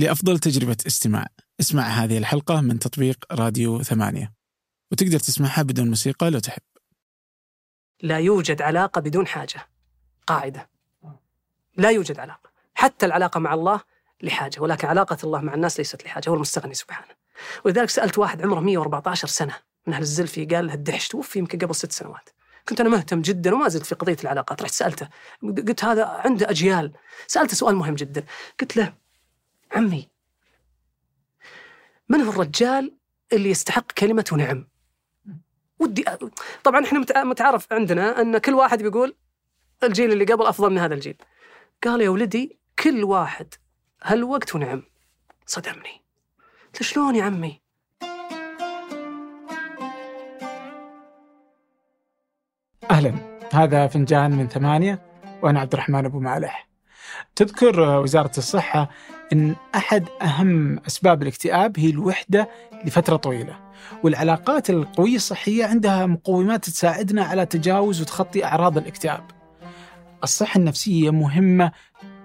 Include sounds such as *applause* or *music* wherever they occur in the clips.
لأفضل تجربة استماع. اسمع هذه الحلقة من تطبيق راديو ثمانية. وتقدر تسمعها بدون موسيقى لو تحب. لا يوجد علاقة بدون حاجة. قاعدة. لا يوجد علاقة. حتى العلاقة مع الله لحاجة ولكن علاقة الله مع الناس ليست لحاجة. هو المستغني سبحانه. ولذلك سألت واحد عمره 114 سنة من أهل الزلفي قال له الدحش توفي يمكن قبل ست سنوات. كنت أنا مهتم جدا وما زلت في قضية العلاقات. رحت سألته قلت هذا عنده أجيال. سألته سؤال مهم جدا. قلت له عمي. من هو الرجال اللي يستحق كلمة نعم؟ ودي. طبعا إحنا متع- متعارف عندنا أن كل واحد بيقول الجيل اللي قبل أفضل من هذا الجيل. قال يا ولدي كل واحد هالوقت ونعم صدمني. قلت شلون يا عمي؟ أهلا. هذا فنجان من ثمانية وأنا عبد الرحمن أبو مالح. تذكر وزارة الصحة أن أحد أهم أسباب الاكتئاب هي الوحدة لفترة طويلة والعلاقات القوية الصحية عندها مقومات تساعدنا على تجاوز وتخطي أعراض الاكتئاب. الصحة النفسية مهمة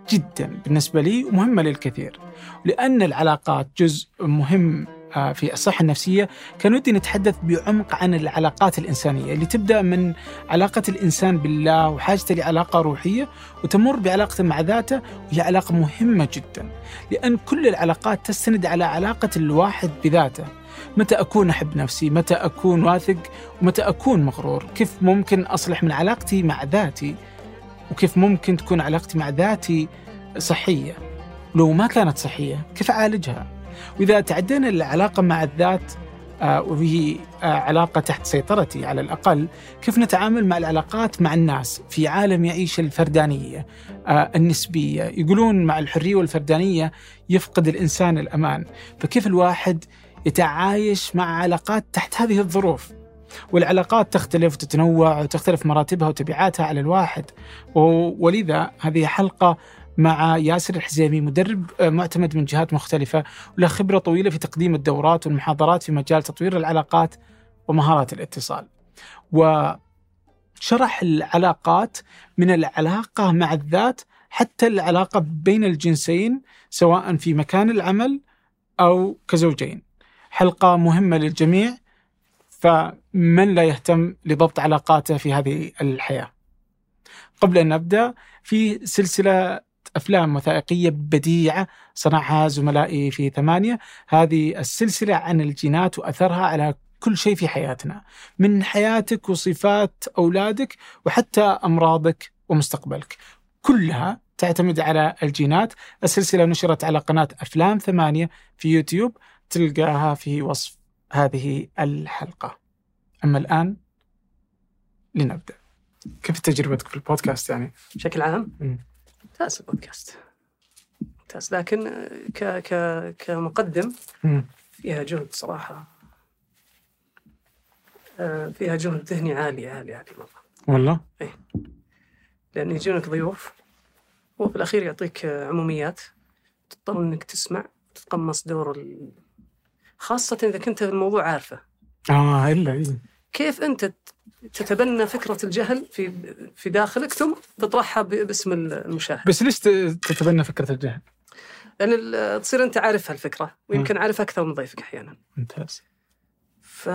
جدا بالنسبة لي ومهمة للكثير لأن العلاقات جزء مهم في الصحة النفسية كان ودي نتحدث بعمق عن العلاقات الإنسانية اللي تبدأ من علاقة الإنسان بالله وحاجته لعلاقة روحية وتمر بعلاقته مع ذاته وهي علاقة مهمة جدا لأن كل العلاقات تستند على علاقة الواحد بذاته. متى أكون أحب نفسي؟ متى أكون واثق؟ ومتى أكون مغرور؟ كيف ممكن أصلح من علاقتي مع ذاتي؟ وكيف ممكن تكون علاقتي مع ذاتي صحية؟ لو ما كانت صحية كيف أعالجها؟ وإذا تعدينا العلاقة مع الذات آه، وهي آه، علاقة تحت سيطرتي على الأقل كيف نتعامل مع العلاقات مع الناس في عالم يعيش الفردانية آه، النسبية؟ يقولون مع الحرية والفردانية يفقد الإنسان الأمان. فكيف الواحد يتعايش مع علاقات تحت هذه الظروف؟ والعلاقات تختلف وتتنوع وتختلف مراتبها وتبعاتها على الواحد. ولذا هذه حلقة مع ياسر الحزيمي مدرب آه، معتمد من جهات مختلفة وله خبرة طويلة في تقديم الدورات والمحاضرات في مجال تطوير العلاقات ومهارات الاتصال. وشرح العلاقات من العلاقة مع الذات حتى العلاقة بين الجنسين سواء في مكان العمل أو كزوجين. حلقة مهمة للجميع فمن لا يهتم لضبط علاقاته في هذه الحياة؟ قبل أن نبدأ في سلسلة أفلام وثائقية بديعة صنعها زملائي في ثمانية. هذه السلسلة عن الجينات وأثرها على كل شيء في حياتنا من حياتك وصفات أولادك وحتى أمراضك ومستقبلك. كلها تعتمد على الجينات. السلسلة نشرت على قناة أفلام ثمانية في يوتيوب تلقاها في وصف هذه الحلقة. أما الآن لنبدأ. كيف تجربتك في البودكاست يعني؟ بشكل عام؟ مم. ممتاز البودكاست. ممتاز. لكن آه، ك ك كمقدم. فيها جهد صراحة. آه، فيها جهد ذهني عالي عالي عالي مرة والله؟ لأن يجونك ضيوف وفي الأخير يعطيك آه، عموميات. تضطر إنك تسمع تتقمص دور ال... خاصة إذا كنت الموضوع عارفه. إلا إيه. كيف أنت تتبنى فكرة الجهل في في داخلك ثم تطرحها باسم المشاهد. بس ليش تتبنى فكرة الجهل؟ لأن ال- تصير أنت عارف هالفكرة ويمكن عارف أكثر من ضيفك أحيانا. ممتاز. ف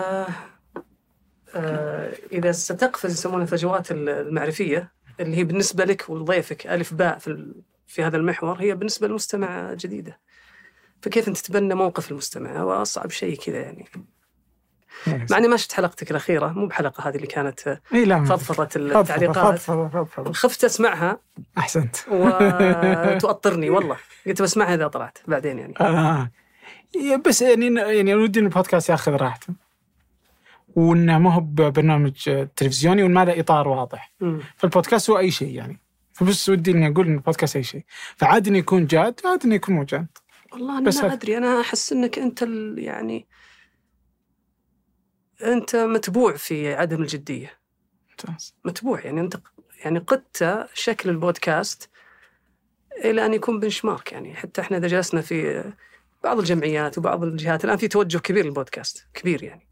آه، إذا ستقفز يسمونها الفجوات ال- المعرفية اللي هي بالنسبة لك ولضيفك ألف باء في ال- في هذا المحور هي بالنسبة للمستمع جديدة. فكيف أنت تتبنى موقف المستمع؟ هو أصعب شيء كذا يعني. مع إني ما شفت حلقتك الأخيرة مو بحلقة هذه اللي كانت اي لا فضفضة التعليقات. فضفضة فضفضة خفت أسمعها. أحسنت. وتؤطرني والله. قلت بسمعها إذا طلعت بعدين يعني. آه. بس يعني يعني ودي إن البودكاست ياخذ راحته. وإنه ما هو برنامج تلفزيوني وما له إطار واضح. مم. فالبودكاست هو أي شيء يعني. فبس ودي إني أقول إن البودكاست أي شيء. فعادي انه يكون جاد عادي انه يكون مو جاد. والله بس ما أنا أحس أنك أنت ال- يعني أنت متبوع في عدم الجدية. ممتاز. متبوع يعني أنت يعني قدت شكل البودكاست إلى أن يكون بنش مارك يعني حتى إحنا إذا جلسنا في بعض الجمعيات وبعض الجهات الآن في توجه كبير للبودكاست كبير يعني.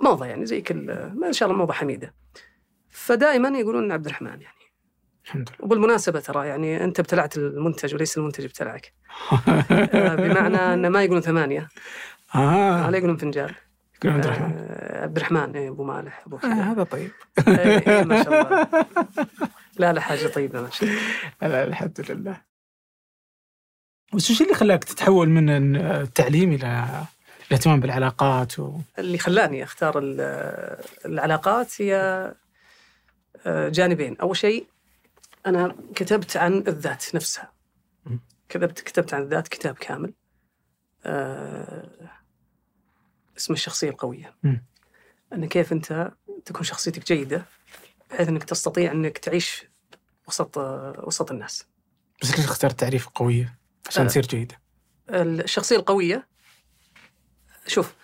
موضة يعني زي كل ما إن شاء الله موضة حميدة. فدائما يقولون عبد الرحمن يعني. الحمد لله. وبالمناسبة ترى يعني أنت ابتلعت المنتج وليس المنتج ابتلعك *laughs* آه، بمعنى أن ما يقولون ثمانية. آه. ولا يقولون فنجان. يقول عبد الرحمن. آه، عبد الرحمن إيه، أبو مالح أبو آه هذا طيب. إيه، إيه، ما شاء الله. لا لا حاجة طيبة ما شاء الله. لا الحمد لله. بس وش اللي خلاك تتحول من التعليم إلى الاهتمام بالعلاقات و... اللي خلاني أختار ال- العلاقات هي آه، جانبين، أول شيء أنا كتبت عن الذات نفسها. كتبت كتبت عن الذات كتاب كامل. اسمه الشخصية القوية. أن كيف أنت تكون شخصيتك جيدة بحيث أنك تستطيع أنك تعيش وسط وسط الناس. بس ليش اخترت تعريف قوية عشان آه. تصير جيدة؟ الشخصية القوية شوف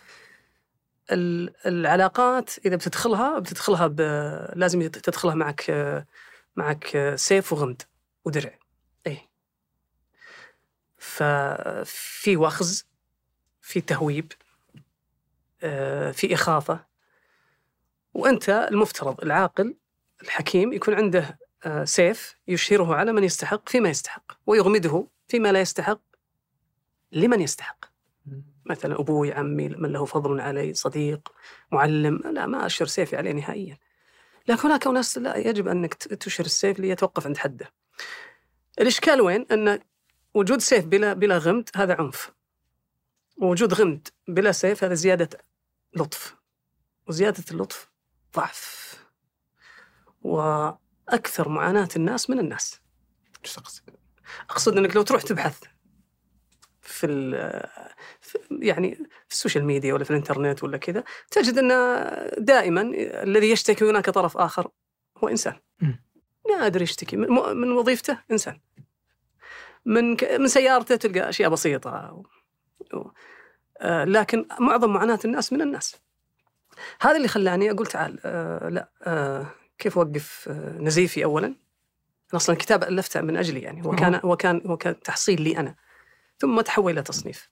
ال- العلاقات إذا بتدخلها بتدخلها ب... لازم تدخلها معك معك سيف وغمد ودرع أي ففي وخز في تهويب في إخافة. وأنت المفترض العاقل الحكيم يكون عنده آه، سيف يشهره على من يستحق فيما يستحق ويغمده فيما لا يستحق لمن يستحق. مثلا أبوي عمي من له فضل علي صديق معلم لا ما أشر سيفي عليه نهائيا. لكن هناك ناس لا يجب أنك ت- تشهر السيف ليتوقف عند حده. الإشكال وين؟ أن وجود سيف بلا بلا غمد هذا عنف. ووجود غمد بلا سيف هذا زيادة لطف وزيادة اللطف ضعف وأكثر معاناة الناس من الناس. إيش تقصد؟ أقصد إنك لو تروح تبحث في, في يعني في ال social media ولا في الإنترنت ولا كذا تجد أن دائما الذي يشتكي هناك طرف آخر هو إنسان. مم. نادر يشتكي. من, وظيفته إنسان. من ك- من سيارته تلقى أشياء بسيطة. و- و- لكن معظم معاناة الناس من الناس هذا اللي خلاني أقول تعال آه لا آه كيف أوقف آه نزيفي اولا أنا أصلا الكتاب ألفته من أجلي يعني هو كان هو كان هو كان تحصيل لي أنا ثم تحول إلى تصنيف.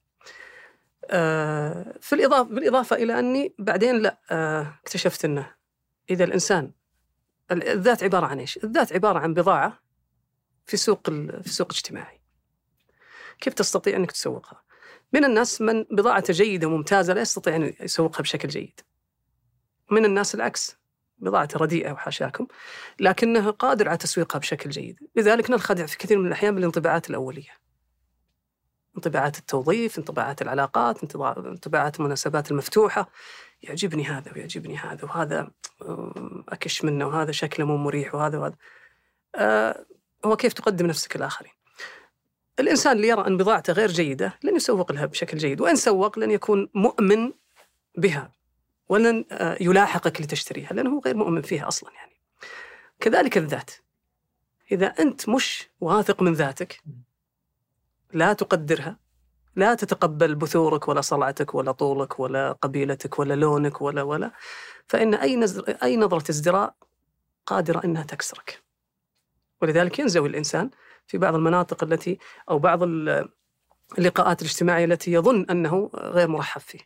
آه في الاضافه بالإضافة إلى أني بعدين لا آه اكتشفت أنه إذا الانسان الذات عبارة عن إيش؟ الذات عبارة عن بضاعة في سوق في سوق اجتماعي. كيف تستطيع أنك تسوقها؟ من الناس من بضاعته جيدة وممتازة لا يستطيع أن يسوقها بشكل جيد. من الناس العكس بضاعته رديئة وحاشاكم لكنه قادر على تسويقها بشكل جيد، لذلك ننخدع في كثير من الأحيان بالانطباعات الأولية. انطباعات التوظيف، انطباعات العلاقات، انطباع- انطباعات المناسبات المفتوحة يعجبني هذا ويعجبني هذا وهذا آه، أكش منه وهذا شكله مو مريح وهذا وهذا آه، هو كيف تقدم نفسك للآخرين الإنسان اللي يرى أن بضاعته غير جيدة لن يسوق لها بشكل جيد وإن سوق لن يكون مؤمن بها ولن آه، يلاحقك لتشتريها لأنه غير مؤمن فيها أصلا يعني. كذلك الذات. إذا أنت مش واثق من ذاتك لا تقدرها لا تتقبل بثورك ولا صلعتك ولا طولك ولا قبيلتك ولا لونك ولا ولا. فإن أي نزر أي نظرة ازدراء قادرة أنها تكسرك. ولذلك ينزوي الإنسان في بعض المناطق التي أو بعض ال- اللقاءات الاجتماعية التي يظن أنه غير مرحب فيه.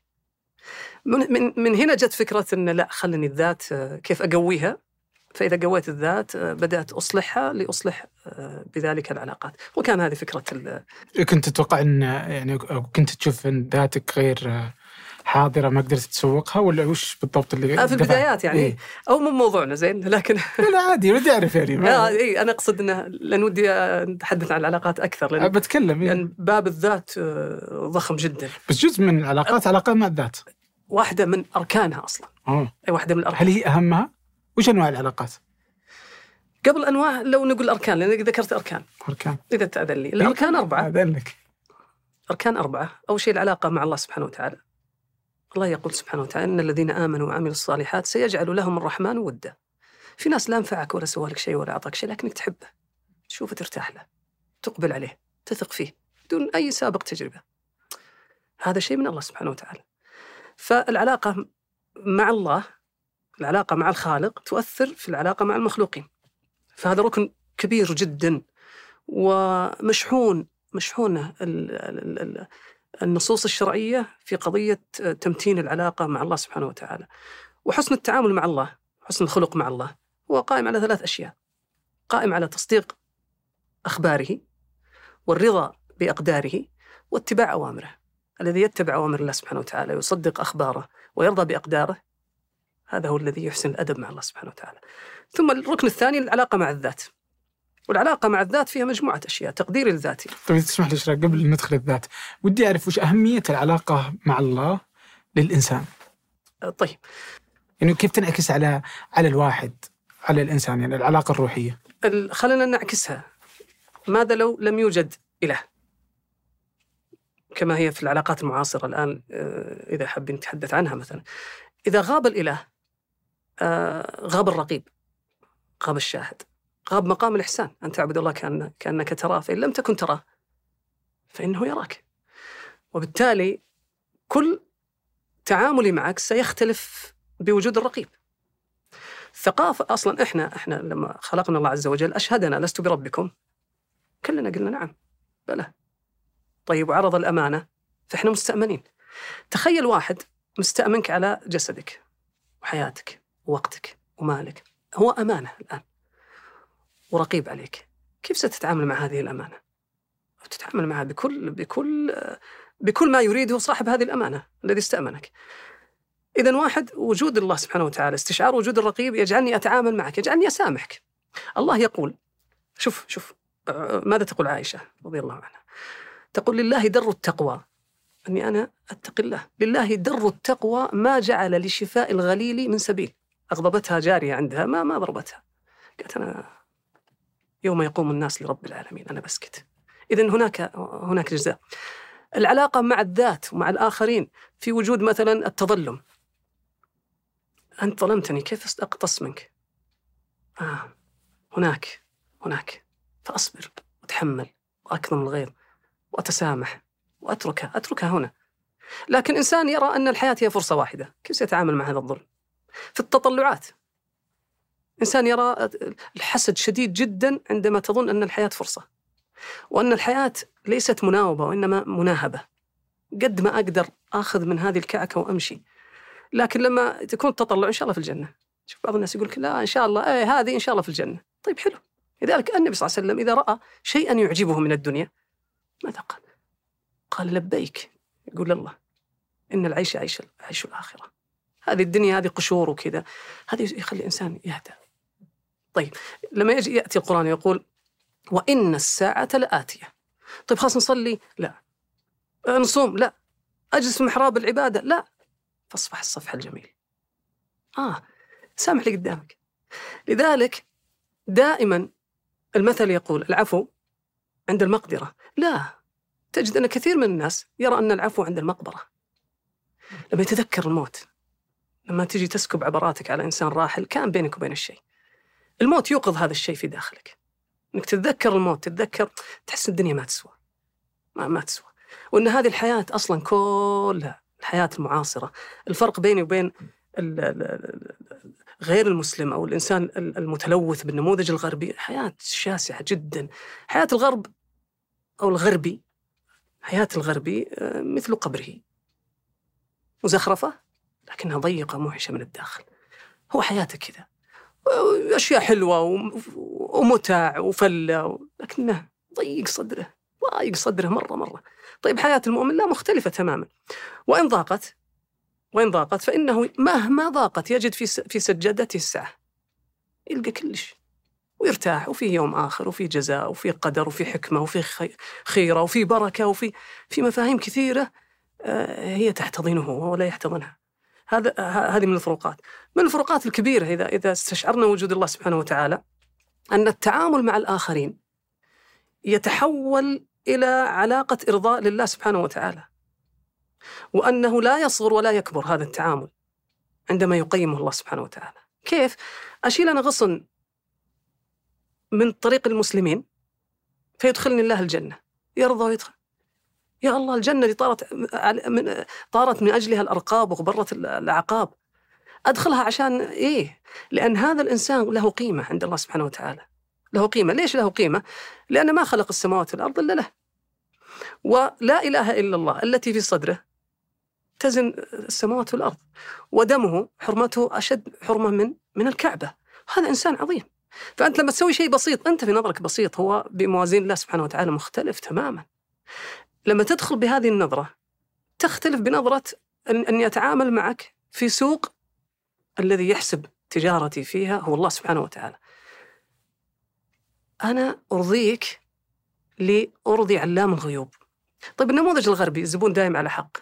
من, من, من هنا جت فكرة أن لا خلني الذات كيف أقويها؟ فإذا قويت الذات بدأت أصلحها لأصلح بذلك العلاقات. وكان هذه فكرة ال- كنت تتوقع إن يعني كنت تشوف إن ذاتك غير حاضرة ما قدرت تسوقها ولا وش بالضبط اللي آه، في؟ البدايات يعني. إيه؟ أو مو موضوعنا زين لكن *laughs* لا عادي ودي أعرف يعني. آه اي أنا أقصد إنه لأن ودي نتحدث عن العلاقات أكثر لأن, بتكلم إيه. لأن باب الذات آه، ضخم جدا. بس جزء من العلاقات علاقات مع الذات. واحدة من أركانها أصلا. آه. أي واحدة من الأركان. هل هي أهمها؟ وش أنواع العلاقات؟ قبل أنواع لو نقول أركان لأن ذكرت أركان. أركان. إذا تأذن لي. الأركان أربعة. أذن لك. أركان أربعة. أول شيء العلاقة مع الله سبحانه وتعالى. الله يقول سبحانه وتعالى إن الذين آمنوا وعملوا الصالحات سيجعل لهم الرحمن ودا. في ناس لا نفعك ولا سوى لك شيء ولا أعطاك شيء لكنك تحبه تشوفه ترتاح له تقبل عليه تثق فيه بدون أي سابق تجربة. هذا شيء من الله سبحانه وتعالى. فالعلاقة مع الله العلاقة مع الخالق تؤثر في العلاقة مع المخلوقين. فهذا ركن كبير جدا ومشحون ال- النصوص الشرعية في قضية تمتين العلاقة مع الله سبحانه وتعالى. وحسن التعامل مع الله، حسن الخلق مع الله، هو قائم على ثلاث أشياء. قائم على تصديق أخباره والرضا بأقداره واتباع أوامره الذي يتبع أوامر الله سبحانه وتعالى ويصدق أخباره ويرضى بأقداره هذا هو الذي يحسن الأدب مع الله سبحانه وتعالى ثم الركن الثاني العلاقة مع الذات والعلاقة مع الذات فيها مجموعة أشياء تقدير الذاتي طيب تسمح لي قبل ندخل الذات ودي أعرف وش أهمية العلاقة مع الله للإنسان؟ طيب. يعني كيف تنعكس على على الواحد على الإنسان يعني العلاقة الروحية؟ ال- خلينا نعكسها. ماذا لو لم يوجد إله؟ كما هي في العلاقات المعاصرة الآن آه، إذا حابين نتحدث عنها مثلا. إذا غاب الإله آه، غاب الرقيب غاب الشاهد. غاب مقام الإحسان. أن تعبد الله كأن كأنك تراه فإن لم تكن تراه فإنه يراك. وبالتالي كل تعاملي معك سيختلف بوجود الرقيب. ثقافة أصلا إحنا إحنا لما خلقنا الله عز وجل أشهدنا لست بربكم. كلنا قلنا نعم. بلى. طيب وعرض الأمانة فإحنا مستأمنين. تخيل واحد مستأمنك على جسدك وحياتك ووقتك ومالك. هو أمانة الآن. ورقيب عليك. كيف ستتعامل مع هذه الأمانة؟ تتعامل معها بكل بكل بكل ما يريده صاحب هذه الأمانة الذي استأمنك. إذا واحد وجود الله سبحانه وتعالى استشعار وجود الرقيب يجعلني أتعامل معك يجعلني أسامحك. الله يقول شوف شوف آه، ماذا تقول عائشة رضي الله عنها؟ تقول لله در التقوى. أني أنا أتقي الله. لله در التقوى ما جعل لشفاء الغليل من سبيل. أغضبتها جارية عندها ما ما ضربتها. قالت أنا يوم يقوم الناس لرب العالمين. أنا بسكت. إذا هناك هناك جزاء. العلاقة مع الذات ومع الآخرين في وجود مثلا التظلم. أنت ظلمتني كيف أقتص منك؟ آه هناك هناك. فأصبر وأتحمل وأكظم الغيظ وأتسامح وأتركها أتركها هنا. لكن إنسان يرى أن الحياة هي فرصة واحدة. كيف سيتعامل مع هذا الظلم؟ في التطلعات. إنسان يرى الحسد شديد جدا عندما تظن أن الحياة فرصة وأن الحياة ليست مناوبة وإنما مناهبة. قد ما أقدر آخذ من هذه الكعكة وأمشي. لكن لما تكون التطلع إن شاء الله في الجنة. شوف بعض الناس يقول لك لا إن شاء الله إيه هذه إن شاء الله في الجنة. طيب حلو. لذلك النبي صلى الله عليه وسلم إذا رأى شيئا يعجبه من الدنيا ماذا قال؟ قال لبيك يقول الله إن العيش عيش عيش الآخرة. هذه الدنيا هذه قشور وكذا. هذه يخلي الإنسان يهدى طيب لما يجي يأتي القرآن يقول وإن الساعة لآتية. طيب خلاص نصلي؟ لا. نصوم؟ لا. أجلس في محراب العبادة؟ لا. فاصفح الصفح الجميل. آه سامح اللي قدامك. لذلك دائما المثل يقول العفو عند المقدرة. لا. تجد أن كثير من الناس يرى أن العفو عند المقبرة. لما يتذكر الموت لما تجي تسكب عبراتك على إنسان راحل كان بينك وبين الشيء. الموت يوقظ هذا الشيء في داخلك. إنك تتذكر الموت تتذكر تحس الدنيا ما تسوى. ما, ما تسوى. وإن هذه الحياة أصلا كلها الحياة المعاصرة الفرق بيني وبين غير المسلم أو الإنسان المتلوث بالنموذج الغربي حياة شاسعة جدا. حياة الغرب أو الغربي حياة الغربي مثل قبره. مزخرفة لكنها ضيقة موحشة من الداخل. هو حياته كذا. أشياء حلوة ومتع وفلة لكنه ضيق صدره ضايق صدره مرة مرة. طيب حياة المؤمن لا مختلفة تماما. وإن ضاقت وإن ضاقت فإنه مهما ضاقت يجد في في سجادته السعه يلقى كلش. ويرتاح وفي يوم آخر وفي جزاء وفي قدر وفي حكمة وفي خيرة وفي بركة وفي في مفاهيم كثيرة هي تحتضنه ولا يحتضنها. هذا هذه من الفروقات. من الفروقات الكبيرة إذا إذا استشعرنا وجود الله سبحانه وتعالى أن التعامل مع الآخرين يتحول إلى علاقة إرضاء لله سبحانه وتعالى وأنه لا يصغر ولا يكبر هذا التعامل عندما يقيمه الله سبحانه وتعالى. كيف؟ أشيل أنا غصن من طريق المسلمين فيدخلني الله الجنة يرضى ويدخل. يا الله الجنة اللي طارت من طارت من أجلها الأرقاب وغبرت الأعقاب أدخلها عشان إيه؟ لأن هذا الإنسان له قيمة عند الله سبحانه وتعالى. له قيمة. ليش له قيمة؟ لأن ما خلق السماوات والأرض إلا له. ولا إله إلا الله التي في صدره تزن السماوات والأرض. ودمه حرمته أشد حرمة من من الكعبة. هذا إنسان عظيم. فأنت لما تسوي شيء بسيط أنت في نظرك بسيط هو بموازين الله سبحانه وتعالى مختلف تماما. لما تدخل بهذه النظرة تختلف بنظرة أن اني اتعامل معك في سوق الذي يحسب تجارتي فيها هو الله سبحانه وتعالى. أنا أرضيك لأرضي علام الغيوب. طيب النموذج الغربي الزبون دائم على حق.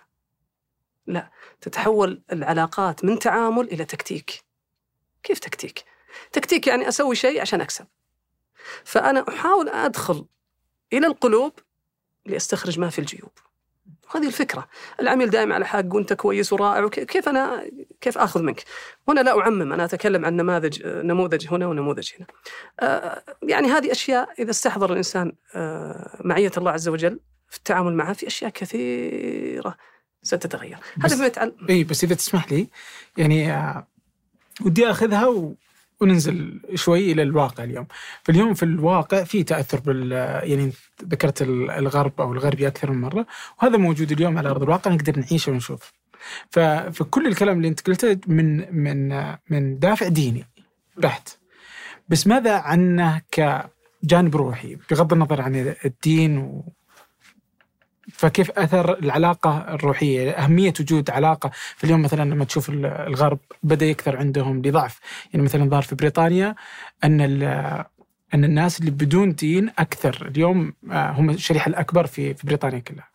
لا تتحول العلاقات من تعامل إلى تكتيك. كيف تكتيك؟ تكتيك يعني أسوي شيء عشان أكسب. فأنا أحاول أدخل إلى القلوب لأستخرج ما في الجيوب هذه الفكرة العميل دائما على حق وانت كويس ورائع كيف أنا كيف آخذ منك؟ هنا لا أعمم أنا أتكلم عن نماذج نموذج هنا ونموذج هنا. آه، يعني هذه أشياء إذا استحضر الإنسان آه، معية الله عز وجل في التعامل معها في أشياء كثيرة ستتغير. هذا فيما يتعلم اي بس إذا تسمح لي يعني آه، ودي آخذها و... وننزل شوي إلى الواقع اليوم. فاليوم في الواقع في تأثر بال يعني ذكرت الغرب أو الغربي أكثر من مرة وهذا موجود اليوم على أرض الواقع نقدر نعيشه ونشوف. فكل الكلام اللي أنت قلته من من من دافع ديني بحت. بس ماذا عنه كجانب روحي؟ بغض النظر عن الدين فكيف أثر العلاقة الروحية؟ أهمية وجود علاقة. في اليوم مثلا لما تشوف الغرب بدأ يكثر عندهم لضعف. يعني مثلا ظهر في بريطانيا أن أن الناس اللي بدون دين أكثر. اليوم آه، هم الشريحة الأكبر في في بريطانيا كلها.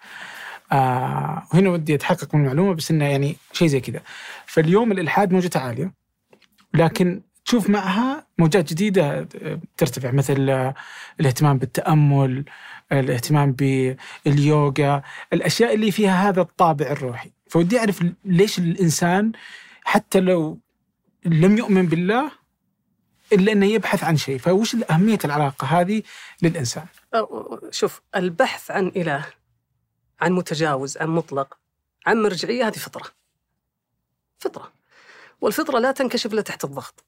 آه وهنا ودي أتحقق من المعلومه بس إنه يعني شيء زي كذا. فاليوم الإلحاد موجته عالية. لكن تشوف معها موجات جديدة آه، ترتفع. مثل الاهتمام بالتأمل الاهتمام باليوغا الأشياء اللي فيها هذا الطابع الروحي. فودي أعرف ليش الإنسان حتى لو لم يؤمن بالله إلا أنه يبحث عن شيء. فوش اهميه العلاقة هذه للإنسان؟ شوف البحث عن إله عن متجاوز عن مطلق عن مرجعية هذه فطرة. فطرة. والفطرة لا تنكشف إلا تحت الضغط.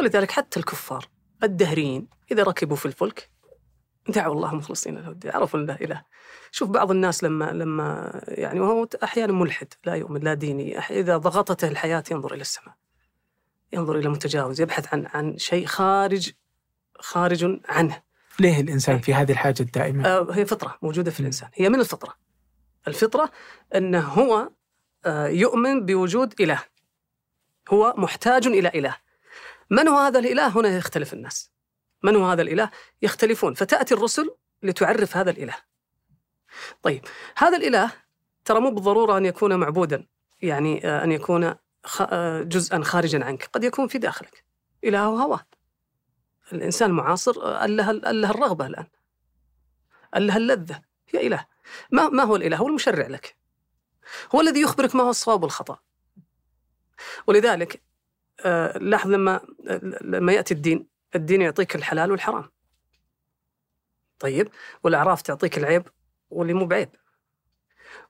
ولذلك حتى الكفار الدهريين إذا ركبوا في الفلك دعوا الله مخلصين له الدين. عرفوا ان لا إله. شوف بعض الناس لما لما يعني وهو أحيانا ملحد لا يؤمن لا ديني. إذا ضغطته الحياة ينظر إلى السماء ينظر إلى متجاوز يبحث عن عن شيء خارج خارج عنه. ليه الإنسان في هذه الحاجة الدائمة؟ آه هي فطرة موجودة في الإنسان. هي من الفطرة. الفطرة إنه هو آه يؤمن بوجود إله. هو محتاج إلى إله. من هو هذا الإله؟ هنا يختلف الناس. من هو هذا الإله؟ يختلفون. فتأتي الرسل لتعرف هذا الإله. طيب هذا الإله ترى مو بالضرورة أن يكون معبودا يعني آه، أن يكون آه، جزءا خارجا عنك. قد يكون في داخلك. إله هوى الإنسان المعاصر آه، أله, أله الرغبة الآن. أله اللذة. هي إله. ما, ما هو الإله؟ هو المشرع لك. هو الذي يخبرك ما هو الصواب والخطأ. ولذلك لاحظ لما لما يأتي الدين الدين يعطيك الحلال والحرام. طيب والأعراف تعطيك العيب واللي مو بعيب.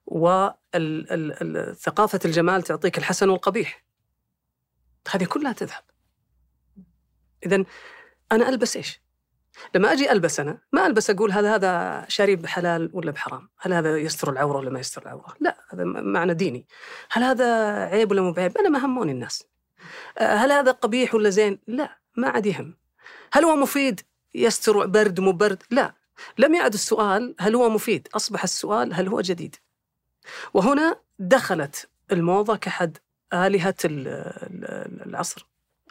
وثقافة الجمال تعطيك الحسن والقبيح. هذه كلها تذهب. إذا أنا ألبس إيش؟ لما أجي ألبس أنا ما ألبس أقول هذا هذا شاري بحلال ولا بحرام؟ هل هذا يستر العورة ولا ما يستر العورة؟ لا هذا معنى ديني. هل هذا عيب ولا مو بعيب؟ أنا ما هموني الناس. هل هذا قبيح ولا زين؟ لا ما عاد يهم. هل هو مفيد؟ يستر برد مو برد لا. لم يعد السؤال هل هو مفيد. أصبح السؤال هل هو جديد. وهنا دخلت الموضة كأحد آلهة العصر.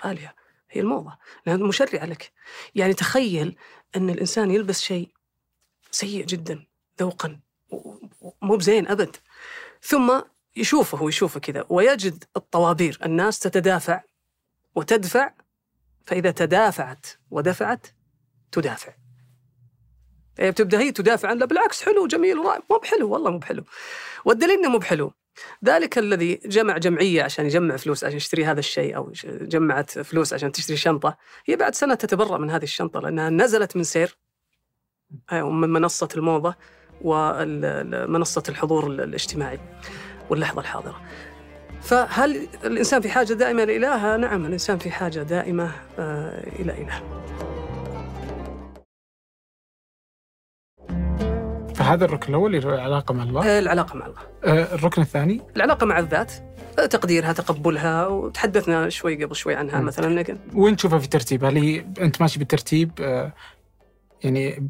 آلهة. هي الموضة. لأنها مشرعة لك. يعني تخيل أن الإنسان يلبس شيء سيء جدا ذوقا مو بزين أبد. ثم يشوفه ويشوفه كذا ويجد الطوابير. الناس تتدافع وتدفع فإذا تدافعت ودفعت تدافع. يعني بتبدأ هي تدافع عن لا بالعكس حلو جميل ورائع مو بحلو والله مو بحلو. والدليل إنه مو بحلو. ذلك الذي جمع جمعية عشان يجمع فلوس عشان يشتري هذا الشيء أو جمعت فلوس عشان تشتري شنطة. هي بعد سنة تتبرأ من هذه الشنطة لأنها نزلت من سير من منصة الموضة ومنصه الحضور الاجتماعي واللحظة الحاضرة. فهل الإنسان في حاجة دائمة لإله؟ نعم الإنسان في حاجة دائمة آه، إلى إله. هذا الركن الأول اللي هو العلاقه مع الله؟ آه، العلاقة مع الله. آه، الركن الثاني؟ العلاقة مع الذات آه، تقديرها تقبلها وتحدثنا شوي قبل شوي عنها مم. مثلا لكن وين تشوفها في ترتيب؟ هل هي أنت ماشي بالترتيب آه، يعني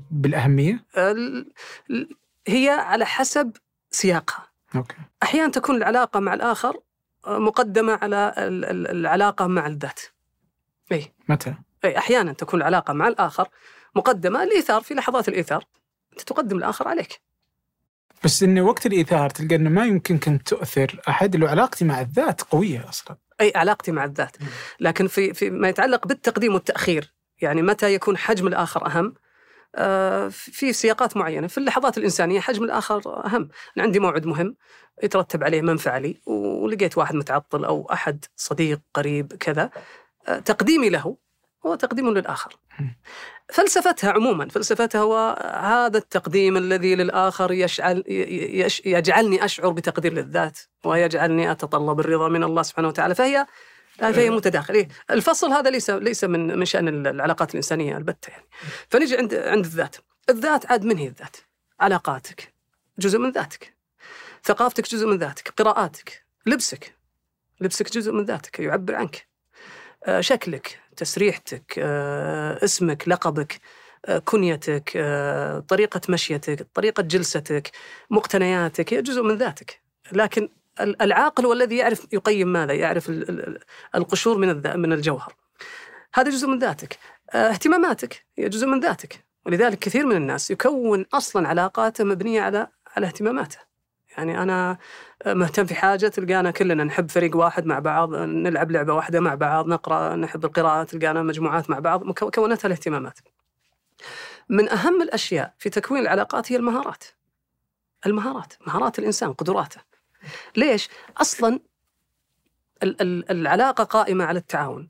ال- هي على حسب سياقها. okay. أحيانا تكون العلاقة مع الآخر آه، مقدمة على ال- ال- العلاقة مع الذات. إي. متى؟ إي أحيانا تكون العلاقة مع الآخر مقدمة الايثار في لحظات الإيثار. أنت تقدم الآخر عليك. بس انه وقت الإيثار تلقى إنه ما يمكنك أن تؤثر أحد لو علاقتي مع الذات قوية أصلا. إي علاقتي مع الذات. لكن في في ما يتعلق بالتقديم والتأخير يعني متى يكون حجم الآخر أهم؟ آه، في سياقات معينة. في اللحظات الإنسانية حجم الآخر أهم. أنا عندي موعد مهم. يترتب عليه منفعه لي ولقيت واحد متعطل أو أحد صديق قريب كذا آه، تقديمي له هو تقديم للآخر. مم. فلسفتها عموما فلسفتها هو هذا التقديم الذي للآخر يشعل يش يجعلني أشعر بتقدير للذات ويجعلني أتطلب الرضا من الله سبحانه وتعالى. فهي فهي متداخلة. إيه؟ الفصل هذا ليس ليس من من شأن العلاقات الإنسانية البتة يعني. فنجي عند عند الذات. الذات عاد من هي الذات؟ علاقاتك. جزء من ذاتك. ثقافتك جزء من ذاتك قراءاتك لبسك. لبسك جزء من ذاتك يعبر عنك. آه، شكلك تسريحتك آه، اسمك لقبك آه، كنيتك طريقة مشيتك طريقة جلستك مقتنياتك هي جزء من ذاتك. لكن ال- العاقل هو الذي يعرف يقيم ماذا؟ يعرف ال- ال- القشور من من الجوهر. هذا جزء من ذاتك. اهتماماتك هي جزء من ذاتك. ولذلك كثير من الناس يكون أصلا علاقاته مبنية على على اهتماماته. يعني أنا مهتم في حاجة تلقانا كلنا نحب فريق واحد مع بعض نلعب لعبة واحدة مع بعض نقرأ نحب القراءة تلقانا مجموعات مع بعض كونتها الاهتمامات. من أهم الأشياء في تكوين العلاقات هي المهارات. المهارات مهارات الإنسان قدراته. ليش؟ أصلا ال- ال- العلاقة قائمة على التعاون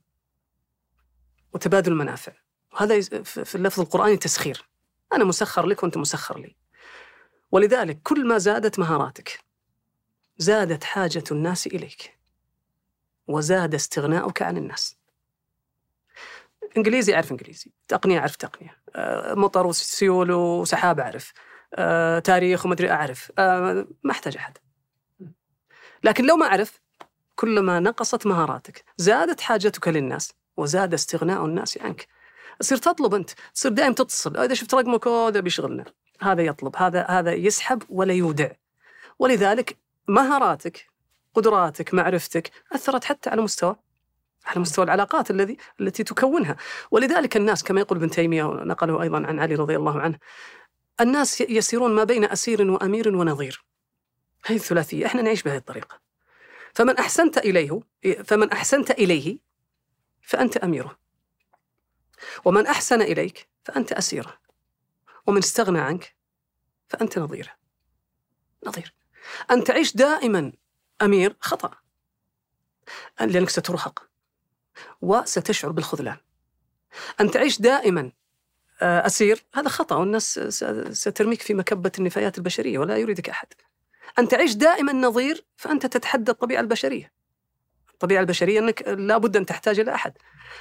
وتبادل المنافع. وهذا في اللفظ القرآني تسخير. أنا مسخر لك وأنت مسخر لي. ولذلك كل ما زادت مهاراتك زادت حاجة الناس إليك وزاد استغناؤك عن الناس. إنجليزي أعرف إنجليزي تقنية أعرف تقنية آه، مطر وسيول وسحاب أعرف آه، تاريخ ومدري أعرف آه، ما أحتاج أحد. لكن لو ما أعرف كلما نقصت مهاراتك زادت حاجتك للناس وزاد استغناء الناس عنك. تصير تطلب أنت تصير دائما تتصل إذا شفت رقمك هذا بيشغلنا. هذا يطلب هذا هذا يسحب ولا يودع. ولذلك مهاراتك قدراتك معرفتك أثرت حتى على مستوى على مستوى العلاقات الذي التي تكونها. ولذلك الناس كما يقول ابن تيمية ونقله أيضا عن علي رضي الله عنه الناس يسيرون ما بين أسير وأمير ونظير. هذه الثلاثية إحنا نعيش بهذه الطريقة. فمن أحسنت إليه فمن أحسنت إليه فأنت أميره. ومن أحسن إليك فأنت أسيره. ومن استغنى عنك فأنت نظيره نظير. أن تعيش دائما أمير خطأ. لأنك سترهق. وستشعر بالخذلان. أن تعيش دائما آه، أسير هذا خطأ والناس سترميك في مكبة النفايات البشرية ولا يريدك أحد. أن تعيش دائما نظير فأنت تتحدى الطبيعة البشرية. الطبيعة البشرية أنك لابد أن تحتاج إلى أحد.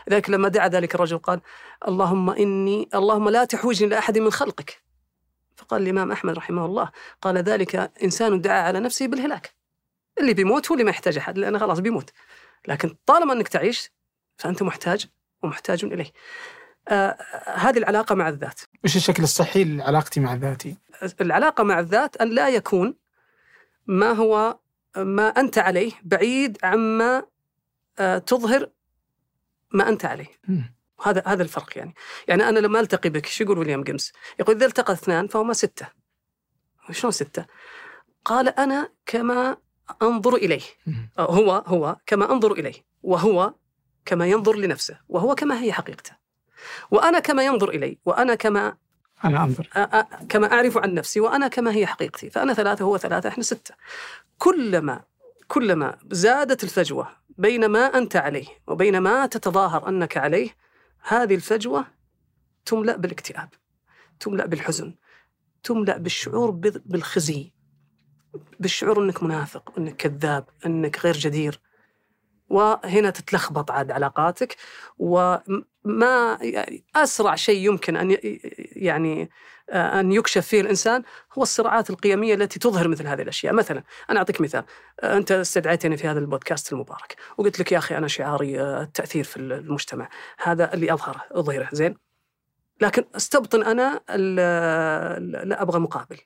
لذلك لما دعا ذلك الرجل قال اللهم إني اللهم لا تحوجني لأحد من خلقك. فقال الإمام أحمد رحمه الله قال ذلك إنسان دعا على نفسه بالهلاك. اللي بيموت هو اللي ما يحتاج أحد لأنه خلاص بيموت. لكن طالما أنك تعيش فأنت محتاج ومحتاج إليه. آه هذه العلاقة مع الذات. وش الشكل الصحي لعلاقتي مع ذاتي؟ العلاقة مع الذات أن لا يكون ما هو ما أنت عليه بعيد عما تظهر ما أنت عليه. هذا هذا الفرق يعني يعني أنا لما ألتقي بك شو يقول ويليام جيمس؟ يقول إذا التقى اثنان فهما ستة. شلون ستة؟ قال أنا كما أنظر إليه. أو هو هو كما أنظر إليه وهو كما ينظر لنفسه وهو كما هي حقيقته. وأنا كما ينظر إلي وأنا كما أنا أنظر أ- أ- كما أعرف عن نفسي وأنا كما هي حقيقتي فأنا ثلاثة هو ثلاثة إحنا ستة. كلما كلما زادت الفجوة بين ما أنت عليه وبين ما تتظاهر أنك عليه هذه الفجوة تملأ بالاكتئاب تملأ بالحزن تملأ بالشعور بال- بالخزي بالشعور إنك منافق إنك كذاب إنك غير جدير. وهنا تتلخبط عاد علاقاتك وما أسرع شيء يمكن أن يعني أن يكشف فيه الإنسان هو الصراعات القيمية التي تظهر مثل هذه الأشياء. مثلا أنا أعطيك مثال. أنت استدعيتني في هذا البودكاست المبارك وقلت لك يا أخي أنا شعاري آه، التأثير في المجتمع. هذا اللي أظهره أظهره زين؟ لكن استبطن أنا لا أبغى مقابل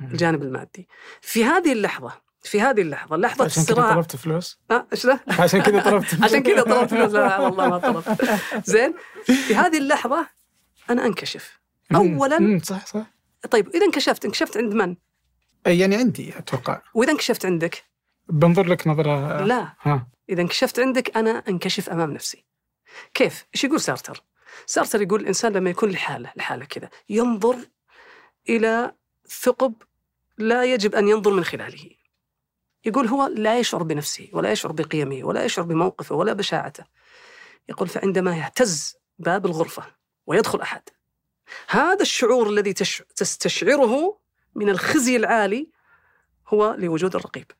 الجانب المادي. في هذه اللحظة في هذه اللحظة لحظة عشان الصراع. كذا طلبت فلوس؟ أه إيش ذا؟ *laughs* عشان كذا *laughs* طلبت فلوس عشان كذا طلبت فلوس. لا والله ما طلبت. *laughs* زين في هذه اللحظة أنا أنكشف. أولا مم، صح صح. طيب إذا انكشفت انكشفت عند من؟ يعني عندي أتوقع. وإذا انكشفت عندك؟ بنظر لك نظرة. لا. ها. إذا انكشفت عندك أنا أنكشف أمام نفسي. كيف؟ إيش يقول سارتر؟ سارتر يقول الإنسان لما يكون لحاله لحاله كذا ينظر إلى ثقب لا يجب أن ينظر من خلاله. يقول هو لا يشعر بنفسه ولا يشعر بقيمه ولا يشعر بموقفه ولا بشاعته. يقول فعندما يهتز باب الغرفة ويدخل أحد هذا الشعور الذي تش... تستشعره من الخزي العالي هو لوجود الرقيب.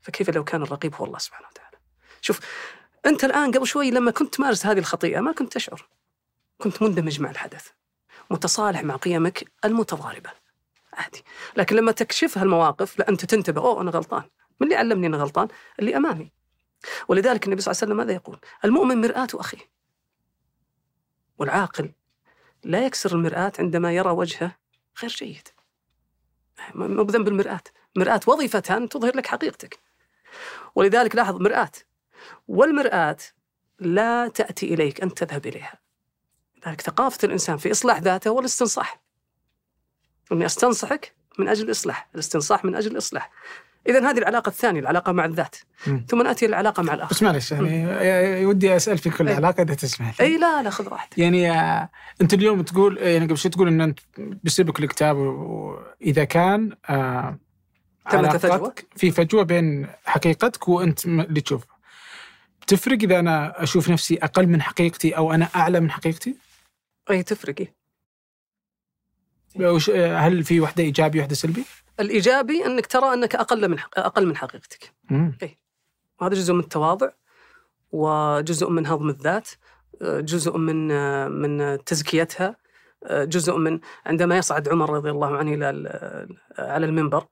فكيف لو كان الرقيب هو الله سبحانه وتعالى؟ شوف أنت الآن قبل شوي لما كنت تمارس هذه الخطيئة ما كنت تشعر. كنت مندمج مع الحدث متصالح مع قيمك المتضاربة. عادي. لكن لما تكشفها المواقف لا أنت تنتبه أوه أنا غلطان. من اللي علمني أنا غلطان؟ اللي أمامي. ولذلك النبي صلى الله عليه وسلم ماذا يقول؟ المؤمن مرآة أخيه. والعاقل لا يكسر المرآة عندما يرى وجهه غير جيد. مو بذنب المرآة. مرآة وظيفتها أن تظهر لك حقيقتك. ولذلك لاحظ مرآة. والمرآة لا تأتي إليك أنت تذهب إليها. لذلك ثقافة الإنسان في إصلاح ذاته هو الاستنصاح. أني أستنصحك من أجل الإصلاح الاستنصاح من أجل الإصلاح إذا هذه العلاقة الثانية العلاقة مع الذات مم. ثم نأتي للعلاقة مع الآخر بس معلش يعني ودي أسأل في كل أي. علاقة إذا تسمح لي. أي لا لا خذ راحتك يعني آه، أنت اليوم تقول يعني قبل شوي تقول إن أنت بيسبك الكتاب واذا كان آه فجوة؟ علاقتك في فجوة بين حقيقتك وأنت اللي تشوفه تفرق إذا أنا أشوف نفسي أقل من حقيقتي أو أنا أعلى من حقيقتي؟ أي تفرق إيه؟ آه، هل في وحدة ايجابي وحدة سلبي؟ الإيجابي أنك ترى أنك أقل من حق... أقل من حقيقتك مم. وهذا جزء من التواضع وجزء من هضم الذات جزء من من تزكيتها جزء من عندما يصعد عمر رضي الله عنه إلى ال- على المنبر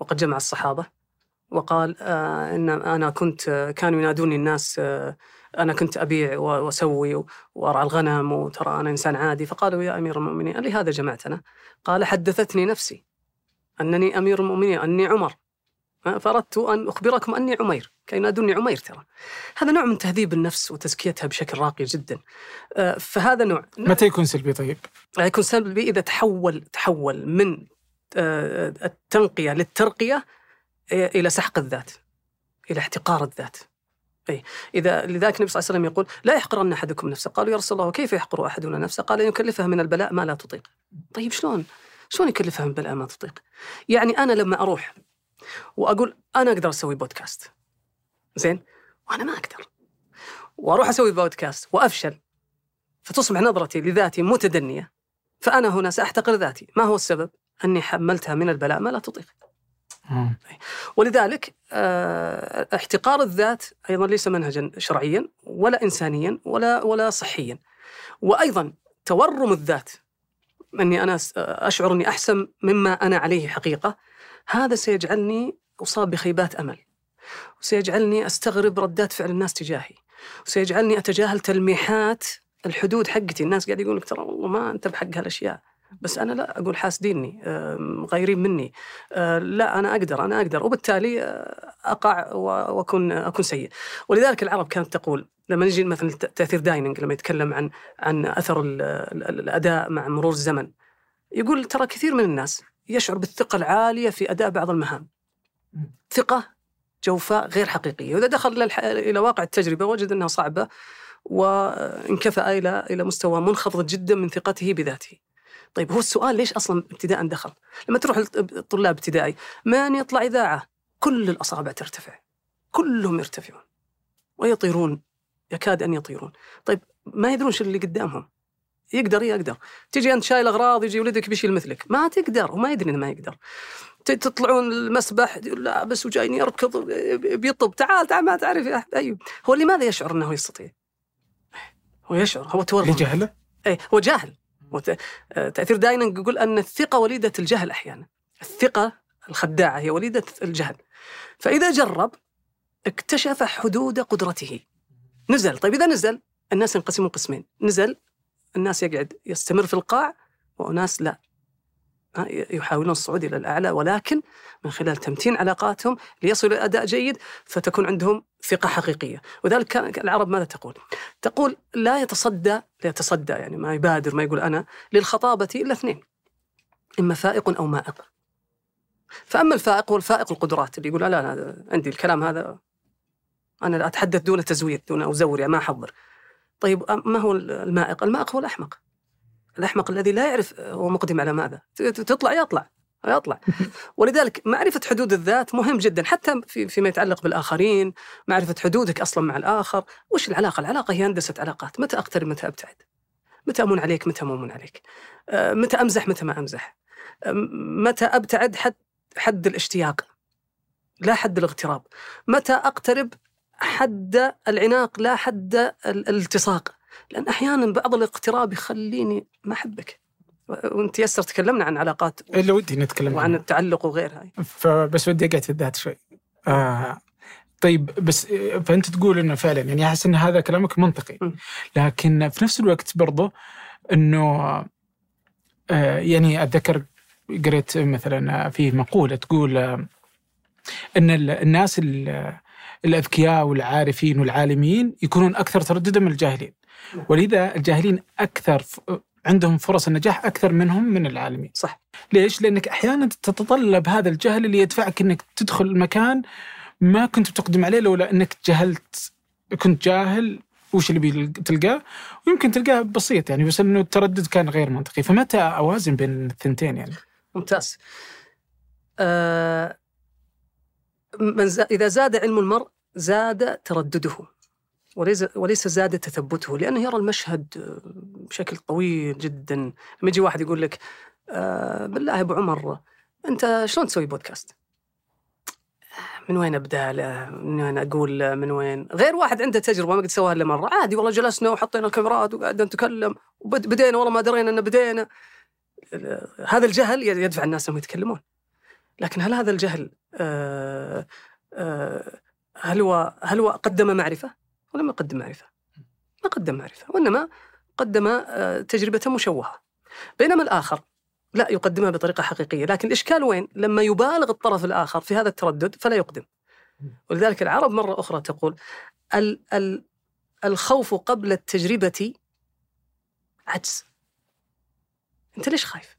وقد جمع الصحابة وقال آه، إن أنا كنت كانوا ينادوني الناس آه، أنا كنت أبيع و- وأسوي وأرعى الغنم وترى أنا إنسان عادي. فقالوا يا أمير المؤمنين لهذا جمعتنا. قال حدثتني نفسي أنني أمير المؤمنين أني عمر. فأردت أن أخبركم أني عمير كي ينادوني عمير ترى. هذا نوع من تهذيب النفس وتزكيتها بشكل راقي جدا. آه، فهذا نوع متى يكون سلبي طيب؟ يكون سلبي إذا تحول تحول من آه، التنقية للترقية آه، إلى سحق الذات إلى احتقار الذات. أي إذا لذلك النبي صلى الله عليه وسلم يقول لا يحقرن أحدكم نفسه. قالوا يا رسول الله كيف يحقر أحدنا نفسه؟ قال أن يكلفها من البلاء ما لا تطيق. طيب شلون؟ شلون يكلفها من البلاء ما تطيق؟ يعني أنا لما أروح وأقول أنا أقدر أسوي بودكاست. زين؟ وأنا ما أقدر. وأروح أسوي بودكاست وأفشل. فتصبح نظرتي لذاتي متدنية. فأنا هنا سأحتقر ذاتي. ما هو السبب؟ أني حملتها من البلاء ما لا تطيق. مم. ولذلك آه، احتقار الذات أيضا ليس منهجا شرعيا ولا انسانيا ولا ولا صحيا. وأيضا تورم الذات أني أنا أشعر أني أحسن مما أنا عليه حقيقة هذا سيجعلني أصاب بخيبات أمل. وسيجعلني أستغرب ردات فعل الناس تجاهي. وسيجعلني أتجاهل تلميحات الحدود حقتي، الناس قاعد يقول لك ترى والله ما أنت بحق هالأشياء. بس أنا لا أقول حاسديني غايرين مني. آه، لا أنا أقدر أنا أقدر. وبالتالي آه، أقع وأكون أكون سيء. ولذلك العرب كانت تقول لما نجي مثلا تأثير دايننج لما يتكلم عن عن أثر ال- ال- الأداء مع مرور الزمن يقول ترى كثير من الناس يشعر بالثقة العالية في أداء بعض المهام. ثقة جوفاء غير حقيقية. وإذا دخل إلى واقع التجربة وجد أنها صعبة وانكفأ إلى إلى مستوى منخفض جدا من ثقته بذاته. طيب هو السؤال ليش أصلا ابتداء دخل؟ لما تروح الطلاب ابتدائي من يطلع إذاعة؟ كل الأصابع ترتفع كلهم يرتفعون ويطيرون يكاد أن يطيرون طيب ما يدرون شو اللي قدامهم يقدر يقدر تجي أنت شايل أغراض يجي ولدك بيشيل مثلك ما تقدر وما يدري إنه ما يقدر تطلعون المسبح لا بس وجايني يركض بيطب تعال تعال ما تعرف يا. أيوه هو لماذا يشعر إنه يستطيع؟ هو يشعر هو تورط لجهله؟ اي هو جاهل تأثير دايننج يقول أن الثقة وليدة الجهل أحيانا. الثقة الخداعة هي وليدة الجهل. فإذا جرب اكتشف حدود قدرته. نزل. طيب إذا نزل الناس ينقسمون قسمين. نزل الناس يقعد يستمر في القاع وناس لا. يحاولون الصعود إلى الأعلى ولكن من خلال تمتين علاقاتهم ليصلوا إلى أداء جيد فتكون عندهم ثقة حقيقية وذلك العرب ماذا تقول؟ تقول لا يتصدى لا يتصدى يعني ما يبادر ما يقول أنا للخطابة إلا اثنين إما فائق أو مائق فأما الفائق هو الفائق القدرات اللي يقول لا لا عندي الكلام هذا أنا لا أتحدث دون تزوير دون أزور يعني ما أحضر طيب ما هو المائق؟ المائق هو الأحمق الأحمق الذي لا يعرف هو مقدم على ماذا. تطلع يطلع يطلع. ولذلك معرفة حدود الذات مهم جدا حتى في فيما يتعلق بالآخرين معرفة حدودك أصلا مع الآخر. وش العلاقة؟ العلاقة هي هندسة علاقات. متى أقترب؟ متى أبتعد؟ متى أمون عليك؟ متى ما أمون عليك؟ آه، متى أمزح؟ متى ما أمزح؟ آه، متى أبتعد؟ حد حد الاشتياق لا حد الاغتراب. متى أقترب؟ حد العناق لا حد ال- الالتصاق. لأن أحيانا بعض الاقتراب يخليني ما أحبك وأنت يسر تكلمنا عن علاقات الا ودي نتكلم وعن. التعلق وغيرها فبس ودي أقعد في الذات شوي. آه طيب بس فأنت تقول إنه فعلا يعني أحس إن هذا كلامك منطقي. لكن في نفس الوقت برضه إنه آه يعني أتذكر قريت مثلا في مقولة تقول آه إن ال- الناس ال- الأذكياء والعارفين والعالمين يكونون أكثر ترددا من الجاهلين. ولذا الجاهلين أكثر ف- عندهم فرص النجاح أكثر منهم من العالمين. صح. ليش؟ لأنك أحيانا تتطلب هذا الجهل اللي يدفعك إنك تدخل مكان ما كنت بتقدم عليه لولا إنك جهلت كنت جاهل وش اللي بتلقاه ويمكن تلقاه بسيط يعني بس إنه التردد كان غير منطقي. فمتى أوازن بين الثنتين يعني؟ ممتاز. آه من زا إذا زاد علم المرء زاد تردده. وليس وليس زاد تثبته لأنه يرى المشهد آه، بشكل طويل جدا لما يجي واحد يقول لك آه بالله يا أبو عمر أنت شلون تسوي بودكاست؟ من وين أبدأ له؟ من وين أقول له؟ من وين؟ غير واحد عنده تجربة ما قد سواها إلا مرة، عادي والله جلسنا وحطينا الكاميرات وقعدنا نتكلم وبدينا والله ما درينا إن بدينا. هذا الجهل يدفع الناس إنهم يتكلمون. لكن هل هذا الجهل آه آه هل هو هل هو قدم معرفة ولا ما قدم معرفة؟ ما قدم معرفة وإنما قدم آه تجربة مشوهة. بينما الآخر لا يقدمها بطريقة حقيقية، لكن الاشكال وين؟ لما يبالغ الطرف الآخر في هذا التردد فلا يقدم. ولذلك العرب مرة أخرى تقول ال ال الخوف قبل التجربة عجز. أنت ليش خايف؟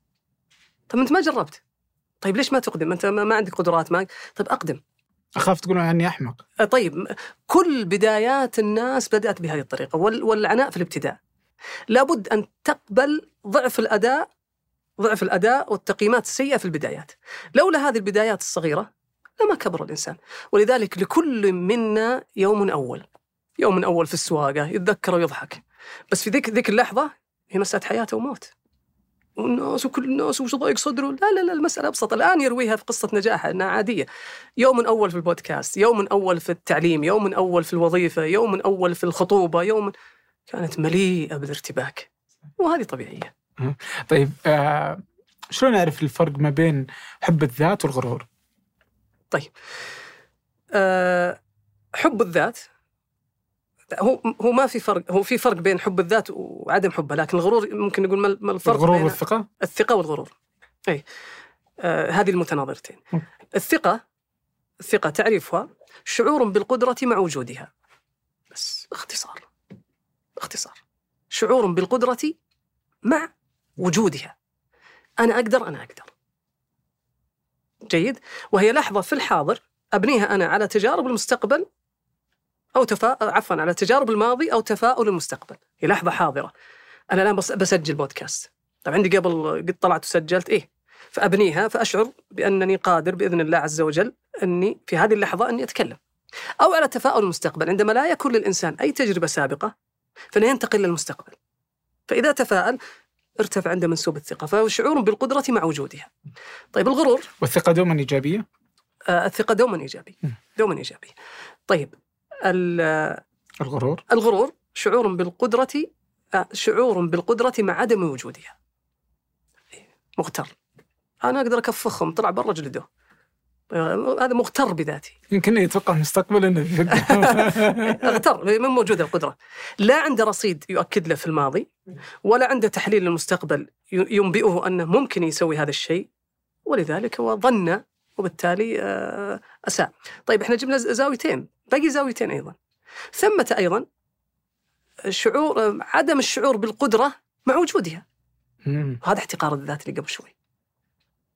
طب أنت ما جربت. طيب ليش ما تقدم؟ أنت ما ما عندك قدرات ما طيب أقدم. أخاف تقولون عني أحمق آه، طيب كل بدايات الناس بدأت بهذه الطريقة وال- والعناء في الابتداء. لابد أن تقبل ضعف الأداء ضعف الأداء والتقييمات السيئة في البدايات. لولا هذه البدايات الصغيرة لما كبر الإنسان، ولذلك لكل منا يوم أول. يوم أول في السواقة يتذكر ويضحك. بس في ذيك اللحظة هي مسألة حياه وموت. والناس وكل الناس وش ضايق صدره. لا لا لا المسألة أبسط. الآن يرويها في قصة نجاحها أنها عادية. يوم أول في البودكاست يوم أول في التعليم يوم أول في الوظيفة يوم أول في الخطوبة يوم كانت مليئة بالارتباك. وهذه طبيعية. طيب آه شلون أعرف الفرق ما بين حب الذات والغرور؟ أه حب الذات هو هو ما في فرق هو في فرق بين حب الذات وعدم حبها لكن الغرور ممكن نقول ما- الفرق الغرور بين والثقة؟ الثقة والغرور. أي. آه هذه المتناظرتين. م. الثقة الثقة تعريفها شعور بالقدرة مع وجودها. بس اختصار اختصار. شعور بالقدرة مع وجودها. أنا أقدر أنا أقدر. جيد؟ وهي لحظة في الحاضر أبنيها أنا على تجارب المستقبل أو تفا... عفوا على تجارب الماضي أو تفاؤل المستقبل. هي لحظة حاضرة. أنا الآن بس... بسجل بودكاست. طب عندي قبل قد طلعت وسجلت إيه. فأبنيها فأشعر بأنني قادر بإذن الله عز وجل أني في هذه اللحظة أني أتكلم. أو على تفاؤل المستقبل. عندما لا يكون للإنسان أي تجربة سابقة فإنه ينتقل للمستقبل فإذا تفاءل ارتفع عنده منسوب الثقة فهو شعور بالقدرة مع وجودها. طيب الغرور. والثقة دوما إيجابية؟ آه، الثقة دوما إيجابي م. دوما إيجابي طيب الغرور. الغرور شعور بالقدرة شعور بالقدرة مع عدم وجودها. مغتر. أنا أقدر أكفخهم طلع برا جلده هذا مغتر بذاته يمكن يتوقع مستقبلا إنه *laughs* اغتر من موجودة القدرة. لا عنده رصيد يؤكد له في الماضي ولا عنده تحليل للمستقبل ينبئه أنه ممكن يسوي هذا الشيء. ولذلك هو ظن وبالتالي آه، أساء. طيب إحنا جبنا زاويتين، باقي زاويتين أيضا. ثمة أيضا شعور عدم الشعور بالقدرة مع وجودها. هذا احتقار الذات اللي قبل شوي.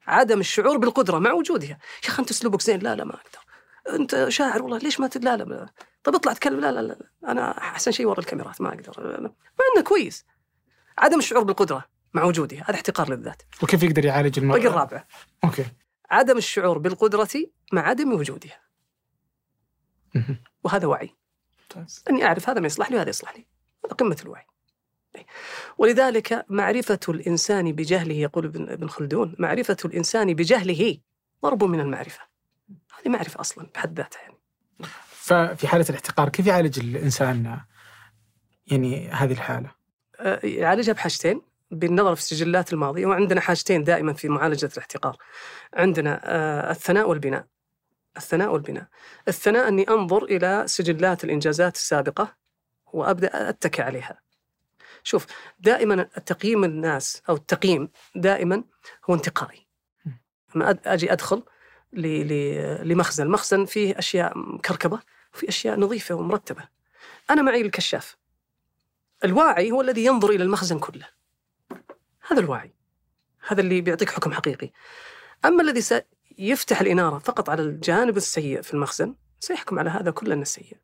عدم الشعور بالقدرة مع وجودها. يا أخي أنت أسلوبك زين. لا لا ما أقدر. أنت شاعر والله ليش ما لا لا طيب اطلع تكلم لا لا لا أنا أحسن شيء ورا الكاميرات ما أقدر. مع إنه كويس. عدم الشعور بالقدرة مع وجودها. هذا احتقار للذات. وكيف يقدر يعالج المرض؟ باقي الرابع. أوكي. عدم الشعور بالقدرة مع عدم وجودها. وهذا وعي. أني أعرف هذا ما يصلح لي وهذا يصلح لي. هذا قمة الوعي. ولذلك معرفة الإنسان بجهله يقول ابن خلدون معرفة الإنسان بجهله ضرب من المعرفة. هذه معرفة أصلا بحد ذاتها يعني. ففي حالة الاحتقار كيف يعالج الإنسان يعني هذه الحالة؟ أه، يعالجها بحاجتين. بالنظر في السجلات الماضية وعندنا حاجتين دائما في معالجة الاحتقار. عندنا أه، الثناء والبناء. الثناء والبناء. الثناء أني أنظر إلى سجلات الإنجازات السابقة وأبدأ أتكي عليها. شوف دائما التقييم الناس أو التقييم دائما هو انتقائي. لما أجي أدخل لمخزن. المخزن فيه أشياء مكركبه وفي أشياء نظيفة ومرتبة. أنا معي الكشاف. الواعي هو الذي ينظر إلى المخزن كله. هذا الواعي هذا اللي بيعطيك حكم حقيقي. أما الذي سيفتح الإنارة فقط على الجانب السيء في المخزن سيحكم على هذا كله انه سيء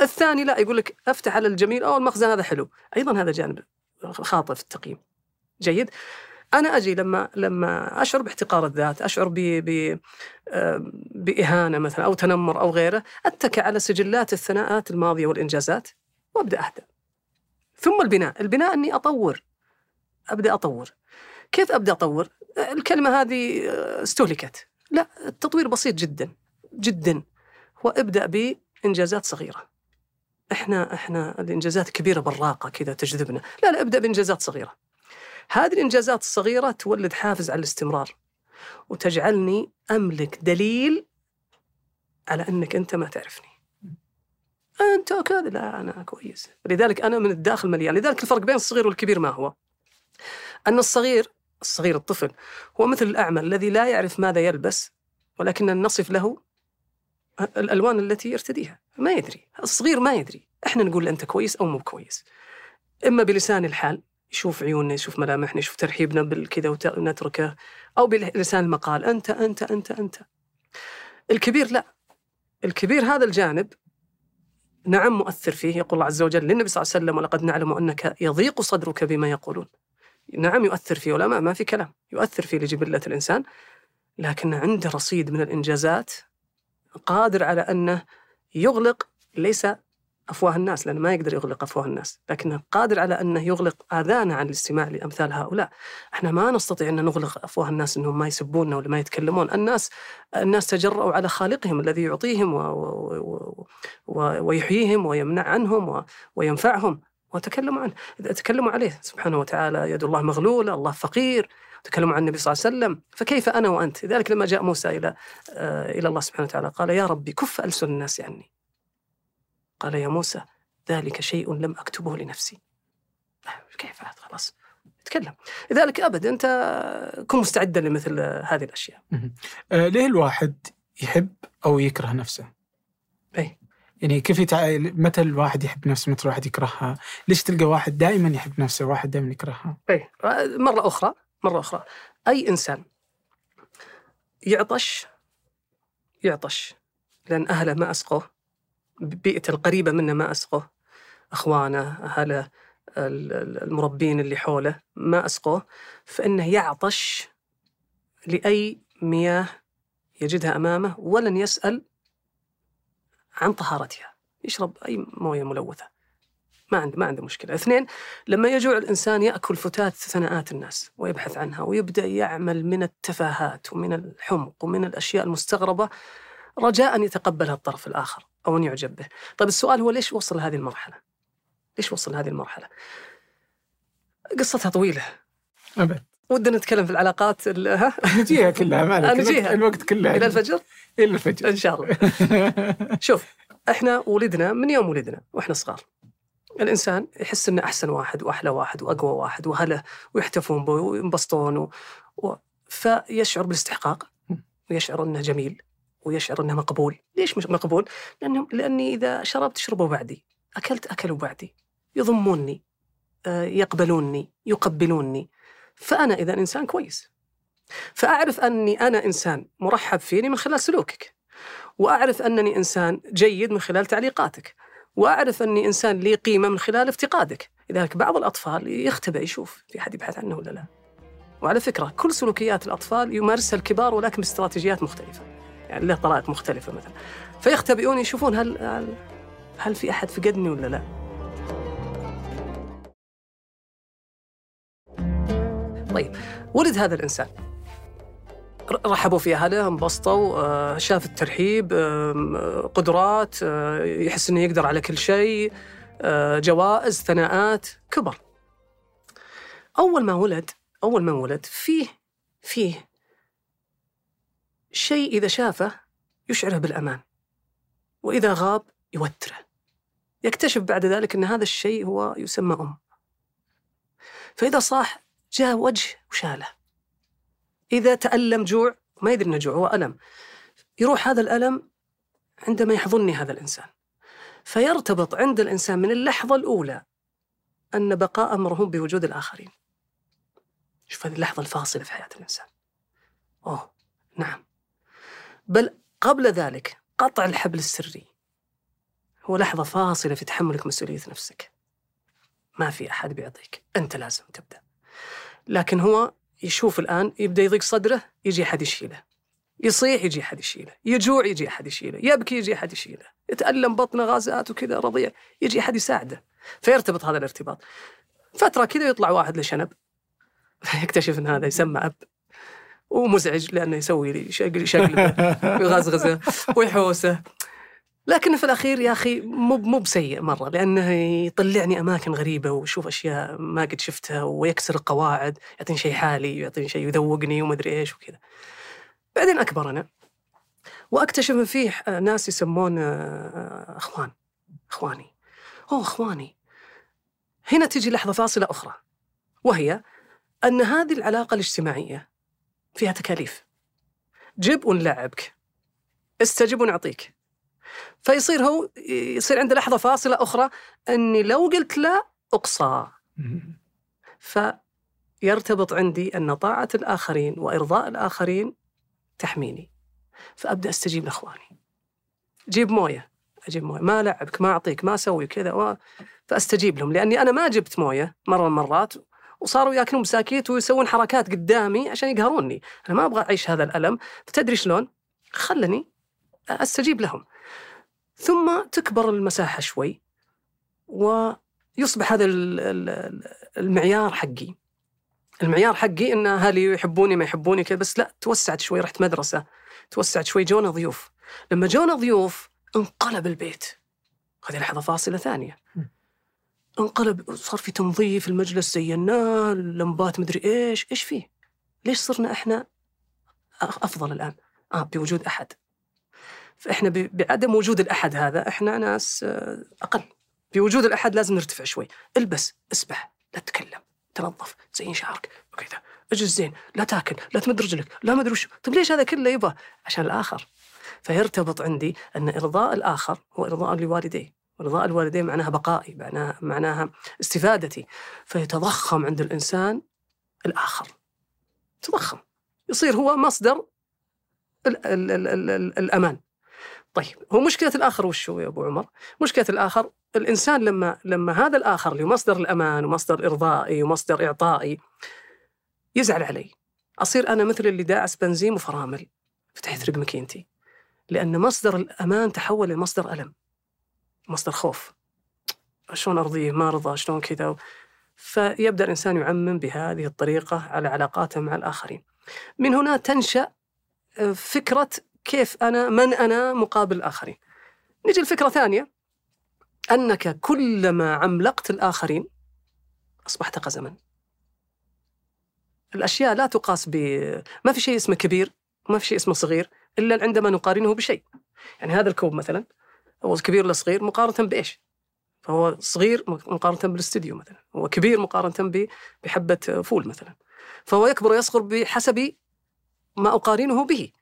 الثاني لا يقول لك أفتح على الجميل أو المخزن هذا حلو. أيضا هذا جانب خاطئ في التقييم. جيد. أنا أجي لما لما أشعر باحتقار الذات أشعر ب ب بإهانة مثلا أو تنمر أو غيره أتكئ على سجلات الثناءات الماضية والإنجازات وأبدأ اهدى ثم البناء. البناء أني أطور. أبدأ أطور. كيف أبدأ أطور؟ الكلمة هذه استهلكت. لا التطوير بسيط جدا جدا. هو ابدأ بإنجازات صغيرة. إحنا إحنا الإنجازات كبيرة براقة كذا تجذبنا، لا لا ابدأ بإنجازات صغيرة. هذه الإنجازات الصغيرة تولد حافز على الاستمرار وتجعلني أملك دليل على إنك أنت ما تعرفني. أنت كذا لا أنا كويس، لذلك أنا من الداخل مليان، لذلك الفرق بين الصغير والكبير ما هو؟ أن الصغير الصغير الطفل هو مثل الأعمى الذي لا يعرف ماذا يلبس ولكن نصف له الألوان التي يرتديها. ما يدري. الصغير ما يدري. إحنا نقول أنت كويس أو مو كويس. إما بلسان الحال يشوف عيوننا يشوف ملامحنا يشوف ترحيبنا بالكذا ونتركه أو بلسان المقال أنت أنت أنت أنت. الكبير لا. الكبير هذا الجانب نعم مؤثر فيه يقول الله عز وجل للنبي صلى الله عليه وسلم ولقد نعلم أنك يضيق صدرك بما يقولون. نعم يؤثر فيه ولا ما, ما في كلام. يؤثر فيه لجبلة الإنسان. لكن عنده رصيد من الإنجازات قادر على أنه يغلق ليس أفواه الناس لأنه ما يقدر يغلق أفواه الناس لكنه قادر على أنه يغلق آذانا عن الاستماع لأمثال هؤلاء. إحنا ما نستطيع أن نغلق أفواه الناس أنهم ما يسبوننا ولا ما يتكلمون. الناس الناس تجرؤوا على خالقهم الذي يعطيهم و... و... و... ويحييهم ويمنع عنهم وينفعهم. وتكلموا عنه. تكلموا عليه سبحانه وتعالى يد الله مغلولة الله فقير. تكلموا عن النبي صلى الله عليه وسلم فكيف أنا وأنت؟ لذلك لما جاء موسى إلى آه، إلى الله سبحانه وتعالى قال يا ربي كف ألسن الناس عني. قال يا موسى ذلك شيء لم أكتبه لنفسي. آه، كيف خلاص تكلم لذلك أبدا أنت كن مستعدا لمثل هذه الأشياء. آه ليه الواحد يحب أو يكره نفسه؟ أي يعني كيف يتع... متى الواحد يحب نفسه متى الواحد يكرهها؟ ليش تلقى واحد دائما يحب نفسه واحد دائما يكرهها؟ أي مرة أخرى مرة أخرى. أي إنسان يعطش يعطش لأن أهله ما أسقوه. بيئته القريبة منه ما أسقوه. أخوانه أهله المربين اللي حوله ما أسقوه. فإنه يعطش لأي مياه يجدها أمامه ولن يسأل عن طهارتها يشرب أي موية ملوثة ما عنده ما عنده مشكلة. اثنين لما يجوع الإنسان يأكل فتات ثناءات الناس ويبحث عنها ويبدأ يعمل من التفاهات ومن الحمق ومن الأشياء المستغربة رجاء أن يتقبلها الطرف الآخر أو أن يعجب به. طيب السؤال هو ليش وصل لهذه المرحلة؟ ليش وصل لهذه المرحلة؟ قصتها طويلة. أبد ودنا نتكلم في العلاقات ال- ها؟ *laughs* نجيها كلها ما عليك. نجيها. الوقت- الوقت كله إلى الفجر؟ إلى الفجر. إن شاء الله. *laughs* شوف إحنا ولدنا من يوم ولدنا وإحنا صغار الإنسان يحس إنه أحسن واحد وأحلى واحد وأقوى واحد وهله ويحتفون به وينبسطون و... و... فيشعر بالاستحقاق ويشعر إنه جميل ويشعر إنه مقبول، ليش مش مقبول؟ لأنه لأني إذا شربت شربوا بعدي، أكلت أكلوا بعدي، يضموني آه، يقبلوني، يقبلوني، فأنا إذا إنسان كويس. فأعرف أني أنا إنسان مرحب فيني من خلال سلوكك. وأعرف أنني إنسان جيد من خلال تعليقاتك. وأعرف أني إنسان لي قيمة من خلال افتقادك، لذلك بعض الأطفال يختبئ يشوف في احد يبحث عنه ولا لا. وعلى فكرة كل سلوكيات الأطفال يمارسها الكبار ولكن باستراتيجيات مختلفة. يعني له طرائق مختلفة مثلا. فيختبئون يشوفون هل هل, هل في أحد فقدني ولا لا؟ طيب ولد هذا الإنسان. رحبوا في اهله انبسطوا آه، شاف الترحيب آه، قدرات آه، يحس إنه يقدر على كل شيء جوائز ثناءات كبر. أول ما ولد أول ما ولد فيه فيه شيء إذا شافه يشعره بالأمان وإذا غاب يوتره. يكتشف بعد ذلك إن هذا الشيء هو يسمى أم. فإذا صاح جاء وجه وشاله. إذا تألم جوع ما يدري إنه جوع هو ألم. يروح هذا الألم عندما يحضني هذا الإنسان. فيرتبط عند الإنسان من اللحظة الأولى أن بقاء مرهون بوجود الآخرين. شوف هذه اللحظة الفاصلة في حياة الإنسان. أوه نعم. بل قبل ذلك قطع الحبل السري. هو لحظة فاصلة في تحملك مسؤولية نفسك. ما في أحد بيعطيك. أنت لازم تبدأ. لكن هو يشوف الآن يبدأ يضيق صدره يجي أحد يشيله. يصيح يجي أحد يشيله. يجوع يجي أحد يشيله. يبكي يجي أحد يشيله. يتألم بطنه غازات وكذا رضيع. يجي أحد يساعده. فيرتبط هذا الارتباط. فترة كذا يطلع واحد لشنب. *laughs* يكتشف أن هذا يسمى أب. ومزعج لأنه يسوي لي شقل شقلبه ويغزغزه *laughs* ويحوسه. لكن في الأخير يا أخي مو مو بسيء مرة لأنه يطلعني أماكن غريبة ويشوف أشياء ما قد شفتها ويكسر القواعد يعطيني شيء حالي يعطيني شيء يذوقني ومدري إيش وكذا. بعدين أكبر أنا وأكتشف إن فيه ناس يسمون آه، أخوان أخواني. أوه أخواني. هنا تجي لحظة فاصلة أخرى وهي أن هذه العلاقة الاجتماعية فيها تكاليف. جب ونلعبك. استجب ونعطيك. فيصير هو يصير عنده لحظة فاصلة أخرى أني لو قلت لا أقصى. فيرتبط عندي أن طاعة الآخرين وإرضاء الآخرين تحميني. فأبدأ أستجيب لإخواني. جيب موية. أجيب موية. ما ألعبك ما أعطيك ما أسوي كذا و... فأستجيب لهم. لأني أنا ما جبت موية مرة من المرات وصاروا يأكلون مساكيت ويسوون حركات قدامي عشان يقهروني. أنا ما أبغى أعيش هذا الألم. فتدري شلون؟ خلني أستجيب لهم. ثم تكبر المساحة شوي ويصبح هذا ال- ال- المعيار حقي. المعيار حقي إن أهلي يحبوني ما يحبوني كذا بس لا توسعت شوي رحت مدرسة توسعت شوي جونا ضيوف. لما جونا ضيوف انقلب البيت. هذه لحظة فاصلة ثانية. انقلب صار في تنظيف المجلس زيناه اللمبات مدري إيش إيش فيه؟ ليش صرنا إحنا أفضل الآن؟ آه بوجود أحد. فإحنا ب- بعدم وجود الأحد هذا إحنا ناس آه، أقل. بوجود الأحد لازم نرتفع شوي. البس أسبح لا تتكلم تنظف زين شعرك وكذا. اجلس زين لا تاكل لا تمد رجلك لا مدري وش. طيب ليش هذا كله يبغى؟ عشان الآخر. فيرتبط عندي أن إرضاء الآخر هو إرضاء لوالديه إرضاء الوالدين معناها بقائي معناها معناها استفادتي. فيتضخم عند الإنسان الآخر. تضخم. يصير هو مصدر ال ال ال ال ال الأمان. طيب هو مشكلة الآخر وش هو يا أبو عمر؟ مشكلة الآخر الإنسان لما لما هذا الآخر اللي هو مصدر الأمان ومصدر إرضائي ومصدر إعطائي يزعل علي. أصير أنا مثل اللي داعس بنزين وفرامل فتحت ماكينتي لأن مصدر الأمان تحول لمصدر ألم مصدر خوف. شلون أرضيه؟ ما ارضى شلون كذا؟ فيبدأ الإنسان يعمم بهذه الطريقة على علاقاته مع الآخرين. من هنا تنشأ فكرة كيف أنا من أنا مقابل الآخرين. نجي لفكرة ثانية. أنك كلما عملقت الآخرين أصبحت قزما الأشياء لا تقاس ب ما في شيء اسمه كبير وما في شيء اسمه صغير إلا عندما نقارنه بشيء. يعني هذا الكوب مثلا هو كبير ولا صغير مقارنة بإيش؟ فهو صغير مقارنة بالاستديو مثلا هو كبير مقارنة بحبة فول مثلا. فهو يكبر ويصغر بحسب ما أقارنه به.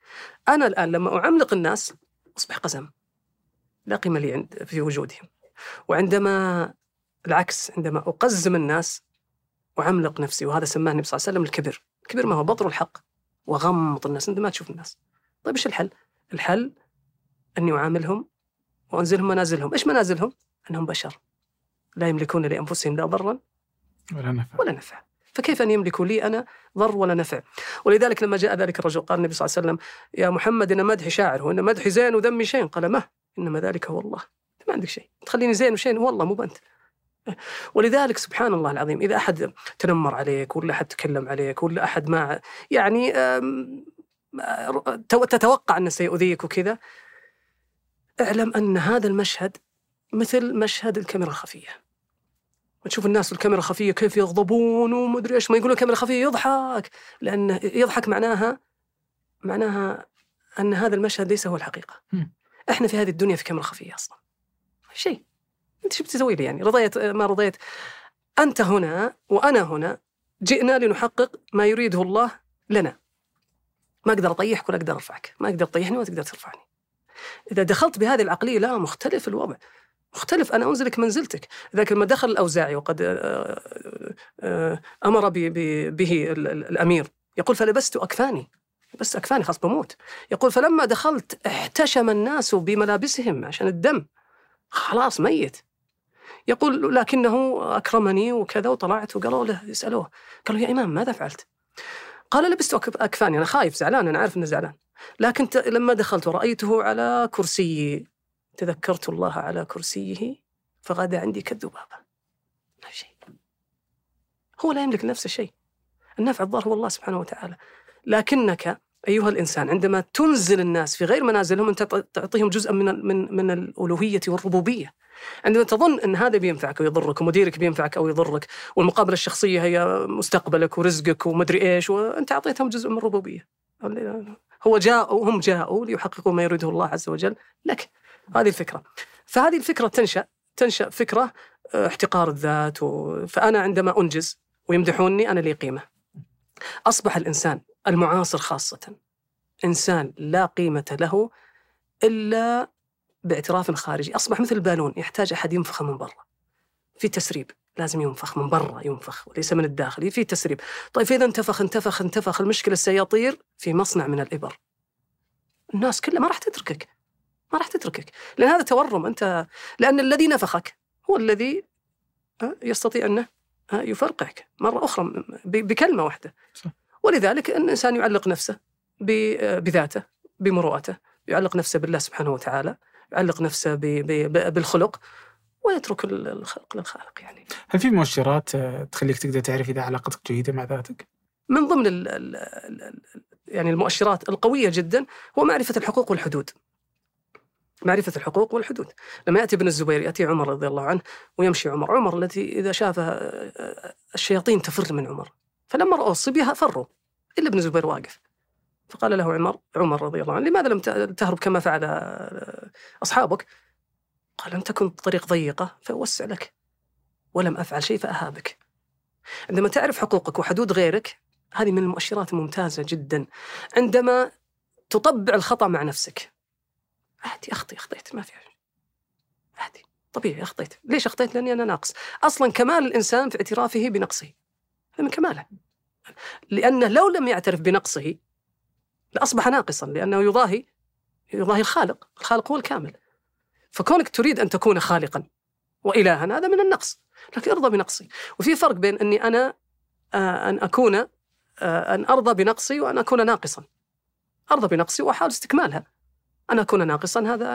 أنا الآن لما اعملق الناس أصبح قزم. لا قيمة لي عند في وجودهم. وعندما العكس عندما أقزم الناس اعملق نفسي وهذا سماه النبي صلى الله عليه وسلم الكبر. الكبر ما هو بطر الحق. وغمط الناس. انت ما تشوف الناس. طيب إيش الحل؟ الحل أني أعاملهم وأنزلهم منازلهم. إيش منازلهم؟ أنهم بشر. لا يملكون لأنفسهم لا ضرا ولا نفع. ولا نفع. فكيف أن يملكوا لي أنا ضر ولا نفع؟ ولذلك لما جاء ذلك الرجل قال النبي صلى الله عليه وسلم يا محمد إن مدحي شاعر وإن مدحي زين وذمي شين. قال ما؟ إنما ذلك هو الله. ما عندك شيء. تخليني زين وشين والله مو بنت ولذلك سبحان الله العظيم إذا أحد تنمر عليك ولا أحد تكلم عليك ولا أحد ما يعني تتوقع أنه سيؤذيك وكذا اعلم أن هذا المشهد مثل مشهد الكاميرا الخفية. وتشوف الناس في الكاميرا الخفية كيف يغضبون ومدري إيش ما يقولون الكاميرا الخفية يضحك لأن يضحك معناها معناها أن هذا المشهد ليس هو الحقيقة. إحنا في هذه الدنيا في كاميرا خفية أصلا. شيء. أنت شو بتسوي لي يعني؟ رضيت ما رضيت. أنت هنا وأنا هنا جئنا لنحقق ما يريده الله لنا. ما أقدر أطيحك ولا أقدر أرفعك. ما أقدر تطيحني ولا تقدر ترفعني. إذا دخلت بهذه العقلية لا مختلف الوضع. مختلف أنا انزلك منزلتك. لذلك لما دخل الأوزاعي وقد آه، آه، أمر به الأمير يقول فلبست أكفاني. بس أكفاني خلاص بموت. يقول فلما دخلت احتشم الناس بملابسهم عشان الدم. خلاص ميت. يقول لكنه أكرمني وكذا وطلعت وقالوا له يسألوه قالوا يا إمام ماذا فعلت؟ قال لبست أكفاني. أنا خايف زعلان أنا عارف أنه زعلان. لكن لما دخلت ورأيته على كرسي تذكرت الله على كرسيه فغدا عندي كالذبابة. ما في شيء. هو لا يملك نفس الشيء النفع الضار هو الله سبحانه وتعالى. لكنك أيها الإنسان عندما تنزل الناس في غير منازلهم أنت تعطيهم جزءا من من من الألوهية والربوبية. عندما تظن أن هذا بينفعك ويضرك ومديرك بينفعك أو يضرك والمقابلة الشخصية هي مستقبلك ورزقك ومدري إيش وأنت أعطيتهم جزء من الربوبية. هو جاءوا هم جاءوا ليحققوا ما يريده الله عز وجل. لك هذه الفكرة. فهذه الفكرة تنشأ تنشأ فكرة آه، احتقار الذات و... فأنا عندما أنجز ويمدحوني أنا لي قيمة. أصبح الإنسان المعاصر خاصة إنسان لا قيمة له إلا باعتراف خارجي. أصبح مثل البالون يحتاج أحد ينفخه من برا. في تسريب لازم ينفخ من برا ينفخ وليس من الداخل. في تسريب. طيب فإذا انتفخ انتفخ انتفخ المشكلة سيطير في مصنع من الإبر. الناس كلها ما راح تتركك. ما راح تتركك لأن هذا تورم أنت لأن الذي نفخك هو الذي يستطيع أنه يفرقعك مرة أخرى بكلمة واحدة صح. ولذلك الإنسان يعلق نفسه بذاته بمروءته يعلق نفسه بالله سبحانه وتعالى يعلق نفسه بالخلق ويترك الخلق للخالق يعني هل في مؤشرات آه، تخليك تقدر تعرف إذا علاقتك جيدة مع ذاتك؟ من ضمن ال ال يعني المؤشرات القوية جدا هو معرفة الحقوق والحدود معرفة الحقوق والحدود. لما يأتي ابن الزبير يأتي عمر رضي الله عنه ويمشي عمر. عمر التي إذا شافها آه، آه، الشياطين تفر من عمر. فلما رأوا الصبية فروا. إلا ابن الزبير واقف. فقال له عمر عمر رضي الله عنه لماذا لم تهرب كما فعل أصحابك؟ قال لم تكن طريق ضيقة فأوسع لك. ولم أفعل شيء فأهابك. عندما تعرف حقوقك وحدود غيرك هذه من المؤشرات الممتازة جدا. عندما تطبع الخطأ مع نفسك. عادي أخطي أخطيت ما في عادي طبيعي أخطيت. ليش أخطيت؟ لأني أنا ناقص. أصلا كمال الإنسان في اعترافه بنقصه. من كماله. لأنه لو لم يعترف بنقصه لأصبح ناقصا لأنه يضاهي يضاهي الخالق. الخالق هو الكامل. فكونك تريد أن تكون خالقا وإلها هذا من النقص. لكن أرضى بنقصي. وفي فرق بين أني أنا آه، أن أكون آه، أن أرضى بنقصي وأن أكون ناقصا. أرضى بنقصي وأحاول استكمالها. أنا أكون ناقصا هذا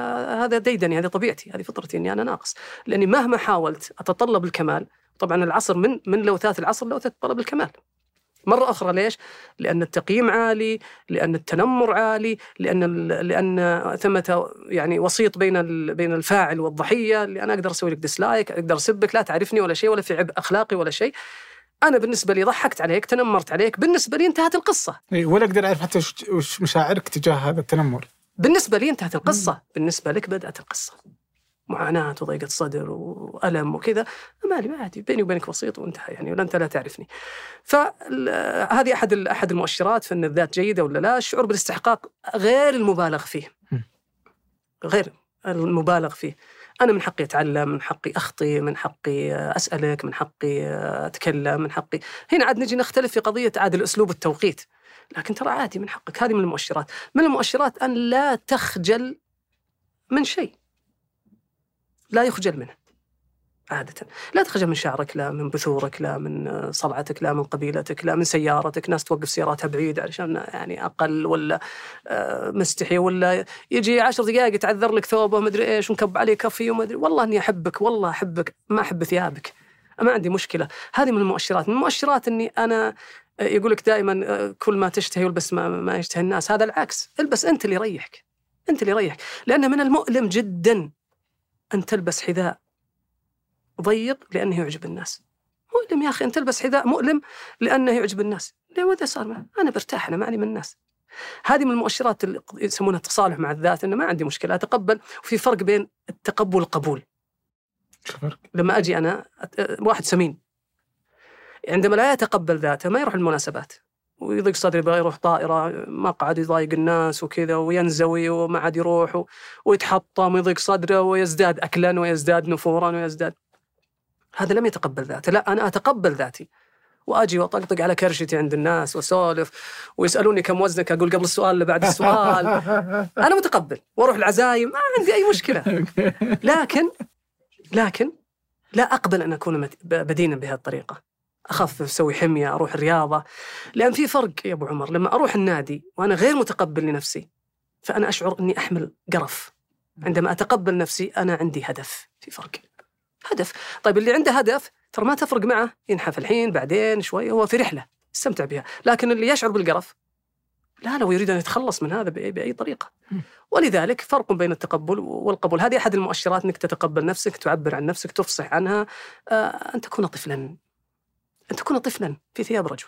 هذا ديدني هذه طبيعتي هذه فطرتي أني أنا ناقص لأني مهما حاولت أتطلب الكمال طبعا العصر من من لوثات العصر لوثات طلب الكمال مرة أخرى ليش؟ لأن التقييم عالي، لأن التنمر عالي، لأن لأن ثمة يعني وسيط بين بين الفاعل والضحية، اللي أنا أقدر أسوي لك ديسلايك، أقدر أسبك لا تعرفني ولا شيء ولا في عبء أخلاقي ولا شيء. أنا بالنسبة لي ضحكت عليك تنمرت عليك بالنسبة لي انتهت القصة إي، ولا أقدر أعرف حتى وش مشاعرك تجاه هذا التنمر بالنسبة لي انتهت القصة. بالنسبة لك بدأت القصة. معاناة وضيقة صدر وألم وكذا. مالي ما عادي بيني وبينك بسيط وانتهى يعني ولا أنت لا تعرفني. فهذه أحد أحد المؤشرات في أن الذات جيدة ولا لا؟ الشعور بالاستحقاق غير المبالغ فيه. غير المبالغ فيه. أنا من حقي أتعلم من حقي أخطي من حقي أسألك من حقي أتكلم من حقي. هنا عاد نجي نختلف في قضية عاد الأسلوب والتوقيت. لكن ترى عادي من حقك. هذه من المؤشرات. من المؤشرات أن لا تخجل من شيء. لا يخجل منه عادة. لا تخجل من شعرك لا من بثورك لا من آه، صلعتك لا من قبيلتك لا من سيارتك. ناس توقف سياراتها بعيد علشان يعني أقل ولا آه، مستحي ولا يجي عشر دقائق يتعذر لك ثوبه مدري إيش ونكب عليه كفي ومدري والله إني أحبك والله أحبك ما أحب ثيابك. ما عندي مشكلة. هذه من المؤشرات. من المؤشرات أني أنا آه، يقول لك دائما آه، كل ما تشتهي والبس ما, ما يشتهي الناس. هذا العكس. البس أنت اللي يريحك. أنت اللي يريحك. لأن من المؤلم جدا أن تلبس حذاء ضيق لأنه يعجب الناس. مؤلم يا أخي أن تلبس حذاء مؤلم لأنه يعجب الناس. ليه ماذا صار معه؟ أنا برتاح أنا معني من الناس. هذه من المؤشرات اللي يسمونها التصالح مع الذات أنه ما عندي مشكلة أتقبل. وفي فرق بين التقبل والقبول. شو الفرق؟ لما أجي أنا أت- واحد سمين. عندما لا يتقبل ذاته ما يروح المناسبات ويضيق صدري يبغى يروح طائرة مقعد يضايق الناس وكذا وينزوي وما عاد يروح و- ويتحطم ويضيق صدره ويزداد أكلا ويزداد نفورا ويزداد. هذا لم يتقبل ذاته. لا أنا أتقبل ذاتي. وأجي وأطقطق على كرشتي عند الناس وأسولف ويسألوني كم وزنك؟ أقول قبل السؤال اللي بعد السؤال. *laughs* أنا متقبل. وأروح العزايم ما عندي أي مشكلة. *laughs* لكن لكن لا أقبل أن أكون بدينا بهذه الطريقة. اخفف أسوي حمية أروح الرياضة. لأن في فرق يا أبو عمر لما أروح النادي وأنا غير متقبل لنفسي فأنا أشعر إني أحمل قرف. عندما أتقبل نفسي أنا عندي هدف. في فرق. هدف. طيب اللي عنده هدف ترى ما تفرق معه ينحف الحين بعدين شوي هو في رحلة يستمتع بها. لكن اللي يشعر بالقرف لا لو يريد أن يتخلص من هذا باي بأي طريقة. ولذلك فرق بين التقبل والقبول. هذه أحد المؤشرات إنك تتقبل نفسك تعبر عن نفسك تفصح عنها. آه، أن تكون طفلا. ان تكون طفلا في ثياب رجل.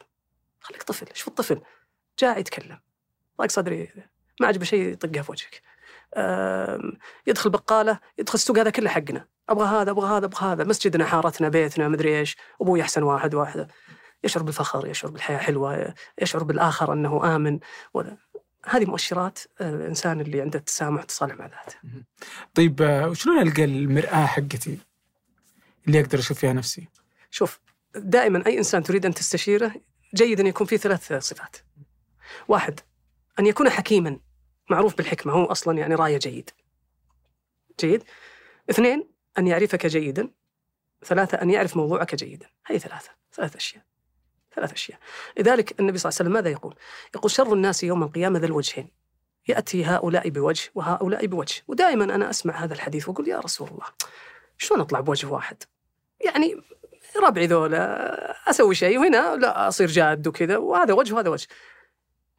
خليك طفل شوف الطفل. جاء يتكلم. ضاق صدري ما عجبه شيء يطقها في وجهك. يدخل بقالة يدخل السوق هذا كله حقنا. أبغى هذا أبغى هذا أبغى هذا. مسجدنا حارتنا بيتنا مدري إيش. أبوي أحسن واحد واحد. يشعر بالفخر يشعر بالحياة حلوة يشعر بالآخر أنه آمن. ولا هذه مؤشرات آه، الإنسان اللي عنده التسامح والتصالح مع ذاته. طيب آه، وشلون ألقى المرآة حقتي اللي أقدر أشوف فيها نفسي؟ شوف دائما أي إنسان تريد أن تستشيره جيد ان يكون فيه ثلاث صفات. واحد أن يكون حكيما معروف بالحكمة هو أصلا يعني راية جيد. جيد. اثنين أن يعرفك جيدا. ثلاثة أن يعرف موضوعك جيدا. هذه ثلاثة، ثلاث أشياء. ثلاث أشياء. لذلك النبي صلى الله عليه وسلم ماذا يقول؟ يقول شر الناس يوم القيامة ذا الوجهين. يأتي هؤلاء بوجه وهؤلاء بوجه، ودائما أنا أسمع هذا الحديث وأقول يا رسول الله شلون أطلع بوجه واحد؟ يعني ربعي ذولا أسوي شيء وهنا لا أصير جاد وكذا وهذا وجه وهذا وجه.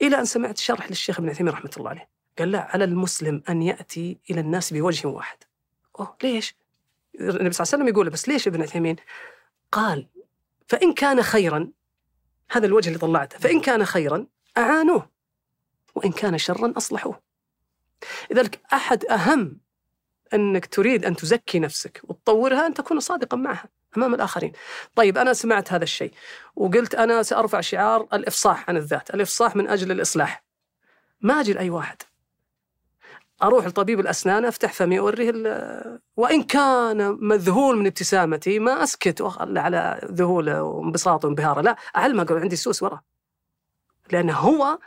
إلى أن سمعت شرح للشيخ ابن عثيمين رحمة الله عليه. قال لا على المسلم أن يأتي إلى الناس بوجه واحد. أوه ليش؟ النبي صلى الله عليه وسلم يقول بس ليش ابن عثيمين؟ قال فإن كان خيرا هذا الوجه اللي طلعته فإن كان خيرا أعانوه وإن كان شرا أصلحوه. لذلك أحد أهم أنك تريد أن تزكي نفسك وتطورها أن تكون صادقا معها أمام الآخرين. طيب أنا سمعت هذا الشيء وقلت أنا سأرفع شعار الإفصاح عن الذات، الإفصاح من أجل الإصلاح. ما أجي لاي واحد. أروح لطبيب الأسنان أفتح فمي أوريه ال- وإن كان مذهول من ابتسامتي ما أسكت واخلى على ذهوله وانبساطه وانبهاره، لا أعلمه أقول عندي سوس ورا. لأنه هو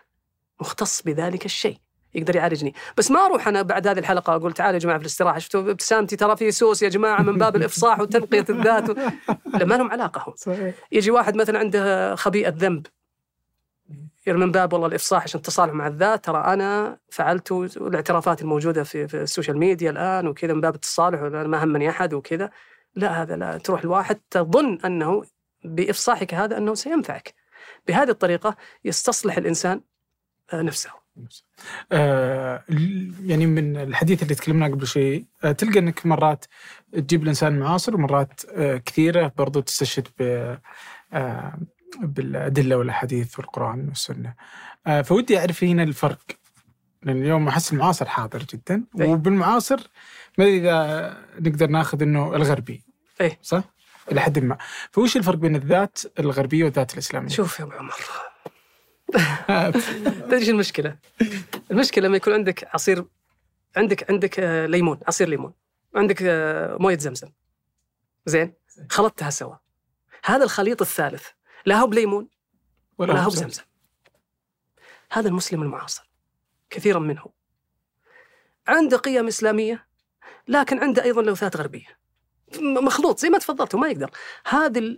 مختص بذلك الشيء. يقدر يعالجني. بس ما أروح أنا بعد هذه الحلقة أقول تعالوا يا جماعة في الاستراحة شفتوا ابتسامتي ترى في سوس يا جماعة من باب الإفصاح وتنقية الذات و... *laughs* لا ما لهم علاقة هم. صحيح. يجي واحد مثلا عنده خبيئة ذنب من باب والله الإفصاح عشان التصالح مع الذات ترى أنا فعلت والاعترافات الموجودة في, في ال social media الآن وكذا من باب التصالح ولا ما همني أحد وكذا. لا هذا لا تروح الواحد تظن أنه بإفصاحك هذا أنه سينفعك. بهذه الطريقة يستصلح الإنسان آه، نفسه. آه يعني من الحديث اللي تكلمنا قبل شيء آه تلقى إنك مرات تجيب الإنسان المعاصر ومرات آه كثيرة برضو تستشهد ب بالأدلة والأحاديث والقرآن والسنة. فودي أعرف هنا الفرق لأن اليوم أحس المعاصر حاضر جدا. وبالمعاصر ما ادري إذا نقدر ناخذ إنه الغربي إيه صح؟ إلى حد ما. فوش الفرق بين الذات الغربية والذات الإسلامية؟ شوف يا ابو عمر *laughs* تدري المشكلة؟ المشكلة لما يكون عندك عصير عندك عندك آه، ليمون عصير ليمون عندك آه، موية زمزم. زين؟ خلطتها سوا. هذا الخليط الثالث. لا هو بليمون ولا هو بزمزم. هذا المسلم المعاصر. كثيرا منه عنده قيم إسلامية لكن عنده أيضا لوثات غربية. م- مخلوط زي ما تفضلت وما يقدر. هذه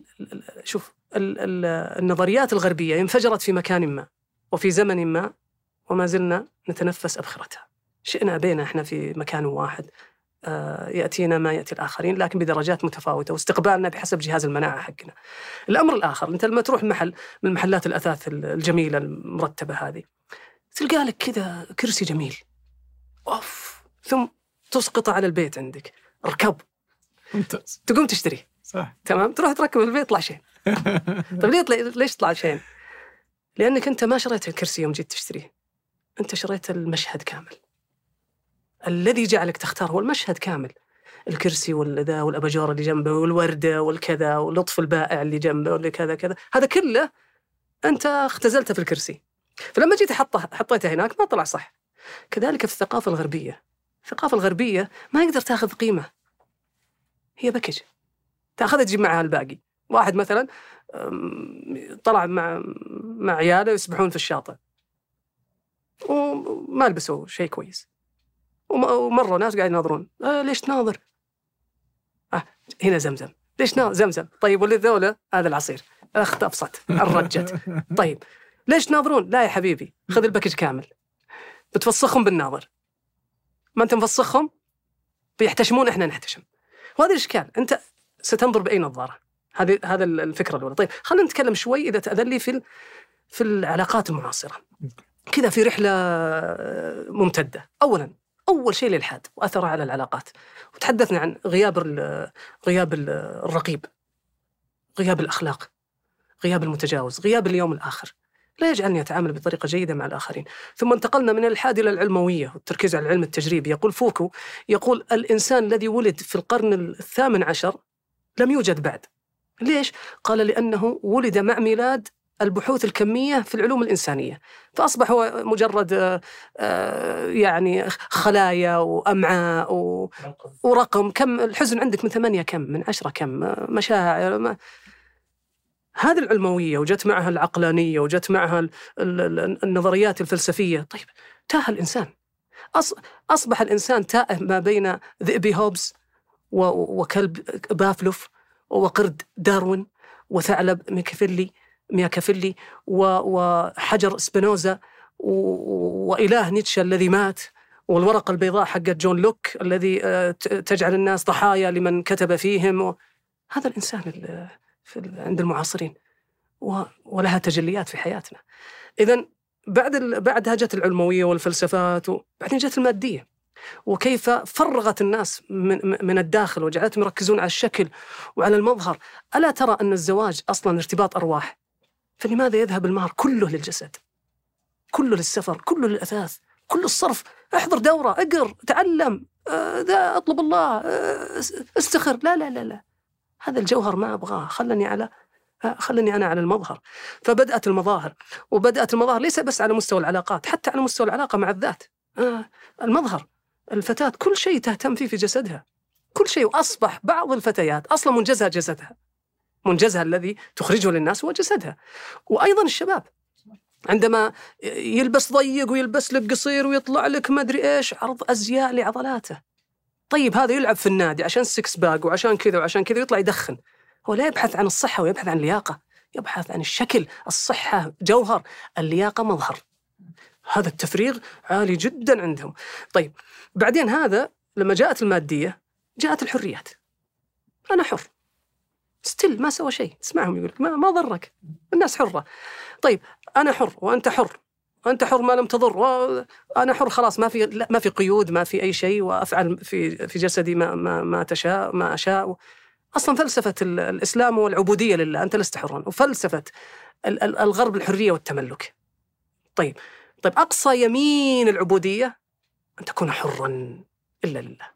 شوف النظريات الغربية انفجرت في مكان ما وفي زمن ما وما زلنا نتنفس أبخرتها. شئنا بينا إحنا في مكان واحد آه، يأتينا ما يأتي الآخرين لكن بدرجات متفاوتة واستقبالنا بحسب جهاز المناعة حقنا. الأمر الآخر انت لما تروح محل من محلات الأثاث الجميلة المرتبة هذه تلقى لك كذا كرسي جميل. أوف ثم تسقطه على البيت عندك ركب. ممتاز. تقوم تشتريه صح. تمام؟ تروح تركب البيت يطلع شين *laughs* طيب ليه يطلع ليش طلع شين؟ لأنك أنت ما شريت الكرسي يوم جيت تشتريه. أنت شريت المشهد كامل. الذي جعلك تختار هو المشهد كامل. الكرسي والذا والأباجورة اللي جنبه والوردة والكذا ولطف البائع اللي جنبه واللي كذا كذا. هذا كله أنت اختزلته في الكرسي. فلما جيت حطه حطيته هناك ما طلع صح. كذلك في الثقافة الغربية. الثقافة الغربية ما يقدر تاخذ قيمة. هي باكج تاخذها تجيب معها الباقي. واحد مثلا طلع مع مع عياله يسبحون في الشاطئ. وما لبسوا شيء كويس. وم- ومروا ناس قاعد يناظرون. آه ليش تناظر؟ آه هنا زمزم. ليش ناظر زمزم. طيب واللي ذولا؟ هذا العصير. أخت أبسط. الرجت. *laughs* طيب ليش تناظرون؟ لا يا حبيبي خذ الباكج كامل. بتفسخهم بالناظر. ما انت مفسخهم؟ بيحتشمون إحنا نحتشم. وهذا الإشكال. أنت ستنظر بأي نظارة. هذه هذا الفكرة الأولى. طيب خلينا نتكلم شوي إذا تأذن لي في في العلاقات المعاصرة. كذا في رحلة آه، ممتدة. اولا أول شيء الالحاد وأثره على العلاقات. وتحدثنا عن غياب غياب ال- الرقيب. غياب الأخلاق. غياب المتجاوز. غياب اليوم الآخر. لا يجعلني أتعامل بطريقة جيدة مع الآخرين. ثم انتقلنا من الالحاد إلى العلموية والتركيز على العلم التجريبي. يقول فوكو يقول الإنسان الذي ولد في القرن الثامن عشر لم يوجد بعد. ليش؟ قال لأنه ولد مع ميلاد البحوث الكمية في العلوم الإنسانية. فأصبح هو مجرد آه، آه، يعني خلايا وأمعاء ورقم. كم؟ الحزن عندك من ثمانية كم؟ من عشرة كم؟ آه، مشاعر. ما هذه العلموية وجت معها العقلانية وجت معها ال- ال- ال- النظريات الفلسفية. طيب تاه الإنسان. أص- أصبح الإنسان تائه ما بين ذئبي هوبز وكلب بافلوف وقرد داروين وثعلب ميكافيلي ميكافيلي وحجر سبينوزا وإله نيتشه الذي مات والورقة البيضاء حقت جون لوك الذي آه، تجعل الناس ضحايا لمن كتب فيهم. هذا الإنسان ال- في عند المعاصرين. ولها تجليات في حياتنا إذا بعد. بعدها جت العلموية والفلسفات وبعدين جت المادية وكيف فرغت الناس من, من الداخل وجعلتهم يركزون على الشكل وعلى المظهر. ألا ترى أن الزواج أصلا ارتباط أرواح؟ فلماذا يذهب المهر كله للجسد؟ كله للسفر كله للأثاث كل الصرف. احضر دورة اقر تعلم آه، ذا اطلب الله آه، استخر. لا لا لا لا. هذا الجوهر ما أبغاه. خلني على خلني أنا على المظهر. فبدأت المظاهر. وبدأت المظاهر ليس بس على مستوى العلاقات حتى على مستوى العلاقة مع الذات. آه، المظهر. الفتاة كل شيء تهتم فيه في جسدها. كل شيء وأصبح بعض الفتيات أصلا منجزها جسدها. منجزها الذي تخرجه للناس هو جسدها. وأيضا الشباب. عندما يلبس ضيق ويلبس لك قصير ويطلع لك ما أدري إيش عرض أزياء لعضلاته. طيب هذا يلعب في النادي عشان ال six pack وعشان كذا وعشان كذا يطلع يدخن. هو لا يبحث عن الصحة ويبحث عن اللياقة. يبحث عن الشكل الصحة جوهر اللياقة مظهر. هذا التفريغ عالي جدا عندهم. طيب بعدين هذا لما جاءت المادية جاءت الحريات. أنا حر. ستيل ما سوى شيء. تسمعهم يقول ما, ما ضرك. الناس حرة. طيب أنا حر وأنت حر. انت حر ما لم تضر. أنا حر خلاص ما في لا ما في قيود ما في أي شيء. وأفعل في في جسدي ما ما ما تشاء ما أشاء. أصلا فلسفة الإسلام والعبودية لله. أنت لست حرا. وفلسفة الغرب الحرية والتملك. طيب طيب أقصى يمين العبودية أن تكون حرا إلا لله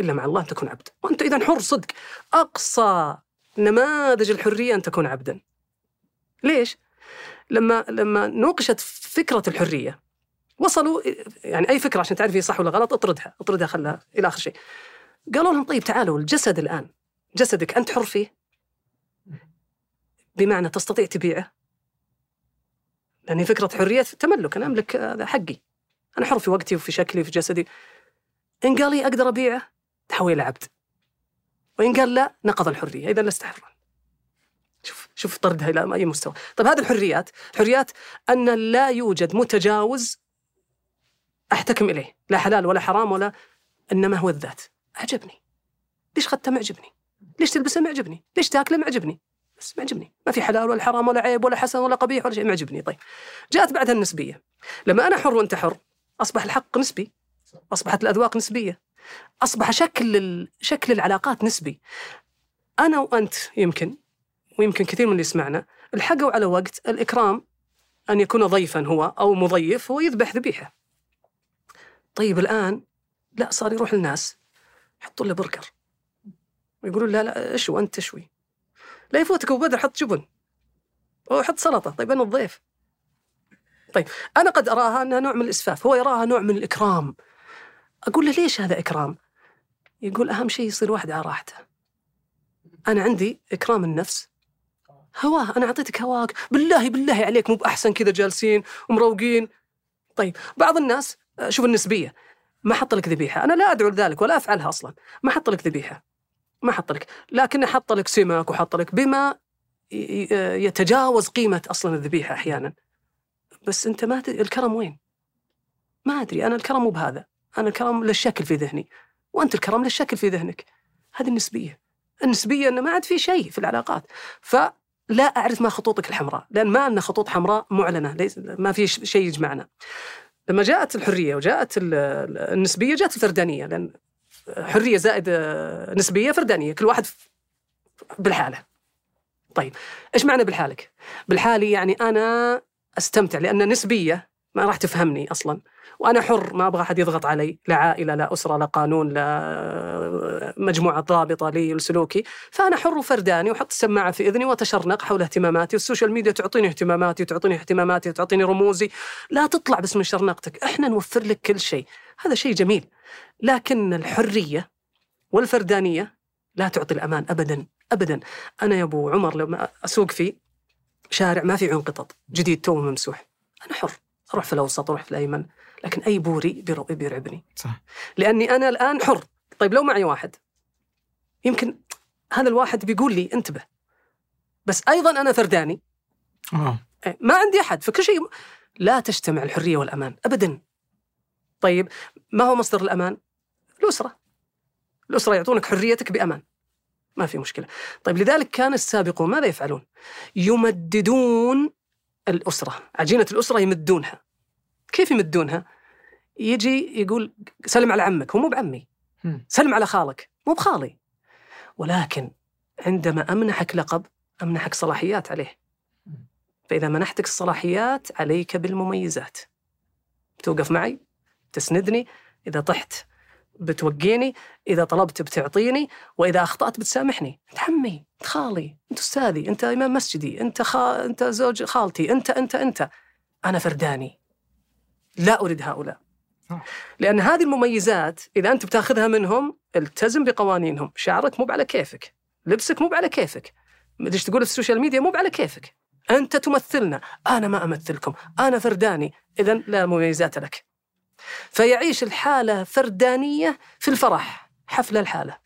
إلا مع الله أن تكون عبد وأنت اذا حر صدق. أقصى نماذج الحرية أن تكون عبدا. ليش؟ لما لما نوقشت فكرة الحرية وصلوا يعني أي فكرة عشان تعرف هي صح ولا غلط اطردها اطردها خلها إلى آخر شيء. قالوا لهم طيب تعالوا الجسد الآن جسدك أنت حر فيه؟ بمعنى تستطيع تبيعه؟ لأن فكرة حرية تملك أنا أملك هذا حقي. أنا حر في وقتي وفي شكلي وفي جسدي. إن قال لي أقدر أبيعه تحول إلى عبد. وإن قال لا نقض الحرية. إذا لست حرا شوف شوف طردها إلى اي مستوى. طيب هذه الحريات حريات أن لا يوجد متجاوز أحتكم إليه. لا حلال ولا حرام ولا إنما هو الذات. عجبني ليش اخذته معجبني؟ ليش تلبسه معجبني؟ ليش تأكله معجبني؟ بس معجبني ما في حلال ولا حرام ولا عيب ولا حسن ولا قبيح ولا شيء معجبني طيب جاءت بعدها النسبية. لما أنا حر وأنت حر أصبح الحق نسبي. أصبحت الأذواق نسبية. أصبح شكل شكل العلاقات نسبي. أنا وأنت يمكن ويمكن كثير من اللي يسمعنا الحقوا على وقت الإكرام أن يكون ضيفا هو أو مضيف هو يذبح ذبيحة. طيب الآن لا صار يروح الناس يحطوا له برجر ويقولون لا لا اشوي أنت تشوي لا يفوتك أبو بدر حط جبن. أو حط سلطة. طيب أنا الضيف. طيب أنا قد أراها أنها نوع من الإسفاف. هو يراها نوع من الإكرام. أقول له ليش هذا إكرام؟ يقول أهم شيء يصير واحد على راحته. أنا عندي إكرام النفس. هواه أنا أعطيتك هواك. بالله بالله عليك مو بأحسن كذا جالسين ومروقين. طيب بعض الناس شوف النسبية. ما حط لك ذبيحة. أنا لا أدعو لذلك ولا أفعلها أصلا. ما حط لك ذبيحة. ما حط لك. لكن حط لك سمك وحط لك بما يتجاوز قيمة أصلا الذبيحة أحيانا. بس أنت ما تدري الكرم وين؟ ما أدري. أنا الكرم مو بهذا. أنا الكرم للشكل في ذهني. وأنت الكرم للشكل في ذهنك. هذه النسبية. النسبية إنه ما عاد في شيء في العلاقات. فلا أعرف ما خطوطك الحمراء. لأن ما عندنا خطوط حمراء معلنة. ليس ما في شيء يجمعنا. لما جاءت الحرية وجاءت النسبية جاءت الفردانية. لأن حرية زائد نسبية فردانية كل واحد بالحالة. طيب إيش معنى بالحالك؟ بالحالي يعني أنا أستمتع لأن نسبية ما راح تفهمني أصلا. وأنا حر ما أبغى أحد يضغط علي لا عائلة لا أسرة لا قانون لا مجموعة ضابطة لي لسلوكي فأنا حر وفرداني وأحط السماعة في إذني وأتشرنق حول اهتماماتي وال social media تعطيني اهتماماتي وتعطيني اهتماماتي وتعطيني رموزي. لا تطلع بس من شرنقتك إحنا نوفر لك كل شيء. هذا شيء جميل. لكن الحرية والفردانية لا تعطي الأمان ابدا ابدا. أنا يا أبو عمر لما أسوق في شارع ما في عيون قطط جديد تو ممسوح. أنا حر أروح في الأوسط أروح في الأيمن. لكن أي بوري بيرعبني. صح. لأني أنا الآن حر. طيب لو معي واحد. يمكن هذا الواحد بيقول لي انتبه. بس أيضا أنا فرداني. آه. إيه، ما عندي أحد. فكل شيء لا تجتمع الحرية والأمان. ابدا. طيب ما هو مصدر الأمان؟ الأسرة. الأسرة يعطونك حريتك بأمان. ما في مشكلة. طيب لذلك كان السابقون ماذا يفعلون؟ يمددون الأسرة. عجينة الأسرة يمدونها. كيف يمدونها؟ يجي يقول سلم على عمك. هو مو بعمي. سلم على خالك. مو بخالي. ولكن عندما أمنحك لقب أمنحك صلاحيات عليه. فإذا منحتك الصلاحيات عليك بالمميزات. توقف معي تسندني. إذا طحت بتوقيني إذا طلبت بتعطيني وإذا أخطأت بتسامحني. أنت عمي أنت خالي أنت أستاذي أنت إمام مسجدي أنت خا... أنت زوج خالتي أنت أنت أنت. أنا فرداني. لا أريد هؤلاء. لأن هذه المميزات إذا أنت بتاخذها منهم التزم بقوانينهم. شعرك مو على كيفك. لبسك مو على كيفك. إيش تقول في ال social media مو على كيفك؟ أنت تمثلنا. أنا ما أمثلكم. أنا فرداني. اذا لا مميزات لك. فيعيش الحالة فردانية في الفرح حفل الحالة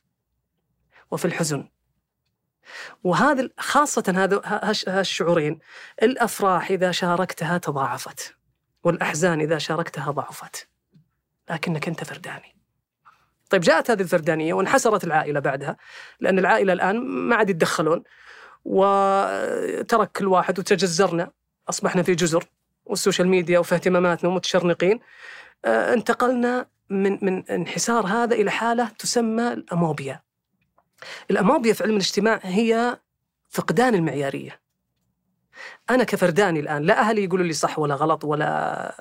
وفي الحزن. وهذا خاصة هذا هالشعورين الأفراح إذا شاركتها تضاعفت والأحزان إذا شاركتها ضعفت لكنك أنت فرداني. طيب جاءت هذه الفردانية وانحسرت العائلة بعدها لأن العائلة الآن ما عاد يتدخلون وترك كل واحد وتجزرنا أصبحنا في جزر والسوشيال ميديا وفي اهتماماتنا ومتشرنقين انتقلنا من من انحسار هذا إلى حالة تسمى الأموبيا. الأموبيا في علم الاجتماع هي فقدان المعيارية. أنا كفرداني الآن لا أهلي يقولوا لي صح ولا غلط ولا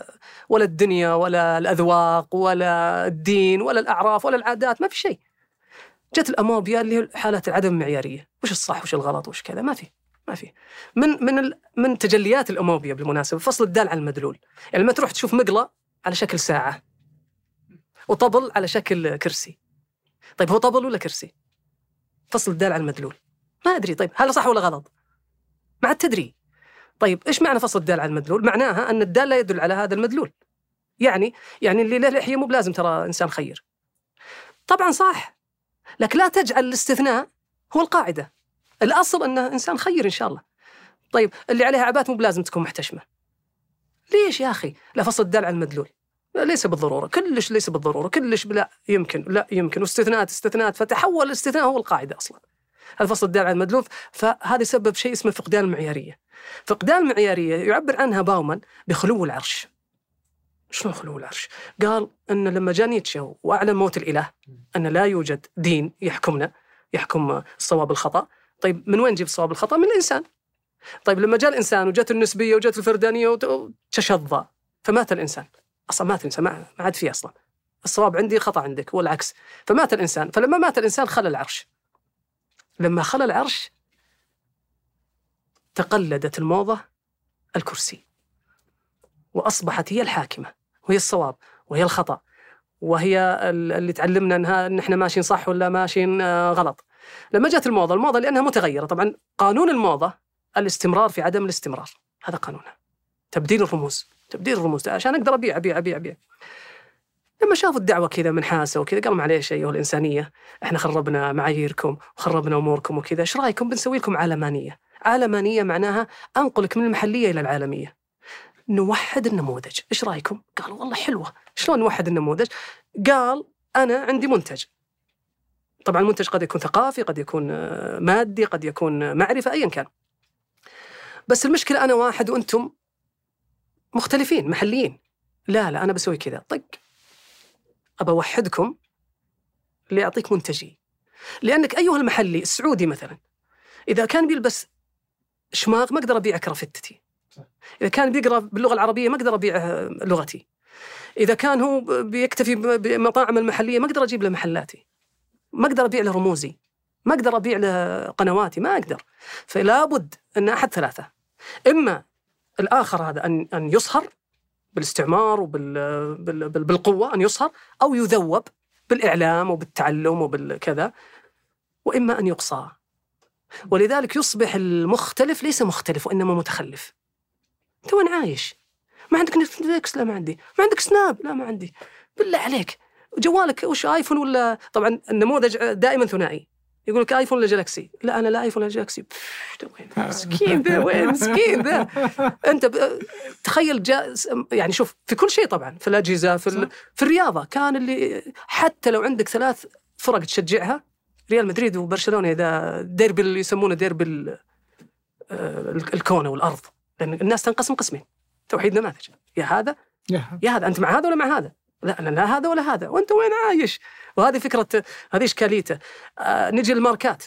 ولا الدنيا ولا الأذواق ولا الدين ولا الأعراف ولا العادات ما في شيء. جت الأموبيا اللي هي حالة عدم المعياريه، وش الصح وش الغلط وش كذا ما في. ما في من من من تجليات الأموبيا بالمناسبة فصل الدال على المدلول يعني لما تروح تشوف مقلة على شكل ساعة. وطبل على شكل كرسي. طيب هو طبل ولا كرسي؟ فصل الدال على المدلول. ما أدري طيب هل صح ولا غلط؟ ما عاد تدري. طيب إيش معنى فصل الدال على المدلول؟ معناها أن الدال لا يدل على هذا المدلول. يعني يعني اللي له لحية مو بلازم ترى إنسان خير. طبعا صح لكن لا تجعل الاستثناء هو القاعدة. الأصل أنه إنسان خير إن شاء الله. طيب اللي عليها عبات مو بلازم تكون محتشمة. ليش يا فصل الدال على المدلول ليس بالضرورة. كلش ليس بالضرورة. كلش لا يمكن لا يمكن. واستثناءات استثناءات. فتحول الاستثناء هو القاعدة أصلا. هذا فصل الدال المدلول. فهذا سبب شيء اسمه فقدان المعيارية. فقدان المعيارية يعبر عنها باومان بخلو العرش. شلون خلو العرش؟ قال أن لما جاء نيتشه وأعلن موت الإله أن لا يوجد دين يحكمنا يحكم الصواب الخطأ. طيب من وين نجيب الصواب الخطأ؟ من الإنسان. طيب لما جاء الإنسان وجت النسبية وجت الفردانية وتشظى فمات الإنسان. أصلا مات الإنسان ما عاد فيه أصلا. الصواب عندي خطأ عندك والعكس فمات الإنسان فلما مات الإنسان خلى العرش. لما خلى العرش تقلدت الموضة الكرسي وأصبحت هي الحاكمة وهي الصواب وهي الخطأ وهي اللي تعلمنا انها إن إحنا ماشيين صح ولا ماشيين آه، غلط. لما جت الموضة الموضة لأنها متغيرة. طبعا قانون الموضة الاستمرار في عدم الاستمرار. هذا قانونها. تبديل الرموز. تبديل الرموز. عشان أقدر أبيع أبيع أبيع أبيع. لما شافوا الدعوة كذا منحاسه وكذا قالوا معليش أيها الإنسانية إحنا خربنا معاييركم وخربنا أموركم وكذا. إيش رأيكم؟ بنسوي لكم عالمانية. عالمانية معناها انقلك من المحلية إلى العالمية. نوحد النموذج. إيش رأيكم؟ قالوا والله حلوة. شلون نوحد النموذج؟ قال أنا عندي منتج. طبعا المنتج قد يكون ثقافي قد يكون آه، مادي قد يكون معرفه ايا كان. بس المشكلة أنا واحد وأنتم مختلفين محليين. لا لا أنا بسوي كذا. طق أبى أوحدكم اللي اعطيك منتجي. لأنك أيها المحلي السعودي مثلا إذا كان بيلبس شماغ ما أقدر ابيع كرافتتي. إذا كان بيقرأ باللغة العربية ما أقدر ابيع لغتي. إذا كان هو بيكتفي بمطاعم المحلية ما أقدر أجيب له محلاتي. ما أقدر أبيع له رموزي. ما أقدر أبيع له قنواتي. ما أقدر. فلا بد أن أحد ثلاثة. إما الآخر هذا ان أن يصهر بالاستعمار وبالقوه أن يصهر أو يذوب بالإعلام وبالتعلم وبالكذا وإما أن يقصى. ولذلك يصبح المختلف ليس مختلف وإنما متخلف. أنت وين عايش؟ ما عندك نتفلكس لا ما عندي. ما عندك سناب لا ما عندي. بالله عليك. جوالك وش ايفون ولا؟ طبعا النموذج دائما ثنائي. يقول لك آيفون ولا جالكسي لا أنا لا آيفون ولا جالكسي مسكين ذا وين؟ مسكين ذا. أنت تخيل جا يعني شوف في كل شيء طبعا في الأجهزة في, في الرياضة. كان اللي حتى لو عندك ثلاث فرق تشجعها ريال مدريد وبرشلونة إذا ديربي اللي يسمونه ديربي آه، الكونه والارض لأن الناس تنقسم قسمين. توحيد نماذج. يا هذا. يا هذا. أنت مع هذا ولا مع هذا؟ لا أنا لا هذا ولا هذا. وأنت وين عايش؟ وهذه فكرة هذه إشكاليته. آه نجي للماركات.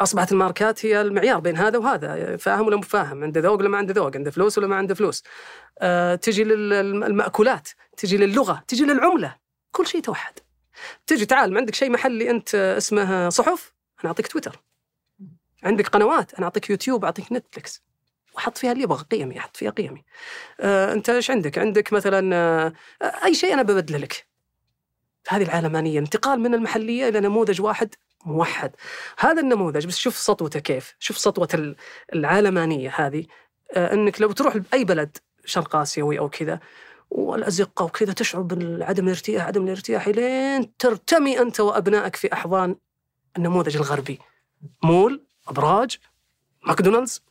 أصبحت الماركات هي المعيار بين هذا وهذا فاهم ولا مو فاهم؟ عنده ذوق ولا ما عنده ذوق؟ عنده فلوس ولا ما عنده فلوس؟ آه تجي للمأكولات تجي للغة تجي للعملة. كل شيء توحد. تجي تعال ما عندك شيء محلي أنت اسمه صحف؟ أنا أعطيك تويتر. عندك قنوات؟ أنا أعطيك يوتيوب أعطيك نتفلكس واحط فيها اللي يبغى قيمي أحط فيها قيمي. آه أنت إيش عندك؟ عندك مثلا أي شيء أنا ببدله لك. هذه العالمانيه انتقال من المحلية إلى نموذج واحد موحد. هذا النموذج بس شوف سطوته كيف شوف سطوة العالمانية هذه. آه إنك لو تروح لأي بلد شرق آسيوي أو كذا والأزقة وكذا تشعر بعدم الارتياح عدم الارتياح لين ترتمي أنت وأبنائك في أحضان النموذج الغربي. مول أبراج ماكدونالدز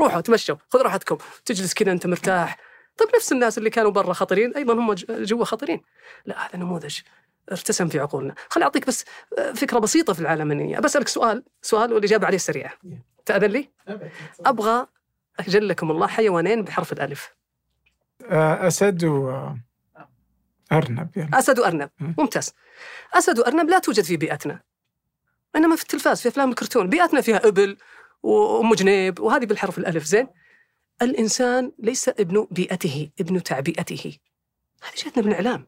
روحوا تمشوا خذ راحتكم. تجلس كذا أنت مرتاح. طيب نفس الناس اللي كانوا برا خطرين أيضا هم جوا خطرين لا هذا نموذج ارتسم في عقولنا. خلي أعطيك بس آه، فكرة بسيطة في العالمانيه بسألك سؤال سؤال والإجابة عليه سريعة. تأذن لي؟ أبغى أجلكم الله حيوانين بحرف الألف. آه، أسد وأرنب يعني. أسد وأرنب. مم. ممتاز. أسد وأرنب لا توجد في بيئتنا إنما في التلفاز في أفلام الكرتون. بيئتنا فيها إبل وأم جنيب وهذه بالحرف الألف زين؟ الإنسان ليس ابن بيئته ابن تعبئته. هذه جاتنا من الإعلام.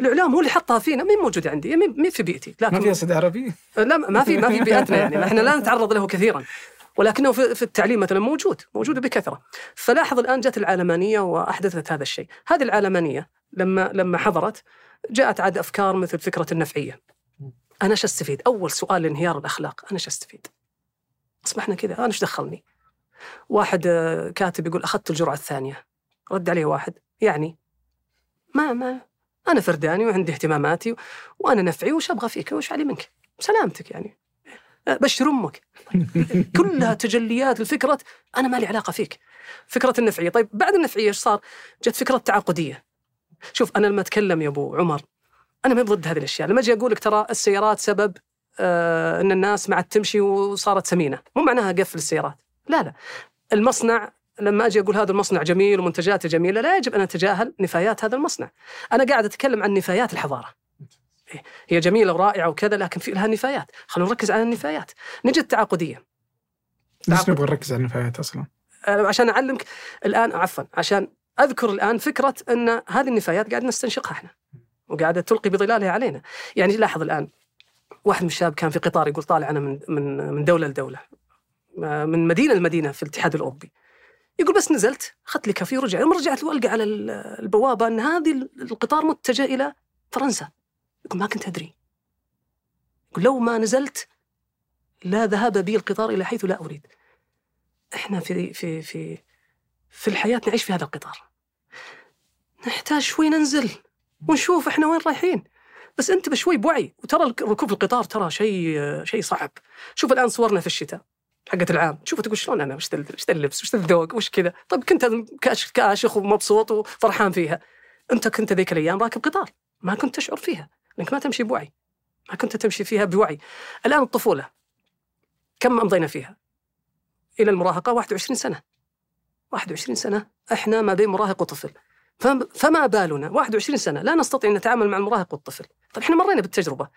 الإعلام هو اللي حطها فينا مين موجودة عندي مين في بيئتي. ما لكن في أسد عربي؟ لا ما في ما في *laughs* بيئتنا يعني إحنا لا نتعرض له كثيرا. ولكنه في التعليم مثلا موجود موجود بكثرة. فلاحظ الآن جت العلمانيه وأحدثت هذا الشيء. هذه العلمانيه لما لما حضرت جاءت عاد أفكار مثل فكرة النفعية. أنا إيش أستفيد؟ أول سؤال لانهيار الأخلاق أنا إيش أستفيد؟ اصبحنا كذا أنا إيش دخلني؟ واحد آه، كاتب يقول أخذت الجرعة الثانية. رد عليه واحد. يعني ما ما أنا فرداني وعندي اهتماماتي وأنا نفعي وش أبغى فيك وش علي منك؟ سلامتك يعني. بشر أمك. *laughs* كلها تجليات لفكره أنا ما لي علاقة فيك. فكرة النفعية. طيب بعد النفعية إيش صار؟ جت فكرة تعاقدية. شوف أنا لما أتكلم يا أبو عمر أنا ما ضد هذه الأشياء. لما أجي أقول لك ترى السيارات سبب آه إن الناس ما عاد تمشي وصارت سمينة. مو معناها قفل السيارات. لا لا. المصنع لما أجي أقول هذا المصنع جميل ومنتجاته جميلة لا يجب أن أتجاهل نفايات هذا المصنع. أنا قاعد أتكلم عن نفايات الحضارة. هي جميلة ورائعة وكذا لكن في لها نفايات. خلونا نركز على النفايات. نجي التعاقدية. ليش. نبغى نركز على النفايات أصلا؟ آه، عشان أعلمك الآن عفوا عشان أذكر الآن فكرة أن هذه النفايات قاعد نستنشقها إحنا. وقاعدة تلقي بظلالها علينا. يعني لاحظ الآن واحد من الشباب كان في قطار يقول طالع أنا من من من دولة لدولة. من مدينة لمدينة في الاتحاد الأوروبي. يقول بس نزلت أخذت لي كافي ورجع يوم رجعت له القى على ال- البوابة أن هذه القطار متجه إلى فرنسا. يقول ما كنت أدري. يقول لو ما نزلت لا ذهب بي القطار إلى حيث لا أريد. إحنا في في في في الحياة نعيش في هذا القطار. نحتاج شوي ننزل ونشوف إحنا وين رايحين. بس انتبه شوي بوعي وترى ركوب القطار ترى شيء شيء صعب. شوف الآن صورنا في الشتاء. حقت العام. شوف تقول شلون أنا؟ وش وش اللبس؟ وش الذوق؟ وش كذا؟ طيب كنت كأش- كاشخ ومبسوط وفرحان فيها. أنت كنت ذيك الأيام راكب قطار. ما كنت تشعر فيها. لأنك ما تمشي بوعي. ما كنت تمشي فيها بوعي. الآن الطفولة. كم امضينا فيها؟ إلى المراهقة 21 سنة. 21 سنة إحنا ما بين مراهق وطفل. فم- فما بالنا. 21 سنة. لا نستطيع أن نتعامل مع المراهق والطفل. طيب إحنا مرينا بالتجربة.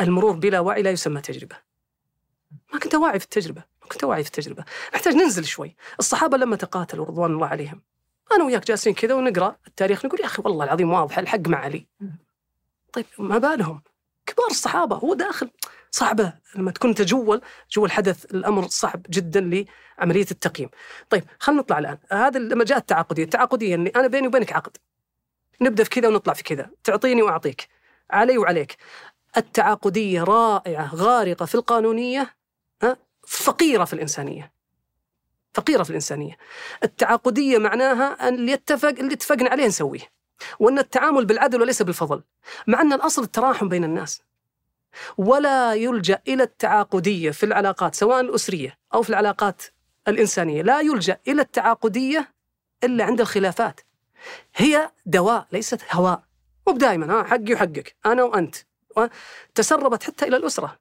المرور بلا وعي لا يسمى تجربة. ما كنت واعي في التجربة. كنت واعي في التجربة. نحتاج ننزل شوي. الصحابة لما تقاتلوا رضوان الله عليهم. أنا وياك جالسين كذا ونقرأ التاريخ نقول يا أخي والله العظيم واضح الحق مع علي. طيب ما بالهم؟ كبار الصحابة. هو داخل صعبة لما تكون تجول جوا الحدث الأمر صعب جدا لعملية التقييم. طيب خلينا نطلع الآن، هذا لما جاء التعاقدية، التعاقدية اني أنا بيني وبينك عقد. نبدأ في كذا ونطلع في كذا، تعطيني وأعطيك. علي وعليك. التعاقدية رائعة غارقة في القانونية ها؟ فقيرة في الإنسانية. فقيرة في الإنسانية. التعاقدية معناها اللي يتفق اللي اتفقنا عليه نسويه. وأن التعامل بالعدل وليس بالفضل. مع أن الأصل التراحم بين الناس. ولا يلجأ إلى التعاقدية في العلاقات سواء الأسرية أو في العلاقات الإنسانية، لا يلجأ إلى التعاقدية إلا عند الخلافات. هي دواء ليست هواء. مو دائما ها حقي وحقك، أنا وأنت. و- تسربت حتى إلى الأسرة.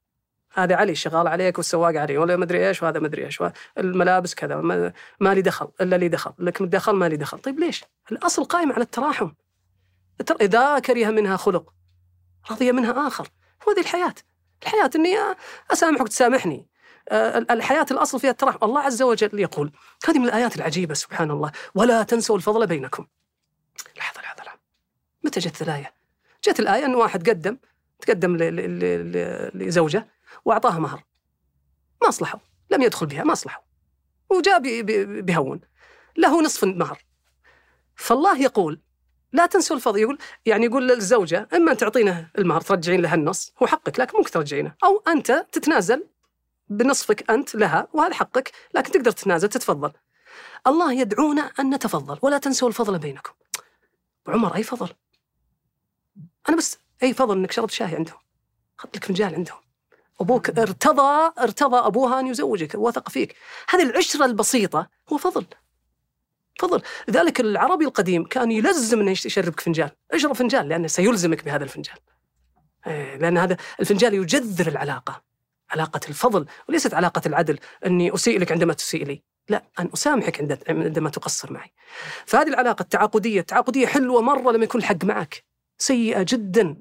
هذا علي شغال عليك والسواق علي ولا مدري إيش وهذا مدري إيش الملابس كذا ما, لي دخل إلا لي دخل لك دخل ما لي دخل. طيب ليش؟ الأصل قائم على التراحم. التر- إذا كره منها خلق رضي منها آخر. وهذه الحياة. الحياة إني أسامحك وتسامحني. آه، الحياة الأصل فيها التراحم. الله عز وجل يقول هذه من الآيات العجيبة سبحان الله. ولا تنسوا الفضل بينكم. لحظة لحظة لحظة. متى جت الآية؟ جت الآية إن واحد قدم تقدم ل- ل- ل- ل- لزوجة واعطاها مهر. ما أصلحوا. لم يدخل بها ما أصلحوا. وجاء بهون. له نصف المهر فالله يقول لا تنسوا الفضل يقول يعني يقول للزوجة إما أن تعطينه المهر ترجعين لها النص هو حقك لكن ممكن ترجعينه. أو أنت تتنازل بنصفك أنت لها وهذا حقك لكن تقدر تتنازل تتفضل. الله يدعونا أن نتفضل ولا تنسوا الفضل بينكم. عمر أي فضل؟ أنا بس أي فضل إنك شربت شاي عندهم. اخذت لك فنجان عندهم. أبوك ارتضى ارتضى أبوها أن يزوجك وثق فيك. هذه العشرة البسيطة هو فضل. فضل. لذلك العربي القديم كان يلزم إنه يشربك فنجان. اشرب فنجان لأنه سيلزمك بهذا الفنجان. إيه، لأن هذا الفنجان يجذر العلاقة علاقة الفضل وليست علاقة العدل. إني أسيء لك عندما تسيء لي. لا أن أسامحك عند- عندما تقصر معي. فهذه العلاقة التعاقدية التعاقدية حلوة مرة لما يكون الحق معك. سيئة جدا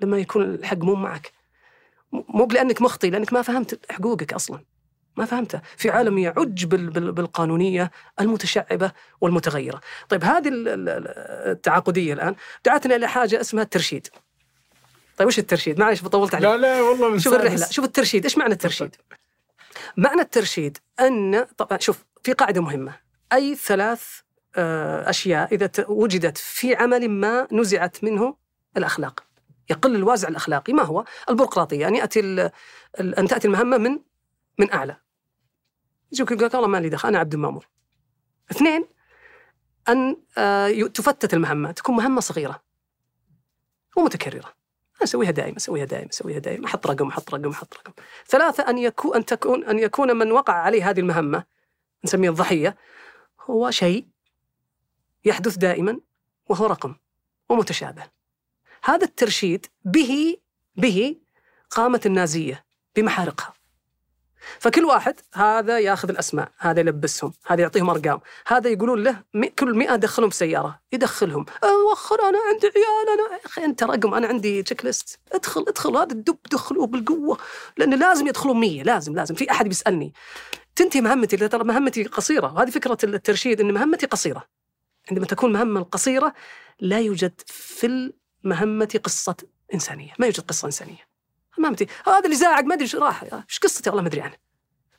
لما يكون الحق مو معك. مو لأنك مخطي لأنك ما فهمت حقوقك أصلا. ما فهمتها في عالم يعج بال- بال- بالقانونية المتشعبة والمتغيرة. طيب هذه ال- ال- ال- التعاقدية الآن. دعتنا إلى حاجة اسمها الترشيد. طيب وش الترشيد؟ معلش طولت عليك. لا لا والله من شوف الرحلة. شوف الترشيد. إيش معنى الترشيد؟ معنى الترشيد أن طبعا شوف في قاعدة مهمة. أي ثلاث آه، أشياء إذا ت- وجدت في عمل ما نزعت منه الأخلاق. يقل الوازع الأخلاقي. ما هو؟ البيروقراطية. ان ياتي أن تأتي المهمة من من أعلى. يجيك يقول لك والله ما لي دخل أنا عبد المامور اثنين أن آه، تفتت المهمة تكون مهمة صغيرة. ومتكرره أسويها دائما أسويها دائما أسويها دائما. أحط رقم أحط رقم أحط رقم. ثلاثة أن يكون أن تكون أن يكون من وقع عليه هذه المهمة نسميه الضحية هو شيء يحدث دائما وهو رقم ومتشابه. هذا الترشيد به به قامت النازية بمحارقها. فكل واحد هذا ياخذ الأسماء هذا يلبسهم هذا يعطيهم أرقام هذا يقولون له كل مئة دخلهم بسياره يدخلهم. وخر أنا عندي عيال أنا يا أخي أنت رقم أنا عندي تشيك ليست ادخل ادخل هذا الدب دخلوه بالقوة. لأن لازم يدخلون 100 لازم لازم. في أحد بيسألني تنتهي مهمتي ترى مهمتي قصيرة؟ وهذه فكرة الترشيد إن مهمتي قصيرة. عندما تكون مهمة القصيرة لا يوجد في المهمه قصة إنسانية. ما يوجد قصة إنسانية. مهمتي هذا اللي زاعق ما أدري إيش راح. إيش قصتي؟ والله ما أدري عنه.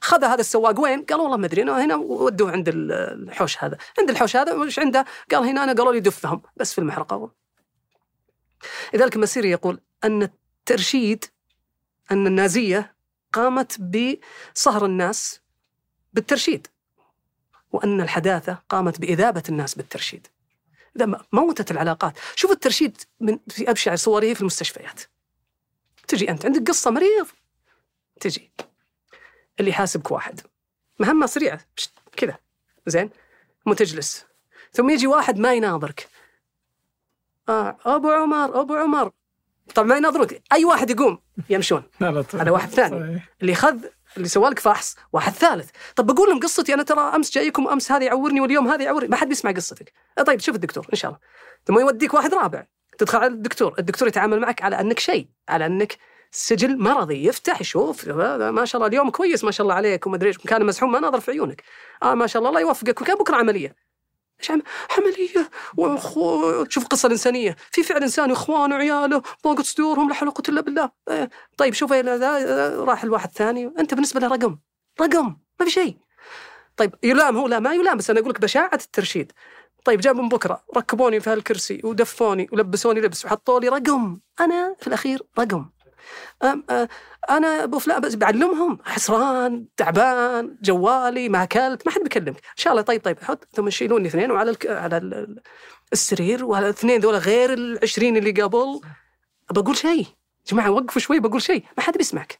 خذ هذا السواق وين؟ قال والله ما أدري. أنا هنا ودوه عند ال- الحوش هذا، عند الحوش هذا وش عنده؟ قال هنا أنا قالوا لي دفهم. بس في المحرقة. لذلك المسيري يقول أن الترشيد أن النازية قامت بصهر الناس بالترشيد وأن الحداثة قامت بإذابة الناس بالترشيد. إذا م- موتت العلاقات، شوف الترشيد من في أبشع صوره في المستشفيات. تجي أنت. عندك قصة مريض. تجي. اللي يحاسبك واحد. مهمة سريعة. كذا. زين. متجلس. ثم يجي واحد ما يناظرك. آه أبو عمر أبو عمر. طبعا ما يناظرك أي واحد يقوم؟ يمشون. طيب. هذا واحد ثاني. اللي خذ اللي سوى لك فحص واحد ثالث. طب بقول لهم قصتي أنا ترى أمس جايكم أمس هذا يعورني واليوم هذا يعورني. ما حد بيسمع قصتك. طيب شوف الدكتور إن شاء الله. ثم يوديك واحد رابع. تدخل على الدكتور. الدكتور يتعامل معك على أنك شيء على أنك سجل مرضي. يفتح يشوف ما شاء الله اليوم كويس ما شاء الله عليك وما أدري إيش. كان مسحوم ما نظر في عيونك. آه ما شاء الله الله يوفقك. وكان بكرة عملية. إيش عم... عمليه وخو... شوف القصة الإنسانية. في فعل إنساني اخوانه وعياله ضاقت صدورهم لا حول ولا قوه إلا بالله. آه، طيب شوف راح الواحد ثاني أنت بالنسبة له رقم. رقم. ما في شيء. طيب يلام هو لا ما يلام بس أنا أقول لك بشاعة الترشيد. طيب جاب من بكرة. ركبوني في هالكرسي ودفوني ولبسوني لبس وحطوا لي رقم. أنا في الأخير رقم. أنا أبو فلان بس بعلمهم. حسران تعبان جوالي ما أكلت ما حد بيكلمك. إن شاء الله. طيب طيب حط ثم يشيلوني اثنين وعلى الك... على ال- ال- السرير وعلى الاثنين ذولا غير العشرين اللي قبل. بقول شيء. جماعة وقفوا شوي بقول شيء. ما حد بيسمعك.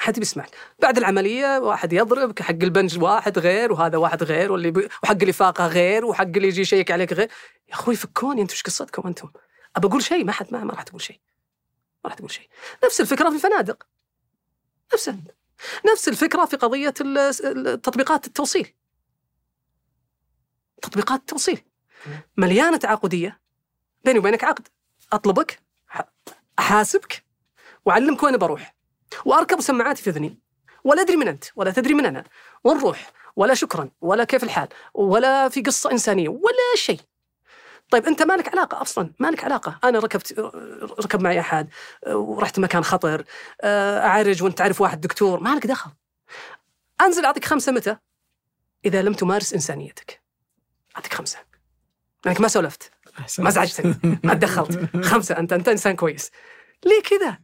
ما حد بيسمعك. بعد العملية واحد يضرب حق البنج واحد غير وهذا واحد غير واللي بي... وحق الافاقه غير وحق اللي يجي يشيك عليك غير. يا أخوي فكوني أنتم. إيش قصتكم أنتم؟ أبى أقول شيء. ما حد ما, ما راح تقول شيء. ما راح تقول شيء. نفس الفكرة في الفنادق. نفس نفس الفكرة في قضية تطبيقات التوصيل. تطبيقات التوصيل. مليانة تعاقدية بيني وبينك عقد. أطلبك أحاسبك وأعلمك وين بروح. وأركب سماعاتي في أذني. ولا أدري من أنت ولا تدري من أنا. ونروح ولا شكرا ولا كيف الحال؟ ولا في قصة إنسانية ولا شيء. طيب أنت مالك علاقة أصلا؟ مالك علاقة؟ أنا ركبت ركب معي أحد ورحت مكان خطر أعرج وأنت تعرف واحد دكتور مالك دخل؟ أنزل أعطيك خمسة متى؟ إذا لم تمارس إنسانيتك. أعطيك خمسة. لأنك ما سولفت. ما ازعجتني ما تدخلت *laughs* خمسة أنت أنت إنسان كويس. ليه كذا؟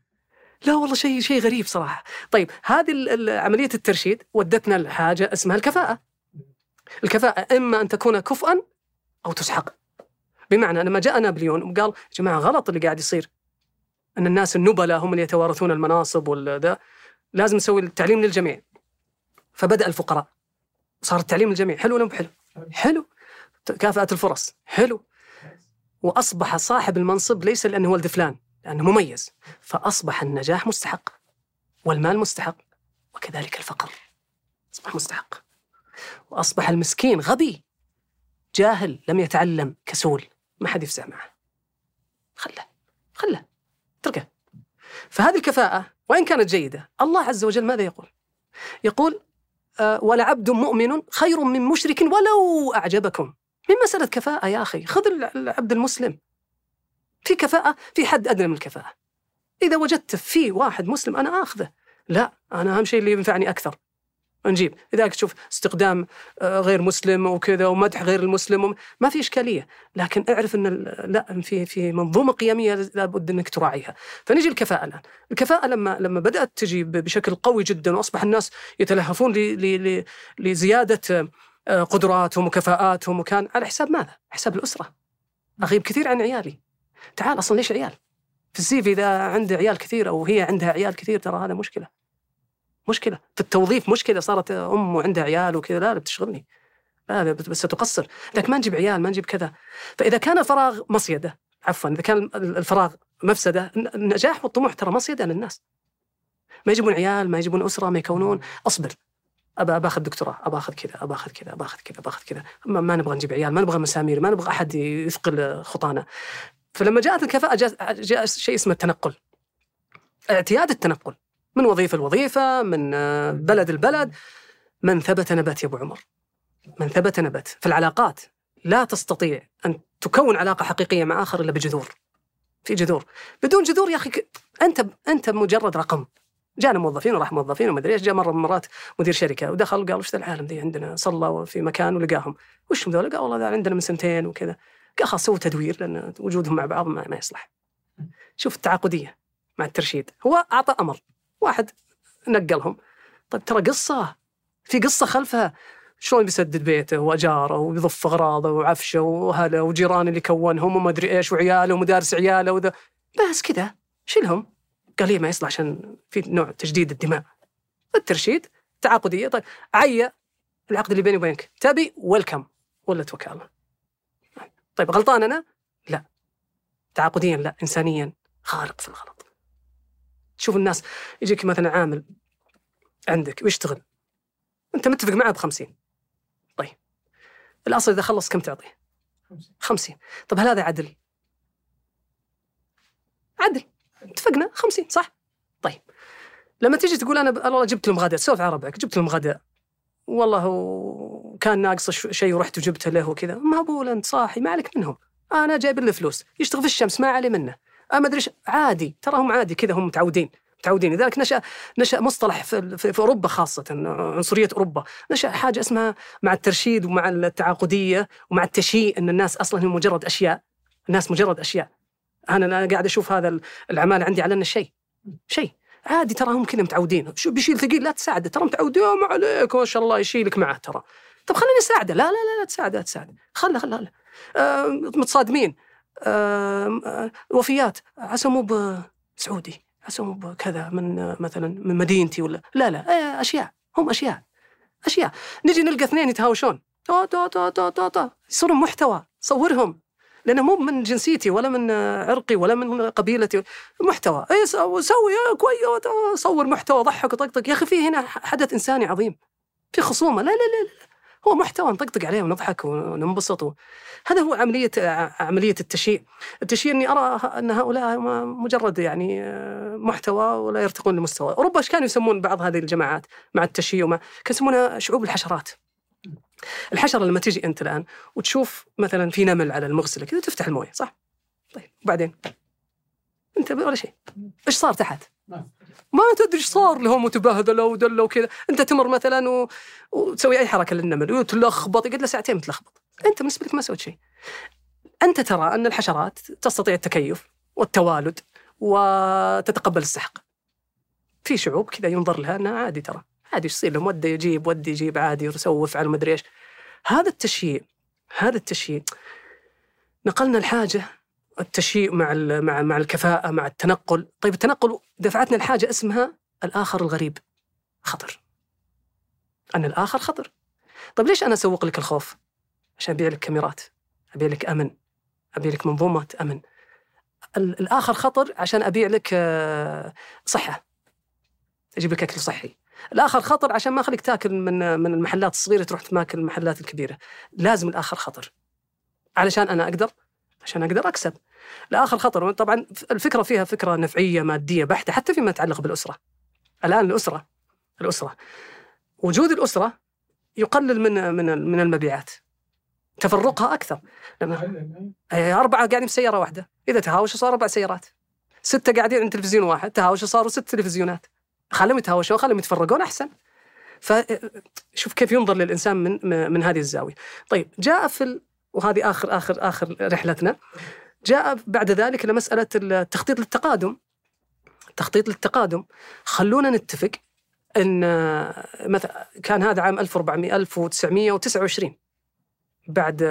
لا والله شيء شيء غريب صراحة. طيب هذه عملية الترشيد ودتنا لحاجة اسمها الكفاءة. الكفاءة إما أن تكون كفءا أو تسحق. بمعنى لما جاء نابليون وقال يا جماعة غلط اللي قاعد يصير. إن الناس النبلاء هم اللي يتوارثون المناصب والذا. لازم نسوي التعليم للجميع. فبدأ الفقراء. صار التعليم للجميع. حلو ولا حلو؟ حلو. كافأة الفرص. حلو. وأصبح صاحب المنصب ليس لأنه ولد فلان لأنه مميز. فأصبح النجاح مستحق. والمال مستحق. وكذلك الفقر. أصبح مستحق. وأصبح المسكين غبي. جاهل. لم يتعلم. كسول. ما حد يفزع معه. خله خله اتركه فهذه الكفاءة وإن كانت جيدة الله عز وجل ماذا يقول؟ يقول آه، ولعبد مؤمن خير من مشرك ولو أعجبكم. من مسألة كفاءة يا أخي خذ العبد المسلم. في كفاءة في حد أدنى من الكفاءة. إذا وجدت في واحد مسلم أنا آخذه. لا أنا أهم شيء اللي ينفعني أكثر. نجيب لذلك تشوف استخدام آه، غير مسلم وكذا ومدح غير المسلم ما في إشكالية. لكن أعرف إن لا في في منظومة قيمية لابد إنك تراعيها. فنجي الكفاءة الآن. الكفاءة لما لما بدأت تجي بشكل قوي جدا وأصبح الناس يتلهفون لزيادة آه، قدراتهم وكفاءاتهم وكان على حساب ماذا؟ حساب الأسرة. أغيب كثير عن عيالي. تعال أصلا ليش عيال؟ في السيف إذا عنده عيال كثير أو هي عندها عيال كثير ترى هذا مشكلة. مشكلة. في التوظيف مشكلة صارت أم وعندها عيال وكذا. لا لا بتشغلني. لا بس ستقصر لكن ما نجيب عيال ما نجيب كذا. فإذا كان الفراغ مصيدة عفوا إذا كان الفراغ مفسدة النجاح والطموح ترى مصيدة للناس. ما يجيبون عيال ما يجيبون أسرة ما يكونون. أصبر. ابى باخذ دكتوراه. ابى آخذ كذا ابى آخذ كذا ابى آخذ كذا ابى آخذ كذا. ما, ما نبغى نجيب عيال ما نبغى مسامير ما نبغى أحد يثقل خطانا. فلما جاءت الكفاءة جاء, جاء شيء اسمه التنقل. اعتياد التنقل. من وظيفة لوظيفة من آه، بلد لبلد. من ثبت نبت يا أبو عمر. من ثبت نبت في العلاقات لا تستطيع أن تكون علاقة حقيقية مع آخر إلا بجذور. في جذور. بدون جذور يا أخي أنت أنت مجرد رقم. جانا موظفين وراح موظفين وما أدري إيش جاء مرة من المرات مدير شركة ودخل قال وش العالم ذي عندنا؟ صلى في مكان ولقاهم. وش ذولا؟ قال والله عندنا من سنتين وكذا. قال خلاص سووا تدوير لأن وجودهم مع بعض ما, ما يصلح. شوف التعاقدية مع الترشيد. هو أعطى أمر. واحد نقلهم. طيب ترى قصة؟ في قصة خلفها؟ شلون بيسدد بيته وأجاره ويضف أغراضه وعفشه وأهله وجيران اللي كونهم وما أدري إيش وعياله ومدارس عياله وذا. بس كذا شيلهم. قال لي ما يصلح عشان في نوع تجديد الدماء. الترشيد تعاقدية. طيب عيا العقد اللي بيني وبينك. تبي ويلكم. ولا وكاله طيب غلطان أنا؟ لا. تعاقديا. لا. انسانيا. خارق في الغلط. تشوف الناس يجيك مثلا عامل عندك ويشتغل. أنت متفق معه ب 50 طيب. الأصل إذا خلص كم تعطيه؟ 50 طيب هل هذا عدل؟ عدل. اتفقنا؟ 50 صح؟ طيب. لما تيجي تقول أنا والله جبت لهم غداء سولف على ربعك. جبت لهم غداء والله كان ناقص شيء ورحت وجبته له وكذا. ما بقول أنت صاحي ما عليك منهم. أنا جايب له فلوس. يشتغل في الشمس ما علي منه. ما أدري عادي ترى هم عادي كذا هم متعودين متعودين. لذلك نشا نشأ مصطلح في, في, أوروبا خاصة عنصرية أوروبا. نشأ حاجة اسمها مع الترشيد ومع التعاقدية ومع التشيء إن الناس أصلا هم مجرد أشياء. الناس مجرد أشياء. أنا قاعد أشوف هذا العماله عندي على أنه شيء شيء. عادي ترى هم كذا متعودين. شو بيشيل ثقيل؟ لا تساعده. ترى متعود ما عليك ما شاء الله يشيلك معه ترى. طب خليني أساعده. لا لا لا لا تساعده لا تساعده. خله خله خله. آه متصادمين. وفيات. عسى مو بسعودي عسى مو بكذا من مثلا من مدينتي ولا. لا لا آه، أشياء. هم أشياء. أشياء. نجي نلقى اثنين يتهاوشون. تو تو تو تو تو تو. يصيرون محتوى. صورهم. لأنه مو من جنسيتي ولا من عرقي ولا من قبيلتي. محتوى. اي سوي كويس صور محتوى ضحك وطقطق يا أخي في هنا حدث إنساني عظيم. في خصومة. لا لا لا, لا. هو محتوى نطقطق عليه ونضحك وننبسط هذا هو عملية عملية التشييع. التشييع إني أرى أن هؤلاء مجرد يعني آه، محتوى ولا يرتقون لمستوى. أوروبا إيش كانوا يسمون بعض هذه الجماعات مع التشييع؟ وما كانوا يسمونها شعوب الحشرات. الحشرة لما تجي أنت الآن وتشوف مثلا في نمل على المغسلة كذا تفتح الموية صح؟ طيب وبعدين؟ أنت ولا شيء. إيش صار تحت؟ ما تدري إيش صار لهم وتبهدلوا ودلوا وكذا. أنت تمر مثلا و... وتسوي أي حركة للنمل وتلخبط يقعد له ساعتين متلخبط أنت بالنسبة لك ما سويت شيء. أنت ترى أن الحشرات تستطيع التكيف والتوالد وتتقبل السحق. في شعوب كذا ينظر لها أنها عادي ترى. عادي يصير لهم ودي يجيب ودي يجيب عادي يسوي يفعل ما ادري إيش. هذا التشييع هذا التشييع. نقلنا الحاجة التشيء مع مع مع الكفاءة مع التنقل، طيب التنقل دفعتنا لحاجة اسمها الآخر الغريب خطر. أن الآخر خطر. طيب ليش أنا أسوق لك الخوف؟ عشان أبيع لك كاميرات، أبيع لك أمن، أبيع لك منظومة أمن. الآخر خطر عشان أبيع لك آه، صحة. أجيب لك أكل صحي. الآخر خطر عشان ما أخليك تاكل من من المحلات الصغيرة تروح تماكل المحلات الكبيرة لازم الآخر خطر علشان أنا أقدر عشان أقدر أكسب. الآخر خطر طبعا الفكرة فيها فكرة نفعية مادية بحتة حتى فيما يتعلق بالأسرة. الآن الأسرة الأسرة. وجود الأسرة يقلل من من من المبيعات. تفرقها أكثر. لما أربعة قاعدين في سيارة واحدة. إذا تهاوشوا صار أربع سيارات. ستة قاعدين عند تلفزيون واحد. تهاوشوا صاروا ست تلفزيونات. خلهم يتهاوشون خلهم يتفرقون أحسن. فشوف كيف ينظر للإنسان من من هذه الزاوية. طيب جاء في. وهذه اخر اخر آخر رحلتنا. جاء بعد ذلك لمسألة التخطيط للتقادم. تخطيط للتقادم. خلونا نتفق إن مثلا كان هذا عام 1400 1929 بعد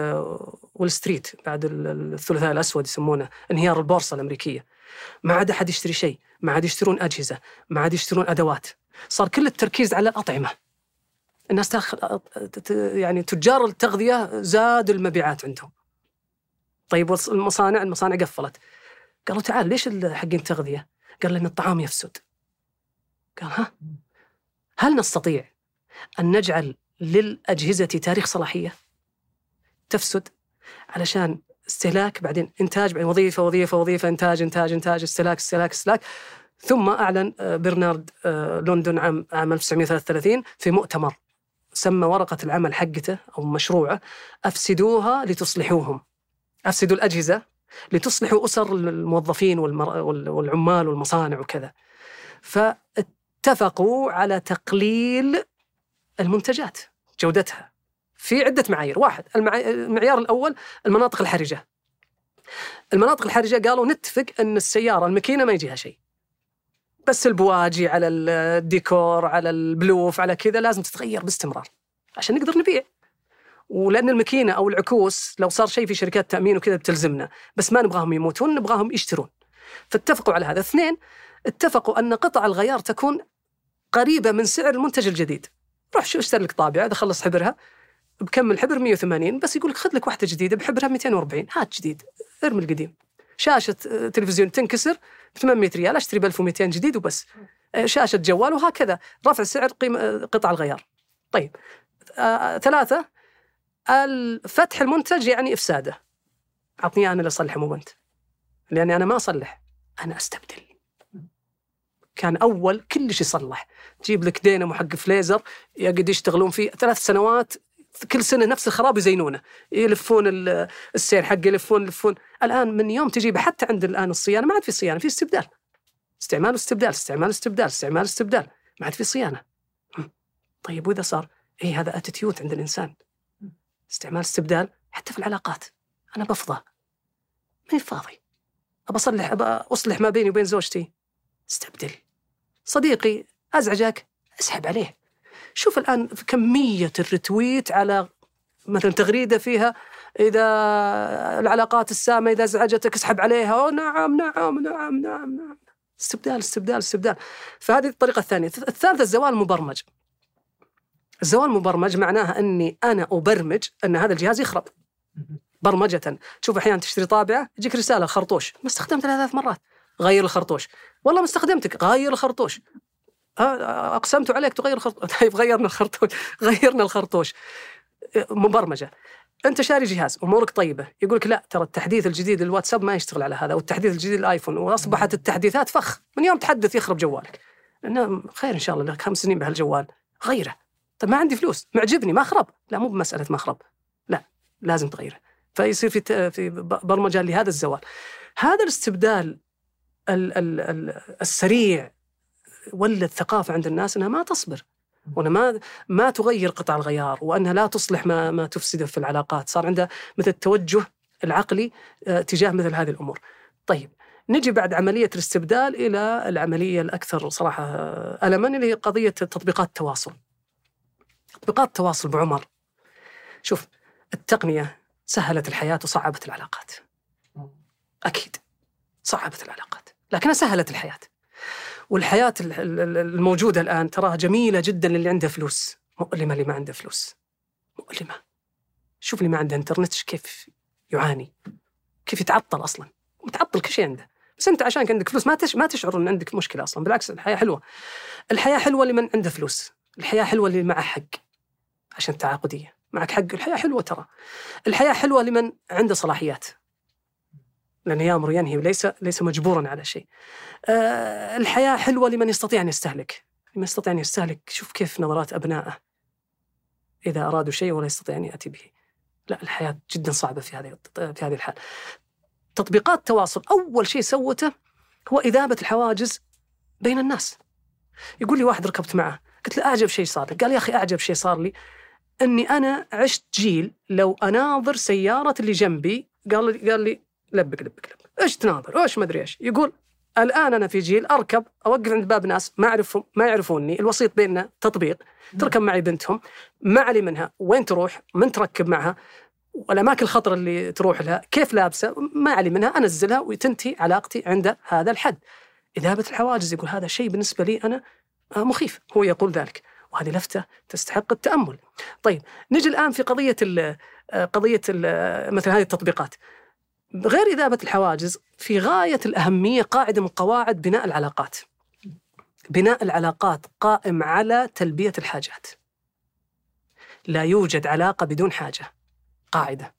وول ستريت بعد الثلاثاء الأسود يسمونه انهيار البورصة الأمريكية. ما عاد أحد يشتري شيء ما عاد يشترون أجهزة ما عاد يشترون أدوات. صار كل التركيز على الأطعمة. الناس تاخذ يعني تجار التغذية زاد المبيعات عندهم. طيب المصانع المصانع قفلت. قالوا تعال ليش حقين التغذية؟ قال لأن الطعام يفسد. قال ها؟ هل نستطيع أن نجعل للأجهزة تاريخ صلاحية؟ تفسد علشان استهلاك بعدين إنتاج بعدين وظيفة وظيفة وظيفة إنتاج إنتاج إنتاج استهلاك استهلاك استهلاك. ثم أعلن آه، برنارد آه، لندن عام عام 1933 في مؤتمر. سمى ورقة العمل حقته أو مشروعه أفسدوها لتصلحوهم. أفسدوا الأجهزة لتصلحوا أسر الموظفين والعمال والمصانع وكذا. فاتفقوا على تقليل المنتجات جودتها في عدة معايير. واحد المعيار الأول المناطق الحرجة. المناطق الحرجة قالوا نتفق أن السيارة الماكينة ما يجيها شيء. بس البواجي على الديكور على البلوف على كذا لازم تتغير باستمرار عشان نقدر نبيع. ولأن الماكينة أو العكوس لو صار شيء في شركات تأمين وكذا بتلزمنا بس ما نبغاهم يموتون نبغاهم يشترون. فاتفقوا على هذا. اثنين اتفقوا أن قطع الغيار تكون قريبة من سعر المنتج الجديد. روح شو اشتري لك طابعة إذا خلص حبرها بكم الحبر؟ 180 بس يقول لك خذ لك واحدة جديدة بحبرها 240 هات جديد ارمي القديم. شاشة آه، تلفزيون تنكسر ب 800 ريال أشتري ب 1200 جديد وبس. آه، شاشة جوال وهكذا. رفع سعر قيمه آه، قطع الغيار. طيب. آه ثلاثة. فتح المنتج يعني إفساده. اعطني أنا اللي أصلحه مو أنت. لأني أنا ما أصلح. أنا أستبدل. كان أول كل شيء يصلح. تجيب لك دينامو حق فليزر يقعد يشتغلون فيه. ثلاث سنوات كل سنة نفس الخراب يزينونه. يلفون السير حقه يلفون يلفون. الآن من يوم تجيبه حتى عند الآن الصيانة ما عاد في صيانة في استبدال. استعمال واستبدال استعمال واستبدال استعمال واستبدال. ما عاد في صيانة. طيب وإذا صار؟ اي هذا اتيتيود عند الإنسان. استعمال استبدال حتى في العلاقات. أنا بفضى. ماني فاضي. أبى أصلح أبى أصلح ما بيني وبين زوجتي. استبدل. صديقي أزعجك أسحب عليه. شوف الآن كمية الرتويت على مثلا تغريدة فيها إذا العلاقات السامة إذا أزعجتك اسحب عليها أو نعم نعم نعم نعم نعم. استبدال استبدال استبدال. فهذه الطريقة الثانية. الثالثة الزوال مبرمج. الزوال مبرمج معناها أني أنا أبرمج أن هذا الجهاز يخرب. برمجة. تشوف أحيانا تشتري طابعة يجيك رسالة خرطوش. ما استخدمتها ثلاث مرات؟ غير الخرطوش. والله ما استخدمتك غير الخرطوش. أقسمت عليك تغير الخرطوش *laughs* طيب غيرنا الخرطوش غيرنا الخرطوش. مبرمجة. أنت شاري جهاز أمورك طيبة. يقول لك لا ترى التحديث الجديد للواتساب ما يشتغل على هذا والتحديث الجديد للايفون وأصبحت التحديثات فخ. من يوم تحدث يخرب جوالك. لأنه خير إن شاء الله لك خمس سنين بهالجوال. غيره. طيب ما عندي فلوس. معجبني ما خرب. لا مو بمسألة ما خرب. لا لازم تغيره. فيصير في في برمجة لهذا الزوال. هذا الاستبدال السريع ولت ثقافه عند الناس إنها ما تصبر وإنها ما ما تغير قطع الغيار وإنها لا تصلح ما ما تفسده في العلاقات، صار عندها مثل التوجه العقلي آه، تجاه مثل هذه الأمور. طيب نجي بعد عملية الاستبدال إلى العملية الأكثر صراحة آه، ألما اللي هي قضية تطبيقات التواصل. تطبيقات التواصل بعمر شوف التقنية سهلت الحياة وصعبت العلاقات. أكيد صعبت العلاقات، لكنها سهلت الحياة. والحياة الموجودة الآن تراها جميلة جدا للي عنده فلوس. مؤلمة اللي ما عنده فلوس. مؤلمة. شوف اللي ما عنده إنترنت كيف يعاني؟ كيف يتعطل أصلا؟ متعطل كل شيء عنده. بس أنت عشان عندك فلوس ما ما تشعر إن عندك مشكلة أصلا. بالعكس الحياة حلوة. الحياة حلوة لمن عنده فلوس. الحياة حلوة اللي معه حق عشان تعاقديه معك حق. الحياة حلوة ترى. الحياة حلوة لمن عنده صلاحيات. لأن يأمر ينهي ليس ليس مجبورا على شيء. أه الحياة حلوة لمن يستطيع أن يستهلك، لمن يستطيع أن يستهلك شوف كيف نظرات أبنائه إذا أرادوا شيء ولا يستطيع أن يأتي به. لا الحياة جدا صعبة في هذه في هذه الحال. تطبيقات التواصل أول شيء سوته هو إذابة الحواجز بين الناس. يقول لي واحد ركبت معه، قلت له أعجب شيء صار لي، قال يا أخي أعجب شيء صار لي أني أنا عشت جيل لو أناظر سيارة اللي جنبي قال لي قال لي لبق لبق لبق إيش تناظر؟ إيش ما أدري إيش. يقول الآن أنا في جيل أركب أوقف عند باب ناس ما أعرفهم ما يعرفوني الوسيط بيننا تطبيق تركب معي بنتهم ما علي منها وين تروح؟ من تركب معها؟ والأماكن الخطرة اللي تروح لها كيف لابسة؟ ما علي منها أنزلها وتنتهي علاقتي عند هذا الحد. إذابة الحواجز يقول هذا شيء بالنسبة لي أنا مخيف. هو يقول ذلك. وهذه لفتة تستحق التأمل. طيب نجي الآن في قضية ال قضية ال مثل هذه التطبيقات. غير إذابة الحواجز في غاية الأهمية قاعدة من قواعد بناء العلاقات. بناء العلاقات قائم على تلبية الحاجات. لا يوجد علاقة بدون حاجة. قاعدة.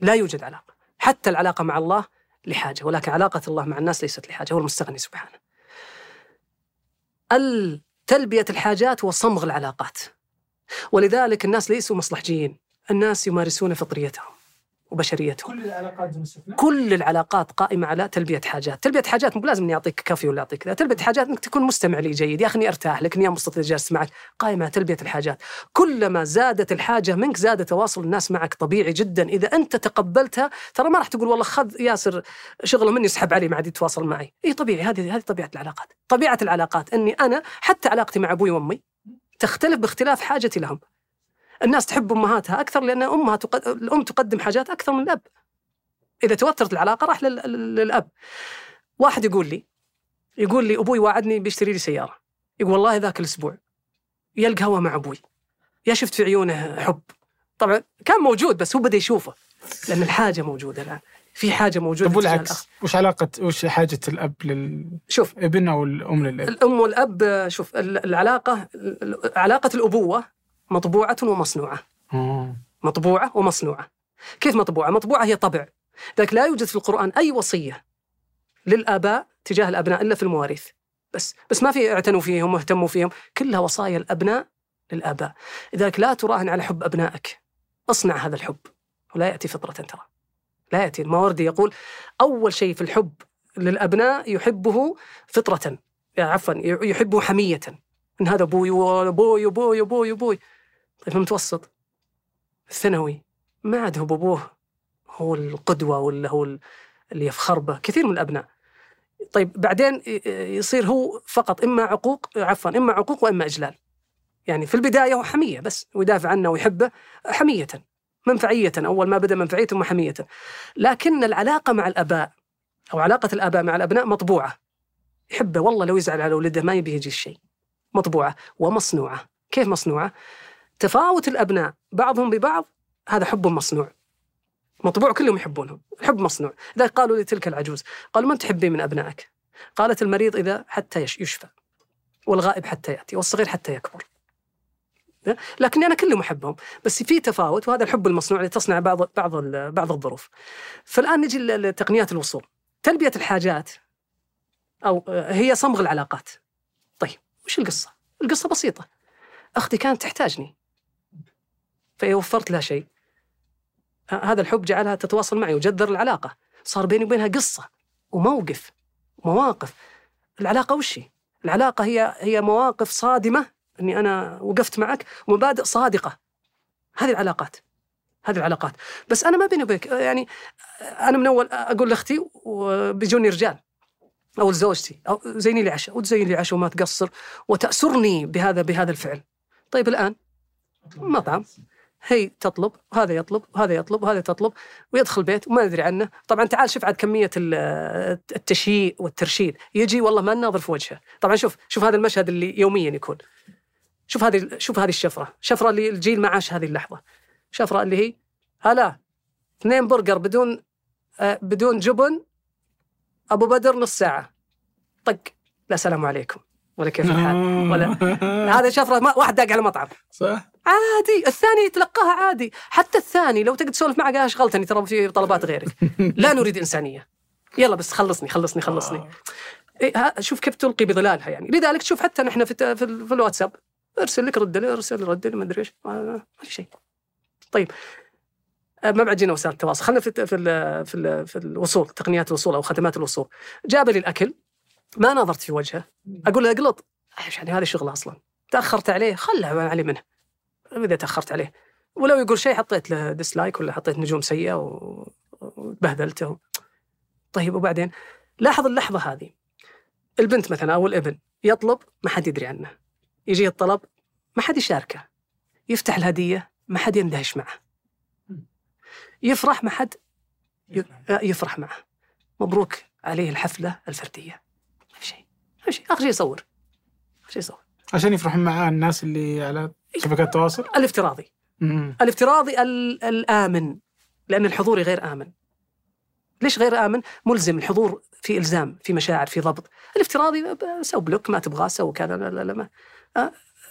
لا يوجد علاقة. حتى العلاقة مع الله لحاجة ولكن علاقة الله مع الناس ليست لحاجة هو المستغني سبحانه. تلبية الحاجات وصمغ العلاقات. ولذلك الناس ليسوا مصلحجيين. الناس يمارسون فطريتهم. وبشريتهم كل العلاقات مستثنى كل العلاقات قائمة على تلبية حاجات، تلبية حاجات مو لازم إني أعطيك كافي ولا أعطيك ذا، تلبية حاجات إنك تكون مستمع لي جيد، يا أخي إني أرتاح لك إني انبسط جالس معك، قائمة على تلبية الحاجات، كلما زادت الحاجة منك زاد تواصل الناس معك طبيعي جدا، إذا أنت تقبلتها ترى ما راح تقول والله خذ ياسر شغله مني يسحب علي ما عاد يتواصل معي، إي طبيعي هذه هذه طبيعة العلاقات، طبيعة العلاقات. إني أنا حتى علاقتي مع أبوي وأمي تختلف باختلاف حاجتي لهم. الناس تحب أمهاتها أكثر لأن أمها تقد... الأم تقدم حاجات أكثر من الأب. إذا توترت العلاقة راح لل... للأب. واحد يقول لي يقول لي أبوي وعدني بيشتري لي سيارة. يقول والله ذاك الأسبوع يلقى هوا مع أبوي. يا شفت في عيونه حب. طبعا كان موجود بس هو بدأ يشوفه لأن الحاجة موجودة الآن. في حاجة موجودة طب. والعكس وش علاقة وش حاجة الأب للابن شوف أو الأم للابن؟ الأم والأب شوف ال- العلاقة ال- علاقة الأبوة مطبوعة ومصنوعة. آه. مطبوعة ومصنوعة. كيف مطبوعة؟ مطبوعة هي طبع. لذلك لا يوجد في القرآن أي وصية للآباء تجاه الأبناء إلا في المواريث. بس بس ما في اعتنوا فيهم واهتموا فيهم. كلها وصايا الأبناء للآباء. لذلك لا تراهن على حب أبنائك. اصنع هذا الحب. ولا يأتي فطرة ترى. لا يأتي. الماوردي يقول أول شيء في الحب للأبناء يحبه فطرة. يا عفوا يحبه حمية. إن هذا أبوي وأبوي وأبوي وأبوي طيب في المتوسط الثانوي ما عاد هو بابوه هو القدوة ولا هو ال- اللي يفخر به كثير من الأبناء. طيب بعدين يصير هو فقط إما عقوق عفوا إما عقوق وإما إجلال. يعني في البداية هو حمية بس ويدافع عنه ويحبه حمية منفعية أول ما بدأ منفعية ثم حمية. لكن العلاقة مع الآباء أو علاقة الآباء مع الأبناء مطبوعة. يحبه والله لو يزعل على ولده ما يبي يجي الشيء. مطبوعة ومصنوعة. كيف مصنوعة؟ تفاوت الأبناء بعضهم ببعض هذا حب مصنوع. مطبوع كلهم يحبونهم الحب مصنوع. لذلك قالوا لتلك العجوز قالوا من تحبين من أبنائك؟ قالت المريض إذا حتى يش- يشفى والغائب حتى يأتي والصغير حتى يكبر. لكني أنا كلهم أحبهم بس في تفاوت وهذا الحب المصنوع اللي تصنع بعض بعض بعض الظروف. فالآن نجي لتقنيات الوصول. تلبية الحاجات آه، هي صمغ العلاقات. طيب وش القصة؟ القصة بسيطة. أختي كانت تحتاجني. فإذا وفرت لها شيء. هذا الحب جعلها تتواصل معي وجذر العلاقة. صار بيني وبينها قصة وموقف مواقف. العلاقة وش هي؟ العلاقة هي هي مواقف صادمة إني أنا وقفت معك ومبادئ صادقة. هذه العلاقات هذه العلاقات. بس أنا ما بيني وبينك يعني أنا من أول أقول لأختي وبيجوني رجال أو لزوجتي أو زيني لي عشاء وتزين لي عشاء وما تقصر وتأسرني بهذا بهذا الفعل. طيب الآن؟ مطعم. هي تطلب وهذا يطلب وهذا يطلب وهذا تطلب ويدخل البيت وما ندري عنه. طبعا تعال شوف عاد كمية ال- التشييء والترشيد. يجي والله ما ناظر في وجهه. طبعا شوف شوف هذا المشهد اللي يوميا يكون. شوف هذه شوف هذه الشفرة. شفرة اللي الجيل ما عاش هذه اللحظة. شفرة اللي هي هلا اثنين برجر بدون آه، بدون جبن أبو بدر نص ساعة. طق. لا سلام عليكم. ولا كيف الحال؟ ولا. هذا شفرة ما واحد داق على مطعم. صح. عادي الثاني يتلقاها عادي. حتى الثاني لو تقعد تسولف معه قال شغلتني ترى في طلبات غيرك. *laughs* لا نريد إنسانية. يلا بس خلصني خلصني خلصني. آه. إيه شوف كيف تلقي بظلالها يعني. لذلك تشوف حتى نحن في, في, ال- في الواتساب. ارسل لك رد لي ارسل رد لي ما أدري إيش. ما في شيء. طيب. آه، ما بعد جينا وسائل التواصل. خلينا في في ال في, ال في الوصول تقنيات الوصول أو خدمات الوصول. جاب لي الأكل. ما نظرت في وجهه. أقول له أقلط. يعني؟ هذا شغلة أصلا. تأخرت عليه خله علي منه. إذا تأخرت عليه. ولو يقول شيء حطيت له dislike ولا حطيت نجوم سيئة و- وبهذلته. طيب وبعدين؟ لاحظ اللحظة هذه. البنت مثلا أو الابن يطلب ما حد يدري عنه. يجي الطلب ما حد يشاركه. يفتح الهدية ما حد يندهش معه. يفرح ما حد ي- يفرح. معه. مبروك عليه الحفلة الفردية. ما في شيء. ما في شيء. اخر شيء يصور. اخر شيء يصور. عشان يفرحون معاه الناس اللي على شبكات التواصل الافتراضي. مم. الافتراضي ال- الآمن لأن الحضور غير آمن. ليش غير آمن؟ ملزم الحضور في إلزام في مشاعر في ضبط. الافتراضي سو block ما تبغاه سو كذا لا لا لا ما,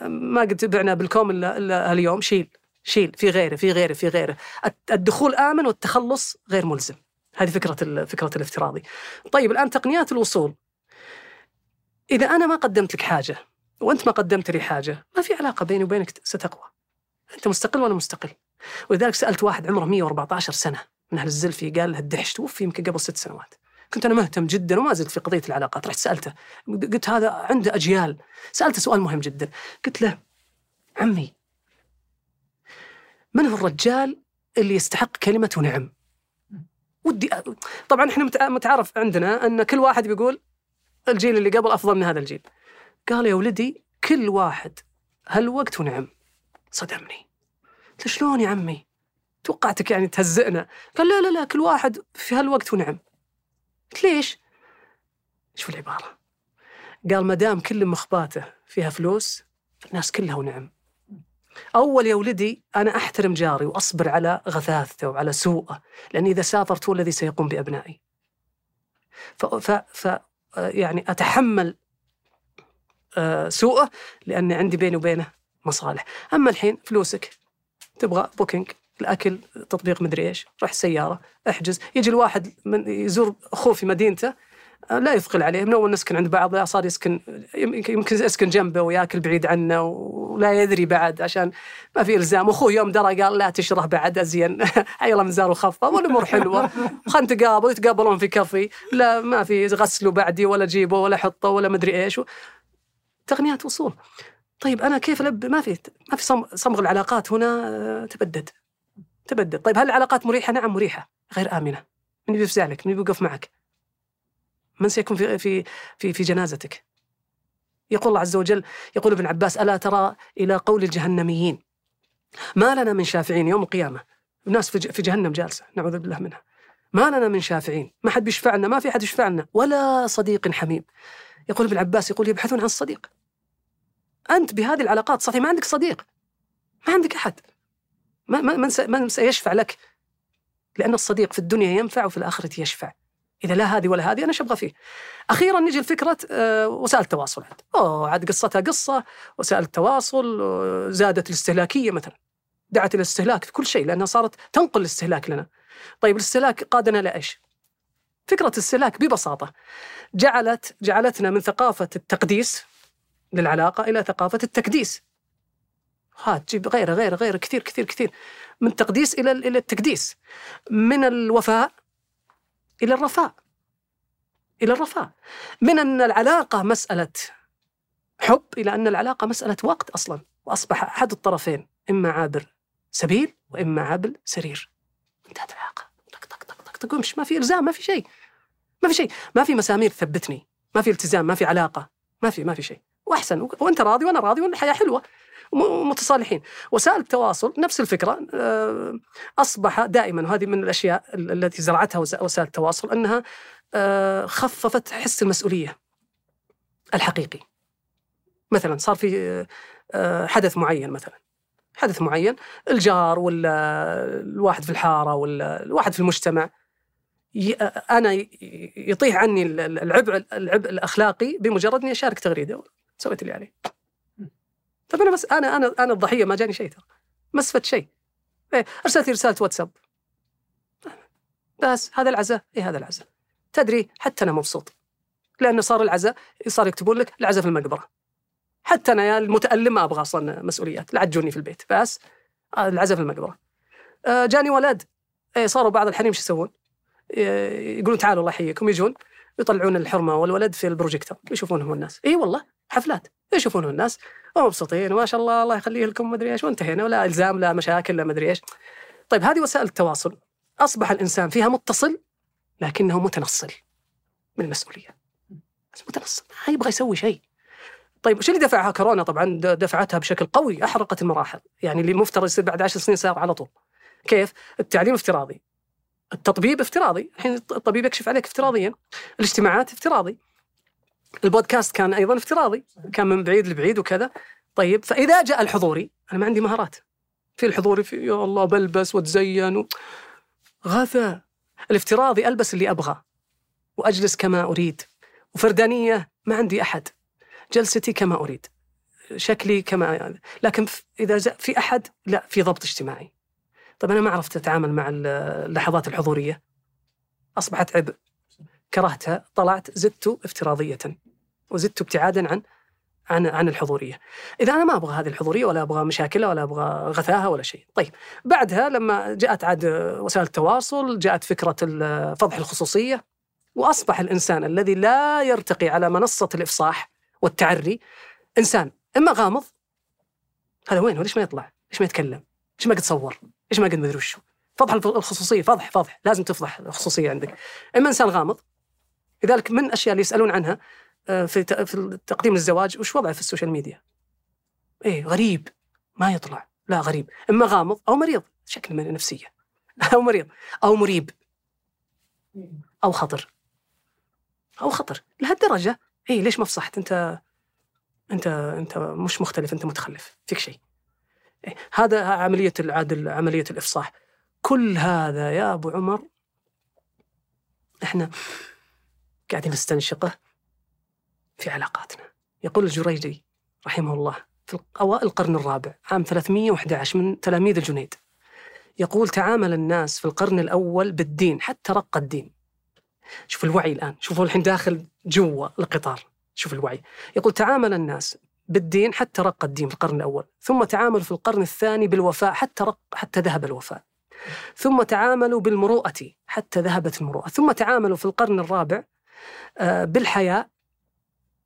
ما قد بعنا بالكوم إلا, إلا اليوم شيل شيل في غيره في غيره في غيره. الدخول آمن والتخلص غير ملزم. هذه فكرة ال- فكرة الافتراضي. طيب الآن تقنيات الوصول. إذا أنا ما قدمت لك حاجة وأنت ما قدمت لي حاجة ما في علاقة بيني وبينك ستقوى أنت مستقل ولا مستقل؟ ولذلك سألت واحد عمره 114 سنة من أهل الزلفي قال له الدحش توفي يمكن قبل ست سنوات. كنت أنا مهتم جدا وما زلت في قضية العلاقات، رحت سألته قلت هذا عنده أجيال، سألته سؤال مهم جدا، قلت له عمي من هو الرجال اللي يستحق كلمة نعم؟ ودي طبعا إحنا متع- متعارف عندنا أن كل واحد بيقول الجيل اللي قبل أفضل من هذا الجيل. قال يا ولدي كل واحد هالوقت ونعم. صدمني. قلت شلون يا عمي؟ توقعتك يعني تهزئنا. قال لا لا لا كل واحد في هالوقت ونعم. قلت ليش؟ شوف العبارة. قال ما دام كل مخباته فيها فلوس الناس كلها ونعم. أول يا ولدي أنا أحترم جاري وأصبر على غثاثته وعلى سوءه لأن إذا سافرت هو الذي سيقوم بأبنائي. ف, ف, ف يعني أتحمل سوءه لأن عندي بيني وبينه مصالح. أما الحين فلوسك. تبغى بوكينج الأكل تطبيق مدري إيش روح سيارة احجز. يجي الواحد من يزور أخوه في مدينته آه، لا يثقل عليه من أول نسكن عند بعض لا صار يسكن يمكن يسكن جنبه وياكل بعيد عنه ولا يدري بعد عشان ما في إلزام. أخوه يوم درى قال لا تشره بعد أزين. *laughs* عيله زار وخفة والأمور حلوة. خلينا نتقابل يتقابلون في كافي. لا ما في غسلوا بعدي ولا جيبوا ولا حطوا ولا مدري إيش تقنيات وصول. طيب أنا كيف الب ما في ما في صم- صمغ العلاقات هنا آه، تبدد. تبدد. طيب هل العلاقات مريحة؟ نعم مريحة. غير آمنة. من بيفزع لك من بيوقف معك؟ من سيكون في في في في جنازتك؟ يقول الله عز وجل يقول ابن عباس ألا ترى إلى قول الجهنميين؟ ما لنا من شافعين يوم القيامة. الناس في جهنم جالسة نعوذ بالله منها. ما لنا من شافعين. ما حد بيشفع لنا ما في حد يشفع لنا ولا صديق حميم. يقول ابن عباس يقول يبحثون عن الصديق أنت بهذه العلاقات سطحيه ما عندك صديق. ما عندك أحد. ما ما من سيشفع لك. لأن الصديق في الدنيا ينفع وفي الآخرة يشفع. إذا لا هذه ولا هذه أنا أبغى فيه أخيرا نجي لفكرة آه، وسائل التواصل عاد أوه عاد قصتها قصة وسائل التواصل آه، زادت الاستهلاكية مثلا. دعت إلى الاستهلاك في كل شيء لأنها صارت تنقل الاستهلاك لنا. طيب الاستهلاك قادنا لإيش؟ فكرة الاستهلاك ببساطة. جعلت جعلتنا من ثقافة التقديس للعلاقة إلى ثقافة التكديس. ها تجيب غيره غيره غيره كثير كثير كثير. من التقديس إلى إلى التكديس. من الوفاء إلى الرفاء. إلى الرفاء. من أن العلاقة مسألة حب إلى أن العلاقة مسألة وقت أصلا. وأصبح أحد الطرفين إما عابر سبيل وإما عابر سرير. انتهت العلاقة. طق طق طق طق طق ما في إلزام ما في شيء. ما في شيء. ما في مسامير تثبتني. ما في التزام ما في علاقة. ما في ما في شيء. وأحسن. وأنت راضي وأنا راضي والحياة حلوة. م- متصالحين. وسائل التواصل نفس الفكرة. آه، أصبح دائما وهذه من الأشياء ال- التي زرعتها وس- وسائل التواصل أنها آه، خففت حس المسؤولية الحقيقي. مثلا صار في آه، حدث معين مثلا. حدث معين الجار ولا الواحد في الحارة ولا الواحد في المجتمع ي- يطيح عني ال- ال- العبء العبء الأخلاقي بمجرد إني أشارك تغريدة. سويت اللي علي طيب أنا بس أنا أنا أنا الضحية ما جاني شيء ترى. ما استفدت شيء. إيه أرسلت لي رسالة واتساب. بس هذا العزاء. إيه هذا العزاء. تدري حتى أنا مبسوط. لأنه صار العزاء صار يكتبون لك العزاء في المقبرة. حتى أنا يا المتألم ما أبغى أصلا مسؤوليات. لا عجوني في البيت. بس آه، العزاء في المقبرة. آه، جاني ولد. إيه صاروا بعض الحريم شو يسوون؟ ي- يقولون تعالوا الله يحييكم. يجون. يطلعون الحرمة والولد في البروجيكتور يشوفونهم الناس. إي والله حفلات يشوفونهم الناس. ومبسوطين وما شاء الله الله يخليه لكم مدري إيش وانتهينا ولا إلزام لا مشاكل لا مدري إيش. طيب هذه وسائل التواصل. أصبح الإنسان فيها متصل لكنه متنصل من المسؤولية. بس متنصل ما يبغى يسوي شيء. طيب وش اللي دفعها كورونا؟ طبعا دفعتها بشكل قوي أحرقت المراحل. يعني اللي مفترض يصير بعد عشر سنين صار على طول. كيف؟ التعليم افتراضي. التطبيب افتراضي. الحين الطبيب يكشف عليك افتراضيا. الاجتماعات افتراضي. البودكاست كان أيضا افتراضي. كان من بعيد لبعيد وكذا. طيب فإذا جاء الحضوري أنا ما عندي مهارات. في الحضوري في يا الله بلبس واتزين و... غثى الافتراضي ألبس اللي أبغى. وأجلس كما أريد. وفردانية ما عندي أحد. جلستي كما أريد. شكلي كما لكن ف- إذا في أحد لا في ضبط اجتماعي. طيب أنا ما عرفت أتعامل مع ال- اللحظات الحضورية أصبحت عبء كرهتها طلعت زدت افتراضية وزدت ابتعادا عن عن عن الحضورية. إذا أنا ما أبغى هذه الحضورية ولا أبغى مشاكلها ولا أبغى غثاها ولا شيء. طيب بعدها لما جاءت عاد وسائل التواصل جاءت فكرة فضح الخصوصية وأصبح الإنسان الذي لا يرتقي على منصة الإفصاح والتعري إنسان إما غامض هذا وين ليش ما يطلع؟ ليش ما يتكلم؟ ليش ما قد صور؟ ليش ما قد مدري وشو؟ فضح الخصوصية فضح فضح. لازم تفضح الخصوصية عندك. إما إنسان غامض لذلك من الأشياء اللي يسألون عنها آه، في في تقديم الزواج وش وضعه في ال social media؟ إيه غريب. ما يطلع. لا غريب. إما غامض أو مريض شكل من نفسيه *laughs* أو مريض. أو مريب. أو خطر. أو خطر. لهالدرجة. إيه ليش ما فصحت؟ انت انت أنت مش مختلف أنت متخلف. فيك شيء. هذا عملية العدل عملية الإفصاح. كل هذا يا أبو عمر إحنا قاعدين نستنشقه في علاقاتنا. يقول الجريجي رحمه الله في أوائل القرن الرابع عام 311 من تلاميذ الجنيد. يقول تعامل الناس في القرن الأول بالدين حتى رق الدين. شوف الوعي الآن. شوفوا الحين داخل جوا القطار. شوف الوعي. يقول تعامل الناس بالدين حتى رق الدين في القرن الأول. ثم تعاملوا في القرن الثاني بالوفاء حتى رق حتى ذهب الوفاء. ثم تعاملوا بالمروءة حتى ذهبت المروءة. ثم تعاملوا في القرن الرابع آه، بالحياء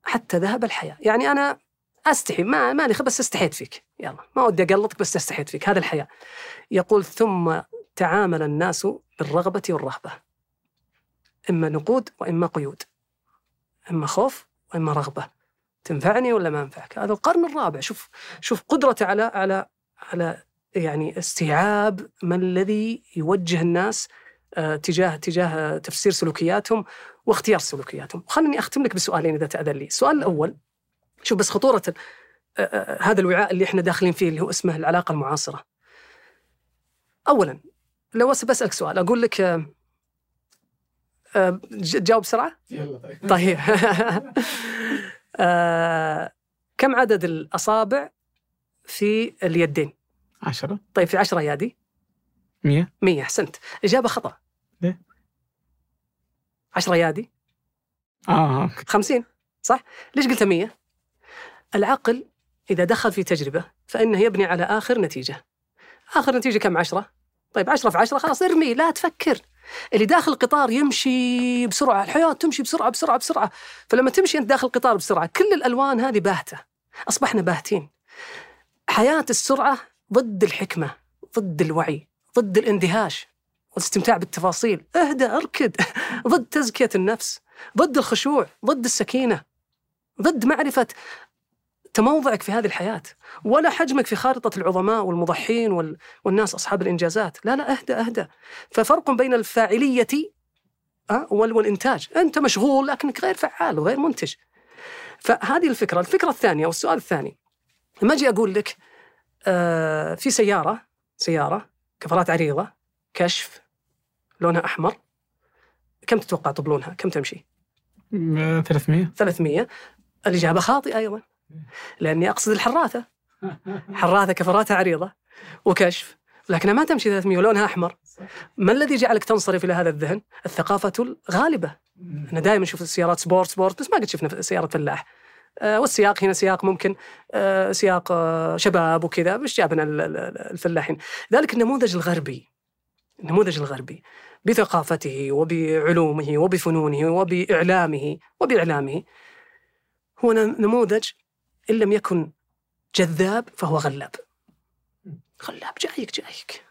حتى ذهب الحياء. يعني أنا أستحي ما ماني خ- بس استحيت فيك. يلا ما ودي أقلطك بس استحيت فيك. هذا الحياء. يقول ثم تعامل الناس بالرغبة والرهبة. إما نقود وإما قيود. إما خوف وإما رغبة. تنفعني ولا ما أنفعك هذا القرن الرابع. شوف شوف قدرته على على على يعني استيعاب ما الذي يوجه الناس آه، تجاه تجاه تفسير سلوكياتهم واختيار سلوكياتهم. خليني أختم لك بسؤالين إذا تأذن لي. السؤال الأول شوف بس خطورة ال- آه، آه، هذا الوعاء اللي إحنا داخلين فيه اللي هو اسمه العلاقة المعاصرة. أولا لو بس بسألك سؤال. أقول لك تجاوب بسرعة؟ يلا طيب. طيب. *laughs* *laughs* آه، كم عدد الأصابع في اليدين عشرة طيب في عشرة أيادي مية مية أحسنت إجابة خطأ ليه؟ عشرة أيادي آه أوكي. خمسين صح؟ ليش قلت مية؟ العقل إذا دخل في تجربة فإنه يبني على آخر نتيجة آخر نتيجة كم عشرة؟ طيب عشرة في عشرة خلاص ارمي لا تفكر اللي داخل القطار يمشي بسرعة الحياة تمشي بسرعة بسرعة بسرعة. فلما تمشي أنت داخل القطار بسرعة كل الألوان هذه باهتة. أصبحنا باهتين. حياة السرعة ضد الحكمة ضد الوعي ضد الاندهاش والاستمتاع بالتفاصيل. اهدى اركد. *laughs* ضد تزكية النفس ضد الخشوع ضد السكينة ضد معرفة تموضعك في هذه الحياة ولا حجمك في خارطة العظماء والمضحين وال... والناس أصحاب الإنجازات. لا لا أهدى أهدى ففرق بين الفاعلية أه، وال... والإنتاج. أنت مشغول لكنك غير فعال وغير منتج. فهذه الفكرة. الفكرة الثانية والسؤال الثاني. لما أجي أقول لك آه في سيارة سيارة كفرات عريضة كشف لونها أحمر كم تتوقع طبلونها؟ كم تمشي؟ م- 300 300 الإجابة خاطئة أيضا. لأني أقصد الحراثة حراثة كفراتها عريضة وكشف لكنها ما تمشي 300 ولونها أحمر. ما الذي جعلك تنصرف إلى هذا الذهن؟ الثقافة الغالبة. أنا دائما أشوف السيارات sport sport بس ما قد شفنا سيارة فلاح. آه، والسياق هنا سياق ممكن. آه، سياق آه، شباب وكذا مش جابنا ال- ال- ال- الفلاحين. ذلك النموذج الغربي. النموذج الغربي. بثقافته وبعلومه وبفنونه وبإعلامه وبإعلامه. هو نموذج إن لم يكن جذاب فهو غلاب. غلاب جايك جايك.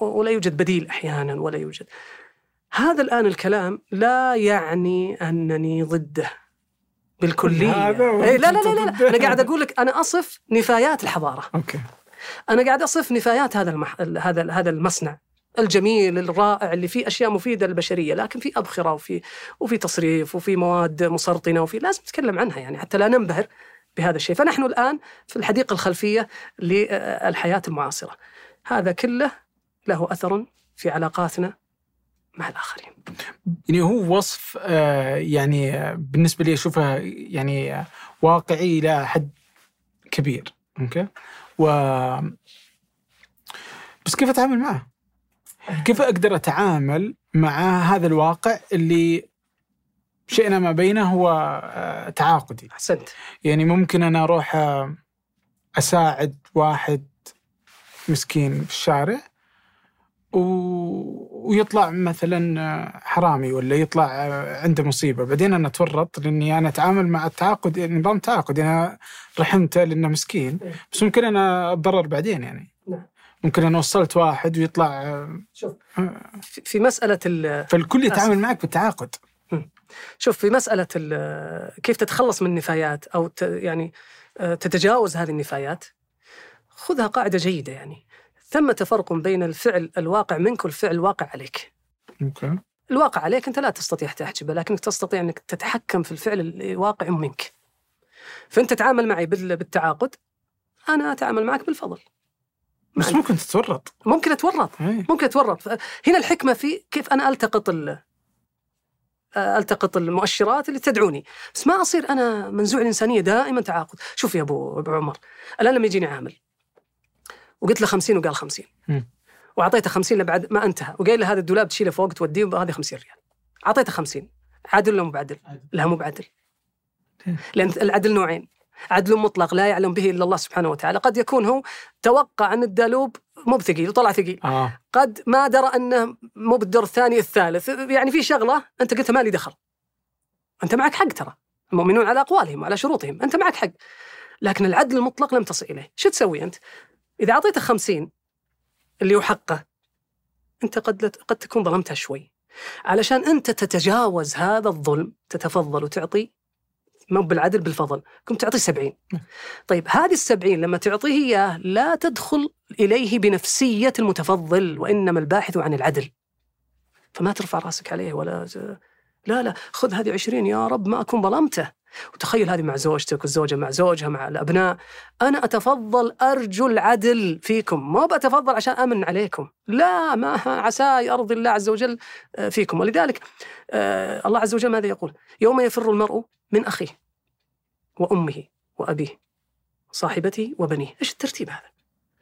ولا يوجد بديل أحيانا ولا يوجد. هذا الآن الكلام لا يعني أنني ضده بالكلية. إيه لا لا لا, لا. ضده. أنا قاعد أقول لك أنا أصف نفايات الحضارة. أوكي. أنا قاعد أصف نفايات هذا المح... هذا هذا المصنع الجميل الرائع اللي فيه أشياء مفيدة للبشرية لكن في أبخرة وفي وفي تصريف وفي مواد مسرطنة وفي لازم نتكلم عنها يعني حتى لا ننبهر بهذا الشيء. فنحن الآن في الحديقة الخلفية للحياة المعاصرة. هذا كله له أثر في علاقاتنا مع الآخرين. يعني هو وصف آه، يعني آه، بالنسبة لي أشوفه يعني آه، واقعي إلى حد كبير. أوكي؟ و بس كيف أتعامل معه؟ كيف أقدر أتعامل مع هذا الواقع اللي شئنا ما بينه هو آه، تعاقدي. أحسنت. يعني ممكن أنا أروح آه، أساعد واحد مسكين في الشارع و... ويطلع مثلا آه، حرامي ولا يطلع عنده مصيبة. بعدين أنا أتورط لأني أنا أتعامل مع التعاقد يعني نظام تعاقد. أنا رحمته لأنه مسكين. إيه. بس ممكن أنا أتضرر بعدين يعني. نعم. ممكن أنا وصلت واحد ويطلع شوف في في مسألة ال- فالكل يتعامل معك بالتعاقد. شوف في مسألة كيف تتخلص من النفايات أو يعني آه، تتجاوز هذه النفايات خذها قاعدة جيدة يعني. ثمة فرق بين الفعل الواقع منك والفعل الواقع عليك. أوكي. الواقع عليك أنت لا تستطيع تحجبه لكنك تستطيع أنك تتحكم في الفعل الواقع منك. فأنت تتعامل معي بال- بالتعاقد أنا أتعامل معك بالفضل. بس. ممكن تتورط. ممكن أتورط. إيه. ممكن أتورط. هنا الحكمة في كيف أنا ألتقط ال ألتقط المؤشرات اللي تدعوني. بس ما أصير أنا منزوع الإنسانية دائما تعاقد. شوف يا أبو أبو عمر الآن لما يجيني عامل وقلت له 50 وقال 50 مم. وأعطيته 50 لبعد ما انتهى وقايل له هذا الدولاب تشيله فوق توديه هذه 50 ريال. أعطيته 50 عادل ولا مو بعدل؟ لا مو بعدل. لأن العدل نوعين. عدل مطلق لا يعلم به إلا الله سبحانه وتعالى. قد يكون هو توقع أن الدالوب مو بثقيل وطلع ثقيل. آه. قد ما درى أنه مو بالدور الثاني الثالث يعني في شغلة أنت قلت ما لي دخل. أنت معك حق ترى. المؤمنون على أقوالهم وعلى شروطهم أنت معك حق. لكن العدل المطلق لم تصل إليه. شو تسوي أنت؟ إذا اعطيته خمسين اللي هو حقه أنت قد لا- قد تكون ظلمتها شوي. علشان أنت تتجاوز هذا الظلم تتفضل وتعطي مو بالعدل بالفضل كنت تعطيه سبعين. طيب هذه السبعين لما تعطيه إياه لا تدخل إليه بنفسية المتفضل وإنما الباحث عن العدل. فما ترفع رأسك عليه ولا لا لا خذ هذه عشرين يا رب ما أكون ظلمته. وتخيل هذه مع زوجتك والزوجة مع زوجها مع الأبناء. أنا أتفضل أرجو العدل فيكم. ما بأتفضل عشان أمن عليكم. لا ما عسى أرضي الله عز وجل آه، فيكم. ولذلك آه، الله عز وجل ماذا يقول؟ يوم يفر المرء من أخيه وأمه وأبيه صاحبته وبنيه. إيش الترتيب هذا؟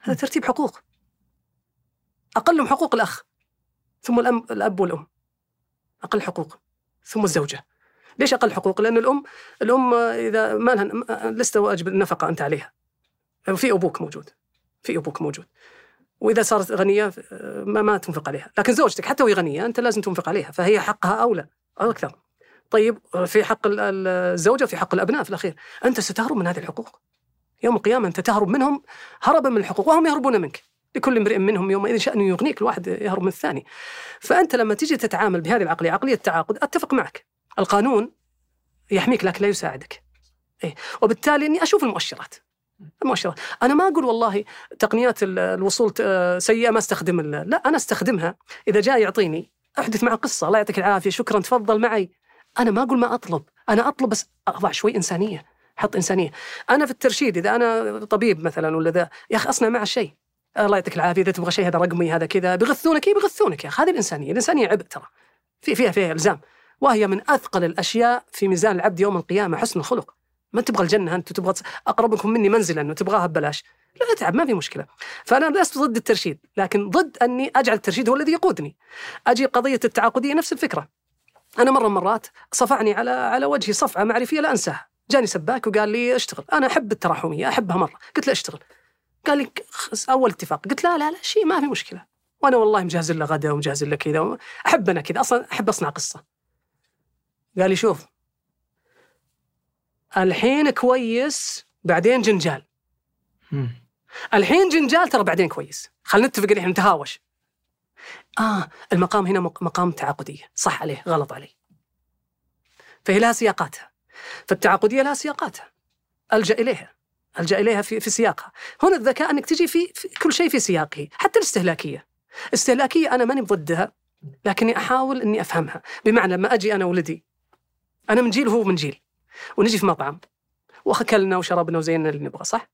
هذا ترتيب حقوق. أقلهم حقوق الأخ ثم الأم الأب والأم. أقل حقوق ثم الزوجة. ليش أقل حقوق؟ لأن الأم الأم إذا ما لها لست واجب النفقة أنت عليها. في أبوك موجود في أبوك موجود. وإذا صارت غنية ما ما تنفق عليها. لكن زوجتك حتى وهي غنية أنت لازم تنفق عليها فهي حقها أولى أو أكثر. طيب في حق ال- ال- الزوجة وفي حق الأبناء في الأخير. أنت ستهرب من هذه الحقوق. يوم القيامة أنت تهرب منهم هربا من الحقوق وهم يهربون منك. لكل امرئ منهم يومئذ شأن يغنيك الواحد يهرب من الثاني. فأنت لما تجي تتعامل بهذه العقلية عقلية التعاقد أتفق معك. القانون يحميك لكن لا يساعدك. إيه؟ وبالتالي أني أشوف المؤشرات. المؤشرات. أنا ما أقول والله تقنيات ال- الوصول سيئة ما أستخدم لا أنا أستخدمها إذا جاء يعطيني. أحدث معه قصة الله يعطيك العافية شكرا تفضل معي. أنا ما أقول ما أطلب. أنا أطلب بس أضع شوي إنسانية حط إنسانية. أنا في الترشيد إذا أنا طبيب مثلا ولا ذا يا أخي أصنع مع الشيء الله يعطيك العافية إذا تبغى شيء هذا رقمي هذا كذا. بيغثونك اي بيغثونك يا أخي. هذه الإنسانية. الإنسانية عبء ترى. في فيها فيها إلزام. وهي من أثقل الأشياء في ميزان العبد يوم القيامة حسن الخلق. ما تبغى الجنة أنت تبغى اقربكم مني منزلا وتبغاها ببلاش. لا اتعب ما في مشكلة. فأنا لست ضد الترشيد لكن ضد أني أجعل الترشيد هو الذي يقودني. أجي قضية التعاقدية نفس الفكرة. أنا مرة مرات صفعني على على وجهي صفعة معرفية لا أنساها. جاني سباك وقال لي اشتغل. أنا أحب التراحمية أحبها مرة. قلت له اشتغل. قال لي أول اتفاق. قلت لا لا لا شيء ما في مشكلة. وأنا والله مجهز له غدا ومجهز له كذا احب أنا كذا. أصلا أحب أصنع قصة. قال لي شوف الحين كويس بعدين جنجال. الحين جنجال ترى بعدين كويس. خلينا نتفق الحين نتهاوش. آه المقام هنا مقام تعاقدية. صح عليه غلط عليه. فهي لها سياقاتها. فالتعاقدية لها سياقاتها. ألجأ إليها. ألجأ إليها في في سياقها. هنا الذكاء إنك تجي في, في كل شيء في سياقه حتى الاستهلاكية. استهلاكية أنا ماني ضدها لكني أحاول إني أفهمها. بمعنى لما أجي أنا ولدي أنا من جيل وهو من جيل. ونجي في مطعم وأكلنا وشربنا وزينا اللي نبغى صح؟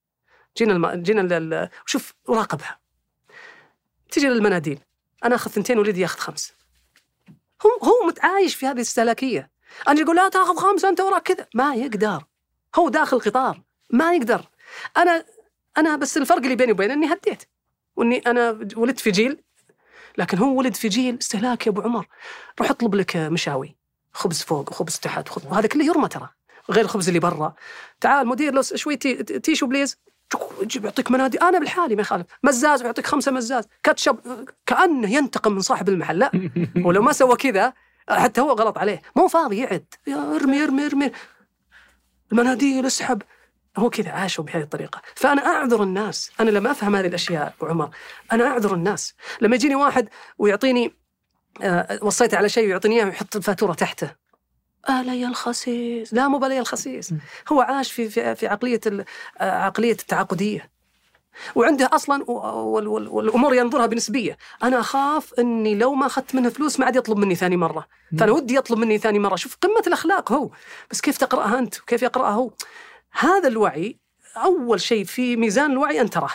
جينا الم... جينا ال... شوف راقبها. تجي للمناديل. أنا أخذ ثنتين ولدي يأخذ خمس. هو هو متعايش في هذه الاستهلاكيه أنا يقول لا تأخذ خمسة أنت وراك كذا. ما يقدر. هو داخل قطار ما يقدر. أنا أنا بس الفرق اللي بيني وبينه إني هديت. وإني أنا ولدت في جيل لكن هو ولد في جيل استهلاك يا أبو عمر. روح اطلب لك مشاوي. خبز فوق وخبز تحت وخبز وهذا كله يرمى ترى غير الخبز اللي برا. تعال مدير لو شوي ti- tissue please. يجيب يعطيك منادي؟ أنا بالحالي ما يخالف مزاز ويعطيك خمسة مزاز. كاتشب كأنه ينتقم من صاحب المحل. لا. *laughs* ولو ما سوى كذا حتى هو غلط عليه. مو فاضي يعد. ارمي ارمي ارمي. المناديل اسحب هو كذا عاشوا بهذه الطريقة. فأنا أعذر الناس. أنا لما أفهم هذه الأشياء أبو عمر أنا أعذر الناس. لما يجيني واحد ويعطيني وصيته على شيء ويعطيني إياه ويحط الفاتورة تحته. آلي الخسيس. لا مو بلي الخسيس. هو عاش في في, في عقلية عقلية التعاقدية. وعنده أصلا والأمور ينظرها بنسبية، أنا أخاف إني لو ما أخذت منه فلوس ما عاد يطلب مني ثاني مرة، فأنا ودي يطلب مني ثاني مرة، شوف قمة الأخلاق هو، بس كيف تقرأها أنت؟ وكيف يقرأها هو؟ هذا الوعي أول شيء في ميزان الوعي أن تراه.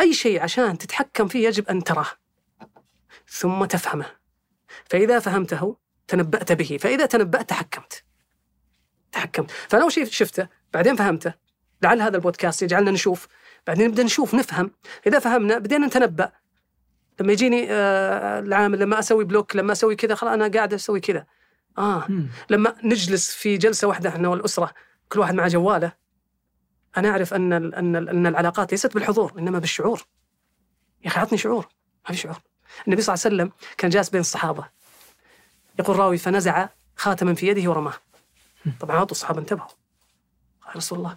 أي شيء عشان تتحكم فيه يجب أن تراه. ثم تفهمه. فإذا فهمته تنبأت به. فإذا تنبأت تحكمت. تحكمت. أول شيء شفته بعدين فهمته. لعل هذا البودكاست يجعلنا نشوف. بعدين نبدأ نشوف نفهم. إذا فهمنا بدينا نتنبأ. لما يجيني آه العامل لما أسوي بلوك لما أسوي كذا خلاص أنا قاعد أسوي كذا. آه. لما نجلس في جلسة واحدة إحنا والأسرة كل واحد مع جواله أنا أعرف أن أن أن العلاقات ليست بالحضور إنما بالشعور. يا أخي عطني شعور. ما في شعور. النبي صلى الله عليه وسلم كان جالس بين الصحابة. يقول راوي فنزع خاتما في يده ورماه. طبعا عطوا الصحابة انتبهوا. قال رسول الله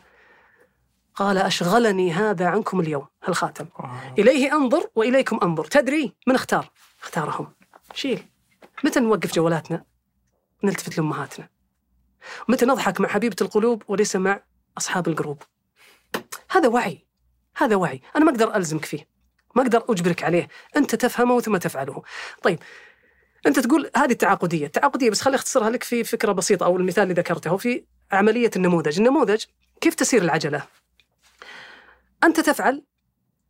قال أشغلني هذا عنكم اليوم الخاتم. إليه أنظر وإليكم أنظر. تدري من اختار؟ اختارهم. شيل. متى نوقف جوالاتنا؟ نلتفت لأمهاتنا. متى نضحك مع حبيبة القلوب وليس مع أصحاب القلوب؟ هذا وعي. هذا وعي. أنا ما أقدر ألزمك فيه. ما أقدر أجبرك عليه. أنت تفهمه ثم تفعله. طيب أنت تقول هذه التعاقدية، التعاقدية بس خليني أختصرها لك في فكرة بسيطة أو المثال اللي ذكرته في عملية النموذج، النموذج كيف تسير العجلة؟ أنت تفعل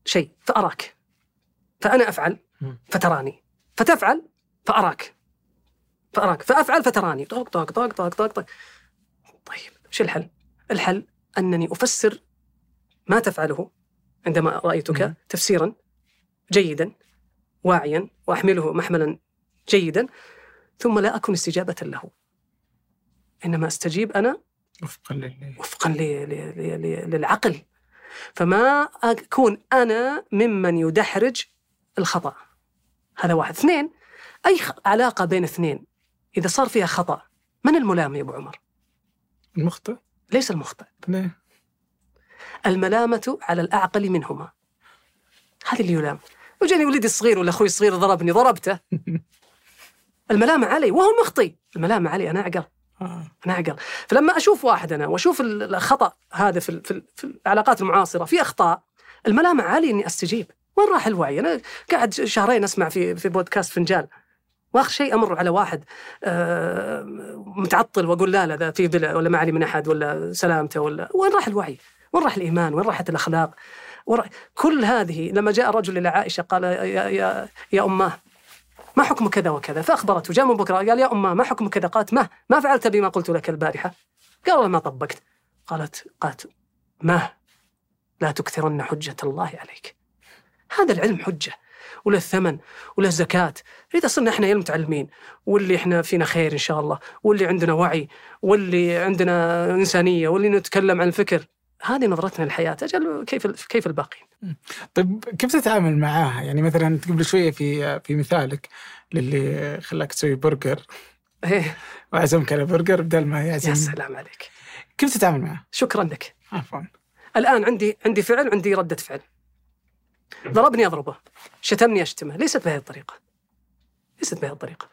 شيء فأراك. فأنا أفعل فتراني. فتفعل فأراك. فأراك. فأفعل فتراني. طق طق طق طق طق طق طيب إيش الحل؟ الحل أنني أفسر ما تفعله عندما رأيتك تفسيرا جيدا واعيا وأحمله محملا جيدا ثم لا أكون استجابة له. إنما أستجيب أنا وفقا وفقا للعقل. فما أكون أنا ممن يدحرج الخطأ. هذا واحد. اثنين أي علاقة بين اثنين؟ إذا صار فيها خطأ من الملام يا أبو عمر؟ المخطئ؟ ليس المخطئ. ليه؟ الملامة على الأعقل منهما. هذا اللي يلام. وجاني ولدي الصغير ولا أخوي الصغير ضربني ضربته *laughs* الملامة علي وهو المخطي الملامة علي أنا أعقل آه. أنا أعقل فلما أشوف واحد أنا وأشوف الخطأ هذا في, في, في العلاقات المعاصرة في أخطاء الملامة علي إني أستجيب وين راح الوعي؟ أنا قاعد شهرين أسمع في في بودكاست فنجان وآخر شيء أمر على واحد آه، متعطل وأقول لا لا ذا في بلا ولا ما علي من أحد ولا سلامته ولا وين راح الوعي؟ وين راح الإيمان؟ وين راحت الأخلاق؟ كل هذه لما جاء رجل إلى عائشة قال يا يا يا اماه ما حكم كذا وكذا؟ فأخبرته جاء من بكرة قال يا أمه ما حكم كذا؟ قالت ما ما فعلت بما قلت لك البارحة. قال والله ما طبقت. قالت قالت ما لا تكثرن حجة الله عليك. هذا العلم حجة وله ثمن وله زكاة إذا صرنا إحنا يا المتعلمين واللي إحنا فينا خير إن شاء الله واللي عندنا وعي واللي عندنا إنسانية واللي نتكلم عن الفكر. هذه نظرتنا للحياة. أجل كيف كيف الباقين؟ طيب كيف تتعامل معاها؟ يعني مثلا قبل شوية في في مثالك للي خلاك تسوي برجر إيه. *laughs* وعزمك على برجر بدل ما يعزم. يا سلام عليك. كيف تتعامل معاه؟ شكرا لك. عفوا. الآن عندي عندي فعل وعندي ردة فعل. ضربني أضربه. شتمني أشتمه. ليست بهذه الطريقة. ليست بهذه الطريقة.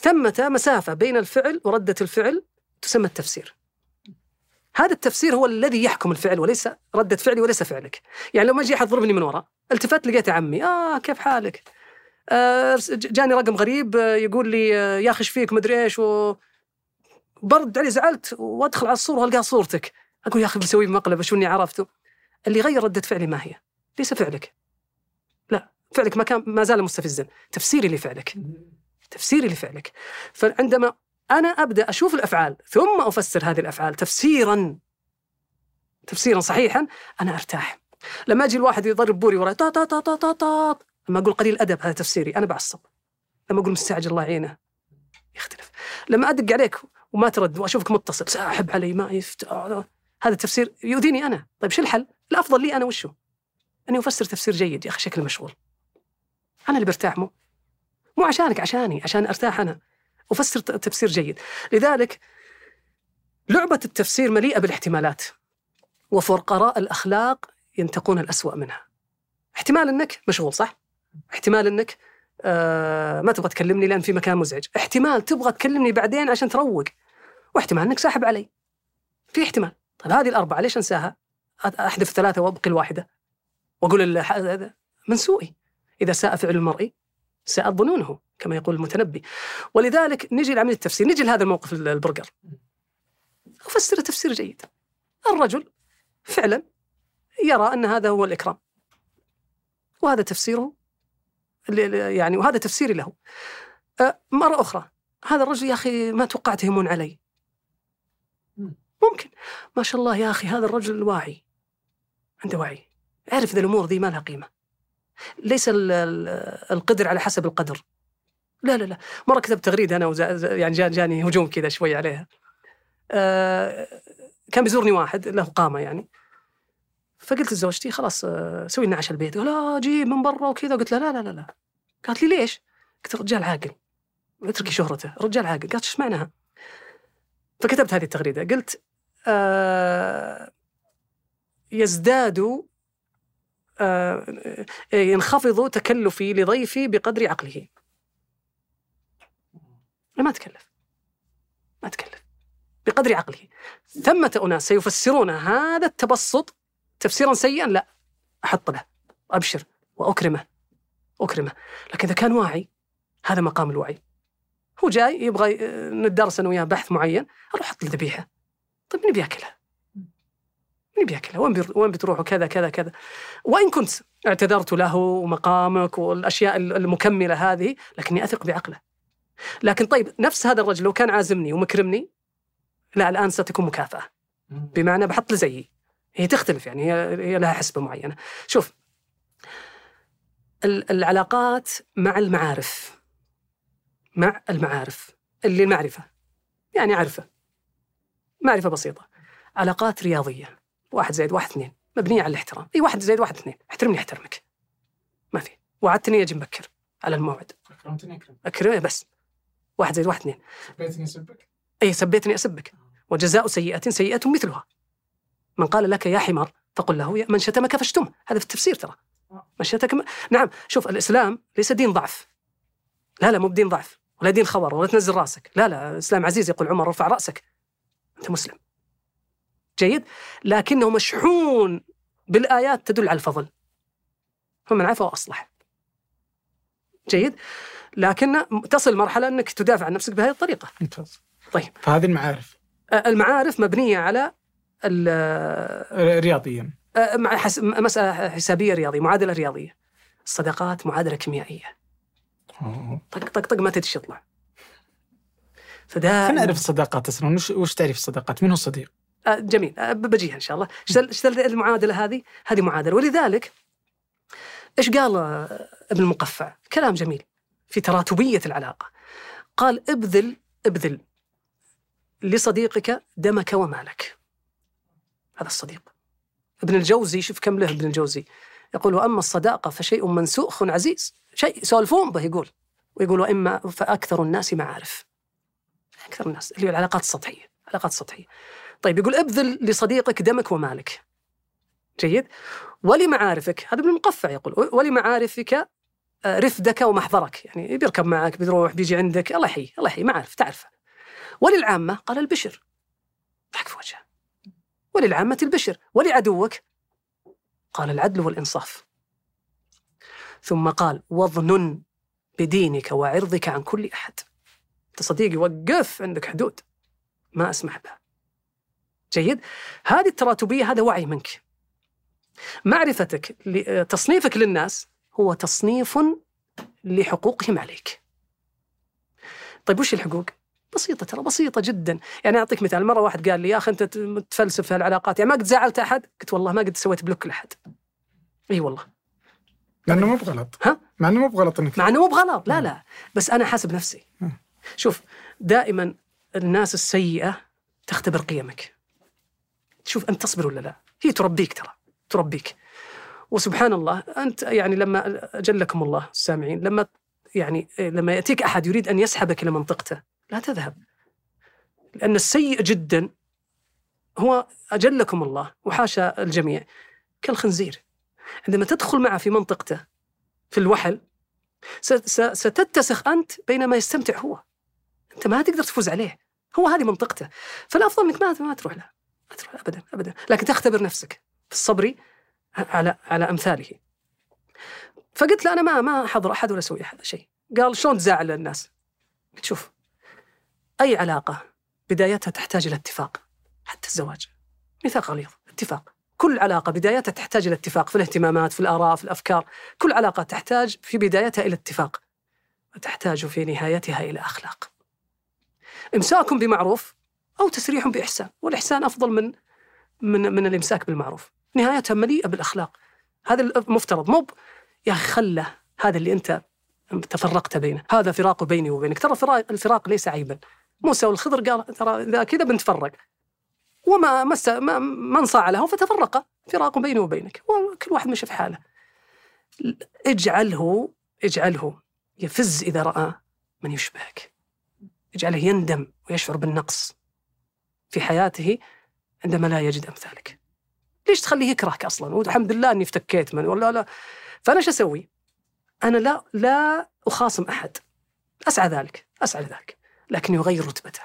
ثمة مسافة بين الفعل وردة الفعل تسمى التفسير. هذا التفسير هو الذي يحكم الفعل وليس ردة فعلي وليس فعلك. يعني لو ما يجي أحد ضربني من وراء التفت لقيت عمي آه كيف حالك؟ آه جاني رقم غريب آه، يقول لي آه، يا أخي فيك؟ مدري إيش. و برد علي زعلت وأدخل على الصورة والقى صورتك. أقول يا أخي بسوي مقلب شو إني عرفته؟ اللي غير ردة فعلي ما هي؟ ليس فعلك. لا فعلك ما كان ما زال مستفزا. تفسيري لفعلك. تفسيري لفعلك. فعندما أنا أبدأ أشوف الأفعال ثم أفسر هذه الأفعال تفسيرا. تفسيرا صحيحا أنا أرتاح. لما أجي الواحد يضرب بوري وراي طا طا طا طا طا لما أقول قليل أدب هذا تفسيري أنا بعصب. لما أقول مستعجل الله يعينه يختلف. لما أدق عليك وما ترد وأشوفك متصل ساحب علي ما يفت... هذا التفسير يؤذيني أنا. طيب شو الحل؟ الأفضل لي أنا وشو؟ أني أفسر تفسير جيد. يا أخي شكلي مشغول. أنا اللي برتاح مو مو عشانك عشاني عشان أرتاح أنا. أفسر تفسير جيد. لذلك لعبة التفسير مليئة بالاحتمالات وفرقراء الأخلاق ينتقون الأسوأ منها. احتمال إنك مشغول صح؟ احتمال إنك آه ما تبغى تكلمني لأن في مكان مزعج. احتمال تبغى تكلمني بعدين عشان تروق واحتمال إنك ساحب علي. في احتمال. طيب هذه الأربعة ليش أنساها؟ أحذف ثلاثة وأبقي الواحدة. وأقول من سوءي إذا ساء فعل المرء ساءت ظنونه كما يقول المتنبي. ولذلك نجي لعملية التفسير. نجي لهذا الموقف البرجر أفسر تفسير جيد. الرجل فعلا يرى أن هذا هو الإكرام. وهذا تفسيره يعني وهذا تفسيري له. أه، مرة أخرى هذا الرجل يا أخي ما توقعت يهمون علي. ممكن. ما شاء الله يا أخي هذا الرجل واعي. عنده وعي. عرف ذا الأمور ذي ما لها قيمة. ليس القدر على حسب القدر. لا لا لا. مرة كتبت تغريدة أنا يعني جاني هجوم كذا شوي عليها. آه كان بيزورني واحد له قامة يعني. فقلت لزوجتي خلاص آه سوي لنا عشاء البيت. قال لا جيب من برا وكذا. قلت لها لا لا لا لا. قالت لي ليش؟ قلت رجال عاقل. اتركي شهرته. رجال عاقل. قالت إيش معناها؟ فكتبت هذه التغريدة. قلت آه، يزداد آه، ينخفض تكلفي لضيفي بقدر عقله. ما تكلف. ما تكلف. بقدر عقله. ثمة أناس سيفسرون هذا التبسط تفسيرا سيئا؟ لا. أحط له أبشر. وأكرمه. أكرمه. لكن إذا كان واعي هذا مقام الوعي. هو جاي يبغى ندرس أنا وياه بحث معين. أروح أحط له ذبيحة. طيب من بياكلها؟ من بياكلها؟ وين وين بتروحوا كذا كذا كذا؟ وإن كنت اعتذرت له ومقامك والأشياء المكملة هذه لكني أثق بعقله. لكن طيب نفس هذا الرجل لو كان عازمني ومكرمني لا الآن ستكون مكافأة. بمعنى بحط له زيي. هي تختلف يعني هي لها حسبة معينة. شوف العلاقات مع المعارف مع المعارف اللي المعرفة يعني عارفه معرفة بسيطة علاقات رياضية واحد زائد واحد اثنين. مبنية على الاحترام. إي واحد زائد واحد اثنين. احترمني احترمك. ما في. وعدتني أجي مبكر على الموعد. أكرمتني أكرم اكرمه بس. واحد زائد واحد اثنين. سبيتني اسبك إي سبيتني اسبك وجزاء سيئة سيئة مثلها. من قال لك يا حمار فقل له من شتمك فاشتمه هذا في التفسير ترى. آه. من شتمك م... نعم شوف الإسلام ليس دين ضعف. لا لا مو بدين ضعف. ولا دين خبر ولا تنزل رأسك. لا لا الإسلام عزيز يقول عمر ارفع رأسك. أنت مسلم. جيد لكنه مشحون بالآيات تدل على الفضل. فمن عفا وأصلح. جيد؟ لكن تصل مرحلة أنك تدافع عن نفسك بهذه الطريقة. ممتاز. طيب. فهذه المعارف. المعارف مبنية على رياضيا. مع مسألة حسابية رياضية معادلة رياضية. الصداقات معادلة كيميائية. طق طق طق ما تدري يطلع. خلينا نعرف الصداقات أصلا وش وش تعريف الصداقات؟ من هو الصديق؟ آه، جميل. آه، بجيها إن شاء الله. إيش المعادلة هذه؟ هذه معادلة. ولذلك إيش قال آه، ابن المقفع؟ كلام جميل في تراتبية العلاقة. قال ابذل ابذل لصديقك دمك ومالك. هذا الصديق. ابن الجوزي شوف كم له ابن الجوزي. يقول وأما الصداقة فشيء منسوخ عزيز. شيء يسولفون به يقول. ويقول وإما فأكثر الناس معارف. أكثر الناس. اللي هي العلاقات السطحية. العلاقات السطحية. طيب يقول ابذل لصديقك دمك ومالك. جيد. ولمعارفك هذا ابن المقفع يقول ولمعارفك آه، رفدك ومحضرك. يعني بيركب معك بيروح بيجي عندك الله يحييه الله يحييه معارف تعرفه. وللعامة قال البشر. ضحك في وجهه. وللعامة البشر. ولعدوك قال العدل والإنصاف. ثم قال واظنن بدينك وعرضك عن كل أحد. أنت صديقي وقف عندك حدود. ما أسمح بها جيد. هذه التراتبية هذا وعي منك. معرفتك تصنيفك للناس هو تصنيف لحقوقهم عليك. طيب وش الحقوق؟ بسيطة ترى بسيطة جدا. يعني أعطيك مثال مرة واحد قال لي يا أخي أنت تفلسف في العلاقات يعني ما قد زعلت أحد؟ قلت والله ما قد سويت block لأحد. إي والله. مع إنه مو بغلط. ها؟ مع إنه مو بغلط إنك مع إنه مو بغلط. لا لا. بس أنا حاسب نفسي. شوف دائما الناس السيئة تختبر قيمك. شوف أنت تصبر ولا لا؟ هي تربيك ترى تربيك. وسبحان الله أنت يعني لما أجلكم الله السامعين لما يعني لما يأتيك أحد يريد أن يسحبك إلى منطقته لا تذهب. لأن السيء جدا هو أجلكم الله وحاشا الجميع. كالخنزير. عندما تدخل معه في منطقته في الوحل ستتسخ أنت بينما يستمتع هو. أنت ما تقدر تفوز عليه. هو هذه منطقته. فالأفضل إنك ما ما تروح له. تروح ابدا ابدا. لكن تختبر نفسك في الصبر على على أمثاله. فقلت له أنا ما ما أحضر أحد ولا أسوي هذا شيء. قال شلون تزعل الناس؟ قلت شوف أي علاقة بدايتها تحتاج إلى اتفاق حتى الزواج. ميثاق غليظ اتفاق. كل علاقة بدايتها تحتاج إلى اتفاق في الاهتمامات في الآراء في الأفكار. كل علاقة تحتاج في بدايتها إلى اتفاق وتحتاج في نهايتها إلى أخلاق. إمساك بمعروف أو تسريح بإحسان والإحسان أفضل من من من الإمساك بالمعروف. نهايتها مليئة بالأخلاق. هذا المفترض مو يا أخي خله هذا اللي أنت تفرقت بينه. هذا فراق بيني وبينك. ترى الفراق ليس عيبا. موسى والخضر قال ترى إذا كذا بنتفرق. وما مس ما, ما انصاع له فتفرق. فراق بيني وبينك. وكل واحد مشى في حاله. اجعله اجعله يفز إذا رأى من يشبهك. اجعله يندم ويشعر بالنقص. في حياته عندما لا يجد أمثالك. ليش تخليه يكرهك أصلا؟ والحمد لله أني افتكيت من ولا لا. فأنا شو أسوي؟ أنا لا لا أخاصم أحد. أسعى ذلك. أسعى ذلك لكن يغير رتبته.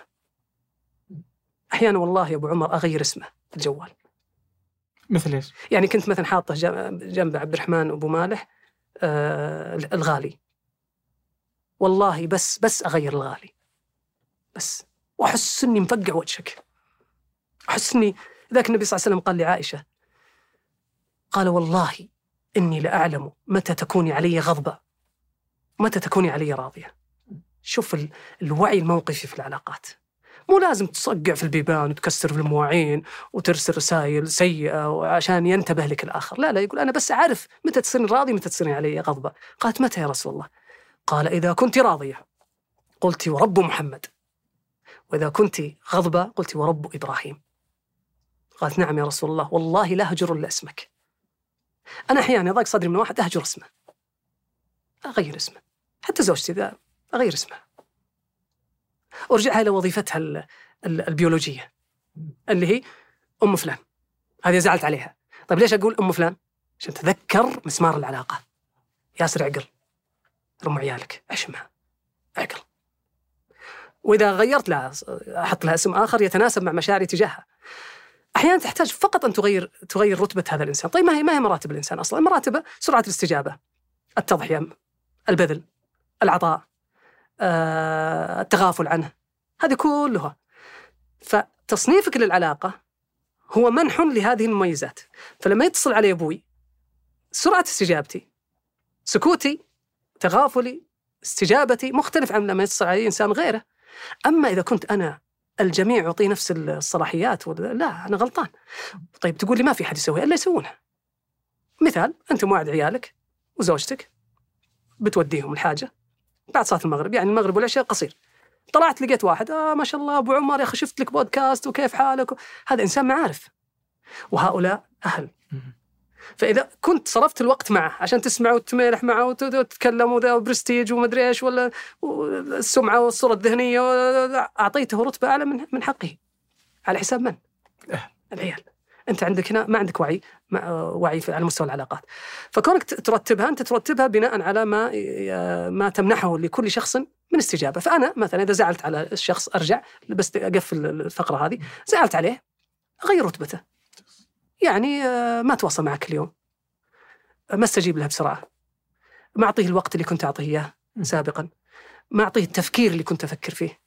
أحيانا والله يا أبو عمر أغير اسمه في الجوال. مثل إيش؟ يعني كنت مثلا حاطه جنب عبد الرحمن أبو مالح آه الغالي. والله بس بس أغير الغالي. بس. وأحس إني مفقع وجهك. احس اني ذاك النبي صلى الله عليه وسلم قال لعائشة قال والله إني لأعلم متى تكوني علي غضبة متى تكوني علي راضية. شوف الوعي الموقفي في العلاقات. مو لازم تصقع في البيبان وتكسر في المواعين وترسل رسائل سيئة عشان ينتبه لك الآخر. لا لا يقول أنا بس أعرف متى تصيرين راضي متى تصيرين علي غضبة. قالت متى يا رسول الله؟ قال إذا كنت راضية. قلت ورب محمد. وإذا كنت غضبة قلت ورب إبراهيم. قالت نعم يا رسول الله والله لا أهجر إلا اسمك. أنا أحيانا يضاق صدري من واحد أهجر اسمه. أغير اسمه. حتى زوجتي ذا أغير اسمه. وارجعها إلى وظيفتها البيولوجية اللي هي أم فلان. هذه زعلت عليها. طيب ليش أقول أم فلان؟ عشان تذكر مسمار العلاقة. ياسر عقل. رم عيالك. أشمها. عقل. وإذا غيرت لها أحط لها اسم آخر يتناسب مع مشاعري تجاهها. أحيانا تحتاج فقط أن تغير تغير رتبة هذا الإنسان. طيب ما هي ما هي مراتب الإنسان أصلا؟ مراتبه سرعة الاستجابة التضحية البذل العطاء آه، التغافل عنه. هذه كلها. فتصنيفك للعلاقة هو منح لهذه المميزات. فلما يتصل علي أبوي سرعة استجابتي سكوتي تغافلي استجابتي مختلف عن لما يتصل علي إنسان غيره. أما إذا كنت أنا الجميع يعطي نفس الصلاحيات ولا لا؟ أنا غلطان. طيب تقول لي ما في حد يسويها إلا يسوونها. مثال أنت موعد عيالك وزوجتك بتوديهم الحاجة بعد صلاة المغرب يعني المغرب والعشاء قصير. طلعت لقيت واحد آه ما شاء الله أبو عمر يا أخي شفت لك بودكاست وكيف حالك؟ هذا إنسان معارف. وهؤلاء أهل. فإذا كنت صرفت الوقت معه عشان تسمع وتميلح معه وتتكلم وذا برستيج ومدري إيش ولا السمعة والصورة الذهنية أعطيته رتبة أعلى من من حقه. على حساب من؟ العيال. أنت عندك هنا ما عندك وعي. وعي على مستوى العلاقات. فكونك ترتبها أنت ترتبها بناء على ما ما تمنحه لكل شخص من استجابة. فأنا مثلا إذا زعلت على الشخص أرجع بس أقفل الفقرة هذه. زعلت عليه أغير رتبته. يعني آه، ما تواصل معك اليوم. ما أستجيب لها بسرعة. ما أعطيه الوقت اللي كنت أعطيه إياه سابقا. ما أعطيه التفكير اللي كنت أفكر فيه.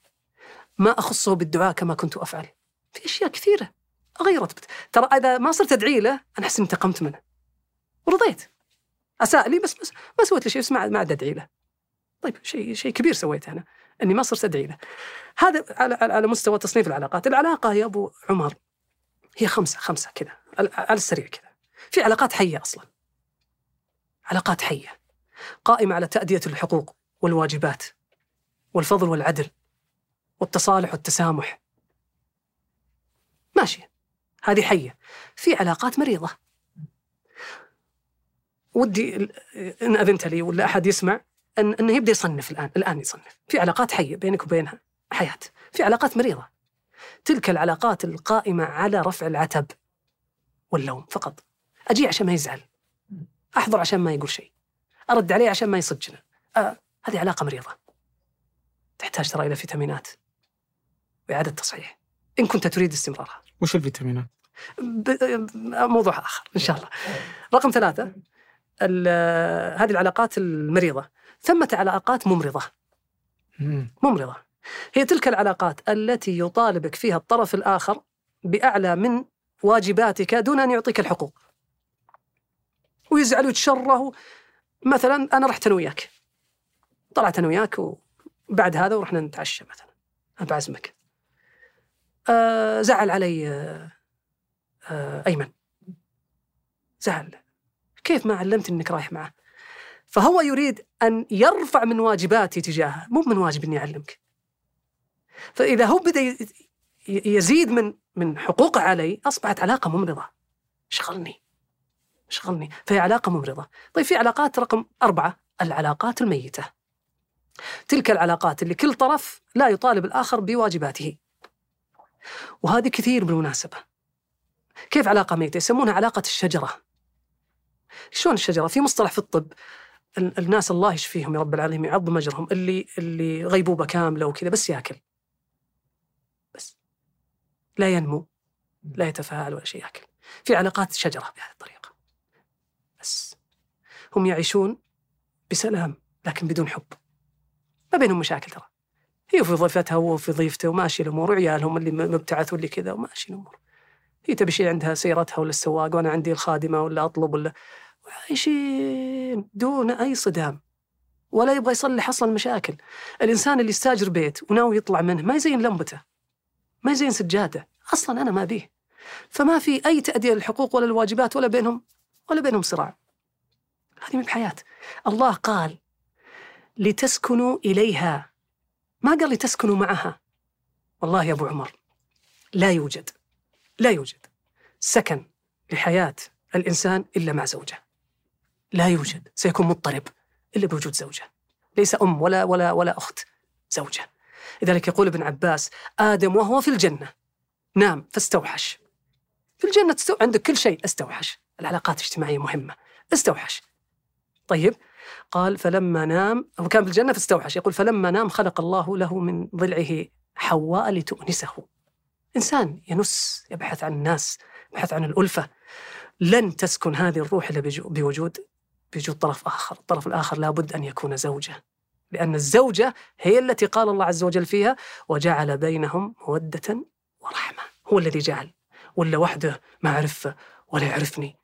ما أخصه بالدعاء كما كنت أفعل. في أشياء كثيرة رتبته ترى إذا ما صرت أدعي له أنا أحس انتقمت منه. ورضيت. أساء لي بس, بس ما سويت له شيء بس ما عاد أدعي له. طيب شيء شيء كبير سويته أنا إني ما صرت أدعي له. هذا على على مستوى تصنيف العلاقات. العلاقة يا أبو عمر هي خمسة خمسة كذا على السريع كذا. في علاقات حية أصلا. علاقات حية. قائمة على تأدية الحقوق والواجبات والفضل والعدل والتصالح والتسامح. ماشيه هذه حية. في علاقات مريضة. ودي إن أذنت لي ولا أحد يسمع إن إنه يبدأ يصنف الآن الآن يصنف. في علاقات حية بينك وبينها حياة. في علاقات مريضة. تلك العلاقات القائمة على رفع العتب واللوم فقط. أجي عشان ما يزعل. أحضر عشان ما يقول شيء. أرد عليه عشان ما يصجنا آه هذه علاقة مريضة. تحتاج ترى إلى فيتامينات. وإعادة تصحيح. إن كنت تريد استمرارها. وش الفيتامينات؟ موضوع آخر إن شاء الله. رقم ثلاثة. هذه العلاقات المريضة. ثمة علاقات ممرضة. ممرضة. هي تلك العلاقات التي يطالبك فيها الطرف الآخر بأعلى من واجباتك دون أن يعطيك الحقوق. ويزعل ويتشره مثلا أنا رحت أنا وياك. طلعت أنا وياك وبعد هذا ورحنا نتعشى مثلا. أنا بعزمك آه زعل علي آه آه أيمن. زعل. كيف ما علمت إنك رايح معه؟ فهو يريد أن يرفع من واجباتي تجاهه مو من واجب أني أعلمك. فإذا هو بدأ يزيد من من حقوقه علي أصبحت علاقة ممرضة. شغلني. شغلني. فهي علاقة ممرضة. طيب في علاقات رقم أربعة العلاقات الميتة. تلك العلاقات اللي كل طرف لا يطالب الآخر بواجباته. وهذه كثير بالمناسبة. كيف علاقة ميتة؟ يسمونها علاقة الشجرة. شلون الشجرة؟ في مصطلح في الطب الناس الله يشفيهم يا رب العالمين يعظم أجرهم. اللي اللي غيبوبة كاملة وكذا بس ياكل. لا ينمو لا يتفاعل ولا شيء ياكل. في علاقات شجرة بهذه الطريقة. بس هم يعيشون بسلام لكن بدون حب. ما بينهم مشاكل ترى. هي في ضيفتها وهو في ضيفته وماشي الأمور وعيالهم اللي مبتعث واللي كذا وماشي الأمور. هي تبي شيء عندها سيارتها ولا السواق وأنا عندي الخادمة ولا أطلب ولا عايشين دون أي صدام. ولا يبغى يصلح أصلا المشاكل الإنسان اللي يستاجر بيت وناوي يطلع منه ما يزين لمبته. ما يزين سجادة أصلا أنا ما بيه فما في أي تأدية للحقوق ولا الواجبات ولا بينهم ولا بينهم صراع. هذه من الحياة. الله قال لتسكنوا إليها. ما قال لتسكنوا معها؟ والله يا أبو عمر لا يوجد لا يوجد سكن لحياة الإنسان إلا مع زوجة. لا يوجد سيكون مضطرب إلا بوجود زوجة. ليس أم ولا ولا ولا أخت زوجة. لذلك يقول ابن عباس آدم وهو في الجنة. نام فاستوحش. في الجنة تستو... عندك كل شيء استوحش. العلاقات الاجتماعية مهمة. استوحش. طيب قال فلما نام هو كان في الجنة فاستوحش. يقول فلما نام خلق الله له من ضلعه حواء لتؤنسه. إنسان ينس يبحث عن الناس يبحث عن الألفة. لن تسكن هذه الروح إلا بوجود بوجود طرف آخر. الطرف الآخر لابد أن يكون زوجة. لأن الزوجة هي التي قال الله عز وجل فيها وجعل بينهم مودة ورحمة هو الذي جعل ولا وحده ما أعرفه ولا يعرفني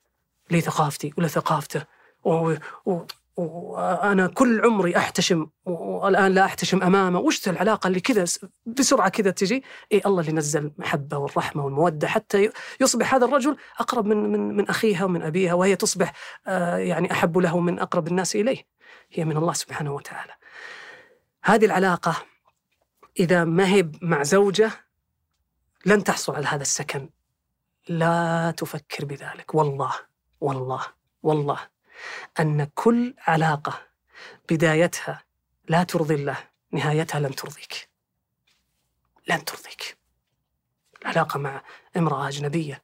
لي ثقافتي ولا ثقافته و... و... وأنا كل عمري أحتشم والآن لا أحتشم أمامه وش العلاقة اللي كذا بسرعة كذا تجي؟ اي الله اللي نزل المحبه والرحمة والمودة حتى يصبح هذا الرجل أقرب من من من أخيها ومن أبيها وهي تصبح آه، يعني أحب له من أقرب الناس إليه. هي من الله سبحانه وتعالى. هذه العلاقة إذا ما هي مع زوجة لن تحصل على هذا السكن. لا تفكر بذلك. والله والله والله. أن كل علاقة بدايتها لا ترضي الله نهايتها لن ترضيك. لن ترضيك. العلاقة مع امرأة أجنبية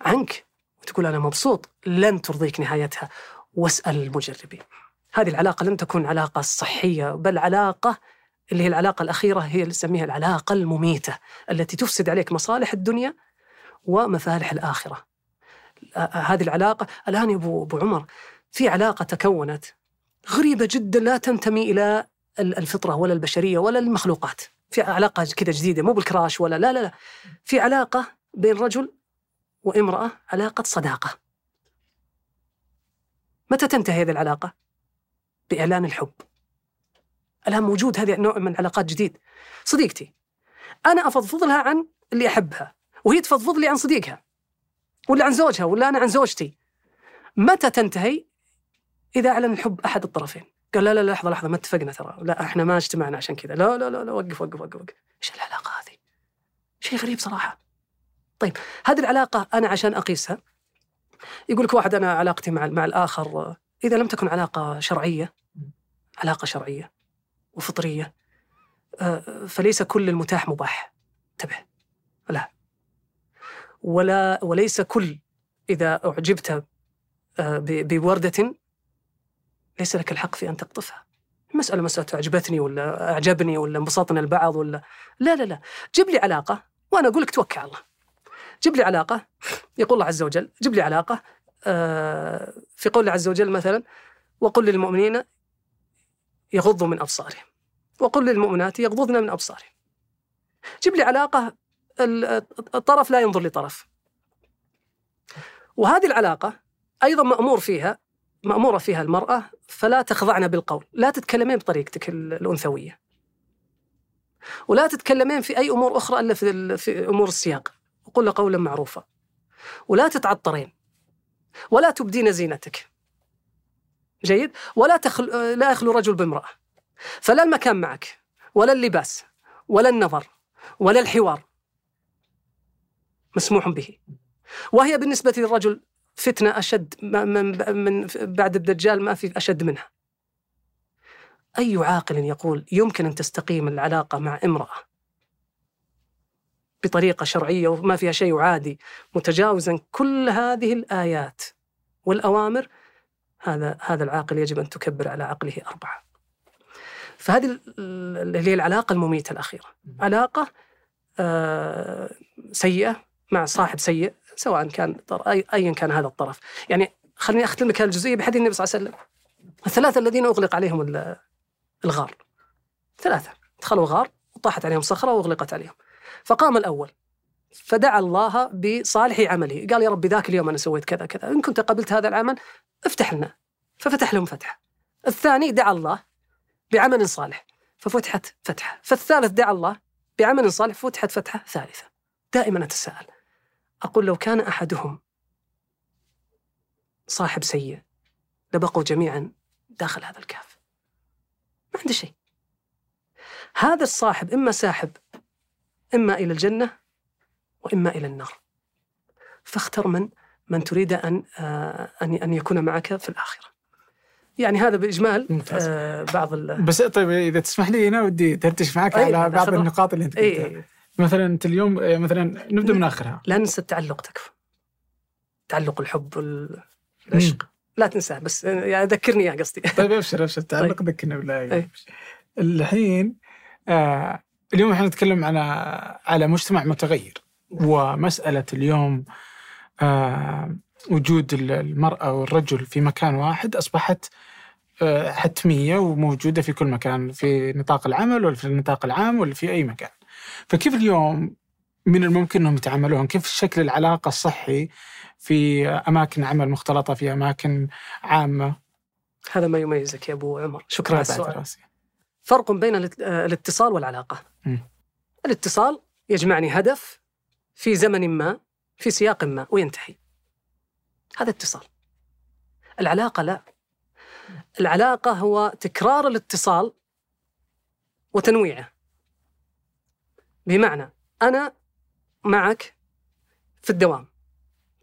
عنك وتقول أنا مبسوط لن ترضيك نهايتها. واسأل المجربين. هذه العلاقة لن تكون علاقة صحية بل علاقة اللي هي العلاقة الأخيرة هي اللي نسميها العلاقة المميتة التي تفسد عليك مصالح الدنيا ومفالح الآخرة. هذه العلاقة الآن يا أبو, أبو عمر في علاقة تكونت غريبة جدا لا تنتمي إلى الفطرة ولا البشرية ولا المخلوقات. في علاقة كذا جديدة مو بالكراش ولا لا لا لا. في علاقة بين رجل وامرأة علاقة صداقة. متى تنتهي هذه العلاقة؟ بإعلان الحب. الآن موجود هذا النوع من العلاقات جديد. صديقتي أنا أفضفض لها عن اللي أحبها وهي تفضفض لي عن صديقها ولا عن زوجها ولا أنا عن زوجتي. متى تنتهي؟ إذا أعلن الحب أحد الطرفين. قال لا لا لا لحظة لحظة ما اتفقنا ترى. لا إحنا ما اجتمعنا عشان كذا. لا لا لا, لا وقف وقف وقف وقف. إيش العلاقة هذه؟ شيء غريب صراحة. طيب هذه العلاقة أنا عشان أقيسها. يقول لك واحد أنا علاقتي مع مع الآخر إذا لم تكن علاقة شرعية علاقة شرعية وفطرية. آه، فليس كل المتاح مباح. انتبه. لا. ولا وليس كل إذا أعجبت آه، بوردة ليس لك الحق في أن تقطفها. المسألة مسألة أعجبتني ولا أعجبني ولا انبسطنا البعض ولا. لا لا لا. جيب لي علاقة وأنا أقول لك توكل على الله. جيب لي علاقة يقول الله عز وجل جيب لي علاقة آه، في قول الله عز وجل مثلا وقل للمؤمنين يغضوا من أبصارهم. وقل للمؤمنات يغضضن من أبصارهم. جيب لي علاقة الطرف لا ينظر لطرف. وهذه العلاقة أيضا مأمور فيها مأمورة فيها المرأة فلا تخضعن بالقول. لا تتكلمين بطريقتك الأنثوية. ولا تتكلمين في أي أمور أخرى إلا في, في أمور السياق. وقل قولا معروفا. ولا تتعطرين. ولا تبدين زينتك. جيد؟ ولا تخل... لا يخلو رجل بامرأة. فلا المكان معك ولا اللباس ولا النظر ولا الحوار. مسموح به. وهي بالنسبة للرجل فتنة أشد من, من بعد الدجال ما في أشد منها. أي عاقل يقول يمكن أن تستقيم العلاقة مع امرأة بطريقة شرعية وما فيها شيء عادي متجاوزا كل هذه الآيات والأوامر هذا هذا العاقل يجب أن تكبر على عقله أربعة. فهذه اللي هي العلاقة المميتة الأخيرة. علاقة آه، سيئة مع صاحب سيء سواء كان أي أيا كان هذا الطرف. يعني خليني أختم لك الجزئية بحديث النبي صلى الله عليه وسلم. الثلاثة الذين أغلق عليهم الغار. ثلاثة. دخلوا الغار وطاحت عليهم صخرة وأغلقت عليهم. فقام الأول. فدعا الله بصالح عمله. قال يا رب ذاك اليوم أنا سويت كذا كذا. إن كنت قبلت هذا العمل افتح لنا. ففتح لهم فتحة. الثاني دعا الله بعمل صالح ففتحت فتحة. فالثالث دعا الله بعمل صالح فتحت فتحة ثالثة. دائما أتساءل أقول لو كان أحدهم صاحب سيء لبقوا جميعا داخل هذا الكهف. ما عنده شيء. هذا الصاحب إما ساحب إما إلى الجنة وإما إلى النار. فاختر من من تريد أن آه، أن أن يكون معك في الآخرة. يعني هذا بإجمال ممتاز. آه بعض ال... بس طيب إذا تسمح لي أنا ودي دردش معك أيه على بعض النقاط اللي أنت قلتها. أيه مثلا أنت اليوم آه، مثلا نبدأ من آخرها. لا ننسى التعلق تكفى. تعلق الحب والعشق لا تنساه بس يعني ذكرني إياه قصدي. *laughs* طيب أبشر أبشر. التعلق طيب. ذكرنا بالله أيه. الحين آه اليوم إحنا نتكلم على على مجتمع متغير. ومسألة اليوم آه وجود المرأة والرجل في مكان واحد أصبحت آه حتمية وموجودة في كل مكان في نطاق العمل ولا في النطاق العام ولا في أي مكان. فكيف اليوم من الممكن أنهم يتعاملون؟ كيف شكل العلاقة الصحي في أماكن عمل مختلطة في أماكن عامة؟ هذا ما يميزك يا أبو عمر شكرا على السؤال راسي فرق بين الات- الاتصال والعلاقة مم. الاتصال يجمعني هدف في زمن ما في سياق ما وينتهي. هذا اتصال. العلاقة لا. العلاقة هو تكرار الاتصال وتنويعه. بمعنى أنا معك في الدوام.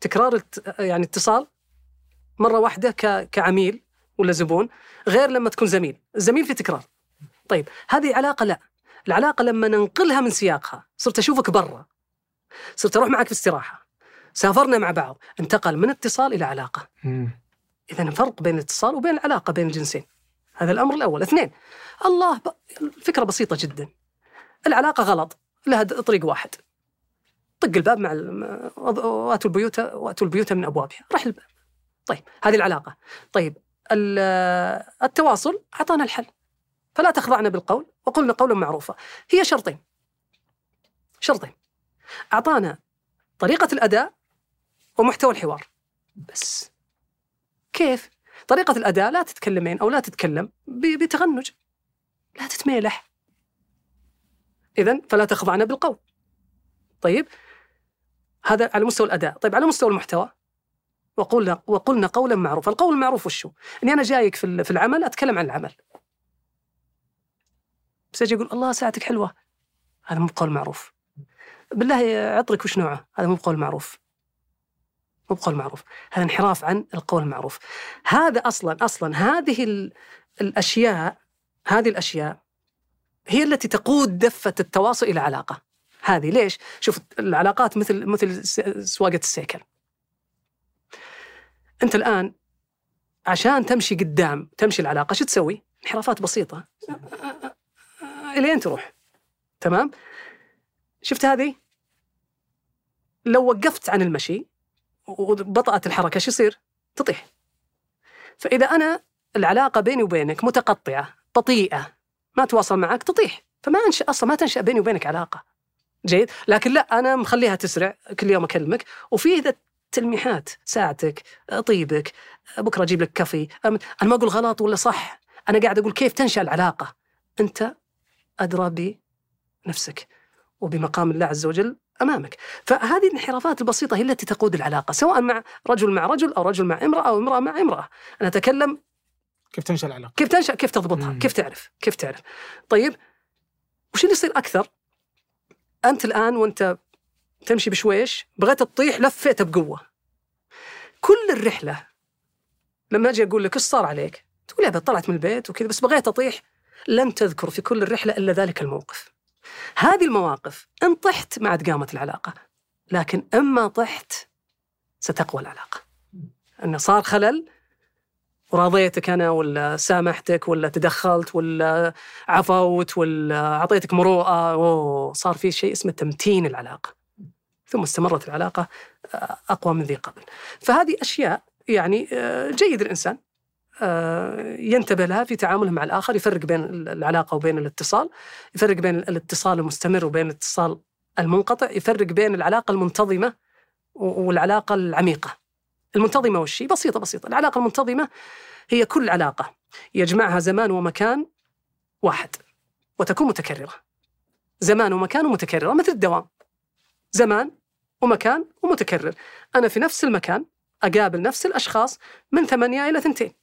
تكرار يعني اتصال مرة واحدة ك- كعميل ولا زبون غير لما تكون زميل. الزميل في تكرار. طيب هذه علاقة لا. العلاقة لما ننقلها من سياقها صرت أشوفك برا. صرت أروح معك في استراحة. سافرنا مع بعض انتقل من اتصال إلى علاقة. اذا فرق بين الاتصال وبين العلاقة بين الجنسين هذا الأمر الأول. اثنين الله ب... الفكرة بسيطة جدا. العلاقة غلط لها طريق واحد. طق الباب مع واتوا البيوت واتوا البيوت من أبوابها. راح الباب. طيب هذه العلاقة. طيب ال- التواصل أعطانا الحل. فلا تخضعنا بالقول وقلنا قولا معروفا. هي شرطين. شرطين. أعطانا طريقة الأداء ومحتوى الحوار. بس كيف؟ طريقة الأداء لا تتكلمين أو لا تتكلم بتغنج. لا تتميلح اذا فلا تخضعنا بالقول. طيب؟ هذا على مستوى الأداء. طيب على مستوى المحتوى؟ وقلنا وقلنا قولا معروفا. القول المعروف وشو إني أنا جايك في ال- في العمل أتكلم عن العمل. بس أجي أقول الله ساعتك حلوة. هذا مو بقول معروف. بالله عطرك وش نوعه؟ هذا مو بقول معروف. مو بقول معروف. هذا انحراف عن القول المعروف. هذا أصلا أصلا هذه ال- الأشياء هذه الأشياء هي التي تقود دفة التواصل إلى علاقة. هذه ليش؟ شوف العلاقات مثل مثل س- سواقة السيكل. أنت الآن عشان تمشي قدام تمشي العلاقة شو تسوي؟ انحرافات بسيطة. الين تروح؟ تمام؟ شفت هذه؟ لو وقفت عن المشي وبطأت الحركة شو يصير؟ تطيح. فإذا أنا العلاقة بيني وبينك متقطعة بطيئة ما تواصل معك تطيح. فما أنشأ أصلا ما تنشأ بيني وبينك علاقة. جيد؟ لكن لا أنا مخليها تسرع كل يوم أكلمك. وفي ذا تلميحات ساعتك طيبك بكرة أجيب لك كافي. أنا ما أقول غلط ولا صح. أنا قاعد أقول كيف تنشأ العلاقة؟ أنت أدرى بنفسك. وبمقام الله عز وجل أمامك، فهذه الانحرافات البسيطة هي التي تقود العلاقة، سواء مع رجل مع رجل أو رجل مع امرأة أو امرأة مع امرأة، أنا أتكلم كيف تنشأ العلاقة؟ كيف تنشأ كيف تضبطها، مم. كيف تعرف، كيف تعرف. طيب وش اللي يصير أكثر؟ أنت الآن وأنت تمشي بشويش بغيت تطيح لفيت بقوة. كل الرحلة لما أجي أقول لك إيش صار عليك؟ تقول يا طلعت من البيت وكذا بس بغيت أطيح لن تذكر في كل الرحلة إلا ذلك الموقف. هذه المواقف إن طحت ما عاد قامت العلاقة لكن إما طحت ستقوى العلاقة. انه صار خلل وراضيتك أنا ولا سامحتك ولا تدخلت ولا عفوت ولا أعطيتك مروءة أوه صار في شيء اسمه تمتين العلاقة. ثم استمرت العلاقة آه، أقوى من ذي قبل. فهذه أشياء يعني آه، جيد الإنسان آه، ينتبه لها في تعامله مع الآخر يفرق بين العلاقة وبين الاتصال يفرق بين الاتصال المستمر وبين الاتصال المنقطع يفرق بين العلاقة المنتظمة والعلاقة العميقة. المنتظمة وش هي؟ بسيطة بسيطة. العلاقة المنتظمة هي كل علاقة يجمعها زمان ومكان واحد وتكون متكررة. زمان ومكان ومتكررة مثل الدوام. زمان ومكان ومتكرر. أنا في نفس المكان أقابل نفس الأشخاص من ثمانية إلى ثنتين.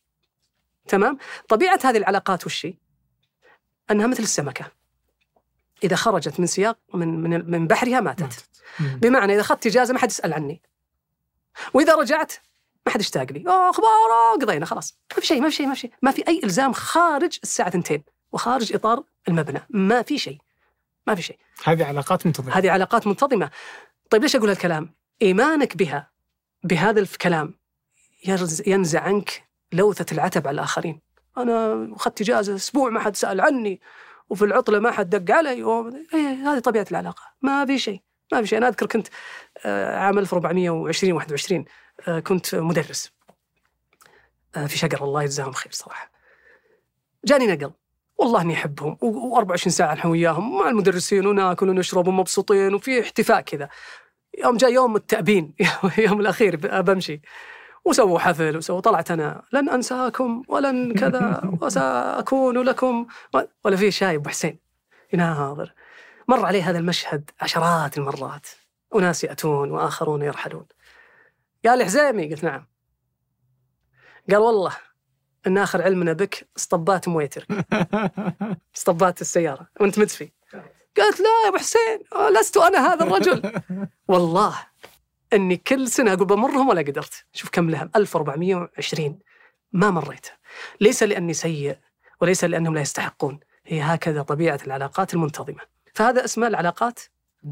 تمام؟ طبيعة هذه العلاقات هي؟ أنها مثل السمكة. إذا خرجت من سياق من من من بحرها ماتت. مم. بمعنى إذا أخذت إجازة ما حد يسأل عني. وإذا رجعت ما حد اشتاق لي. أخبارك؟ قضينا خلاص. ما في شيء ما في شيء ما في شيء. ما في أي إلزام خارج الساعة 2 وخارج إطار المبنى. ما في شيء. ما في شيء. هذه علاقات منتظمة. هذه علاقات منتظمة. طيب ليش أقول هالكلام؟ إيمانك بها بهذا الكلام ينزع عنك لوثة العتب على الآخرين. أنا أخذت إجازة أسبوع ما حد سأل عني وفي العطلة ما حد دق علي و... إيه هذه طبيعة العلاقة. ما في شيء ما في شيء. أنا أذكر كنت آه، عام 1420 21 آه، كنت مدرس آه، في شقر الله يجزاهم خير صراحة. جاني نقل والله إني أحبهم و24 ساعة نحن وياهم مع المدرسين وناكل ونشرب ومبسوطين وفي احتفاء كذا. يوم جاء يوم التأبين *laughs* يوم الأخير ب- بمشي. وسووا حفل وسووا طلعت أنا لن أنساكم ولن كذا *laughs* وسأكون لكم ولا في شايب أبو حسين. يناظر. مر عليه هذا المشهد عشرات المرات. أناس يأتون وآخرون يرحلون. قال لي حزيمي؟ قلت نعم. قال والله إن آخر علمنا بك اسطبات مويتر *laughs* اسطبات السيارة. وأنت مدفي. قالت لا يا أبو حسين لست أنا هذا الرجل. *laughs* والله إني كل سنة أقول بمرهم ولا قدرت. شوف كم لهم. 1420 ما مريت. ليس لأني سيء وليس لأنهم لا يستحقون. هي هكذا طبيعة العلاقات المنتظمة. فهذا اسمه العلاقات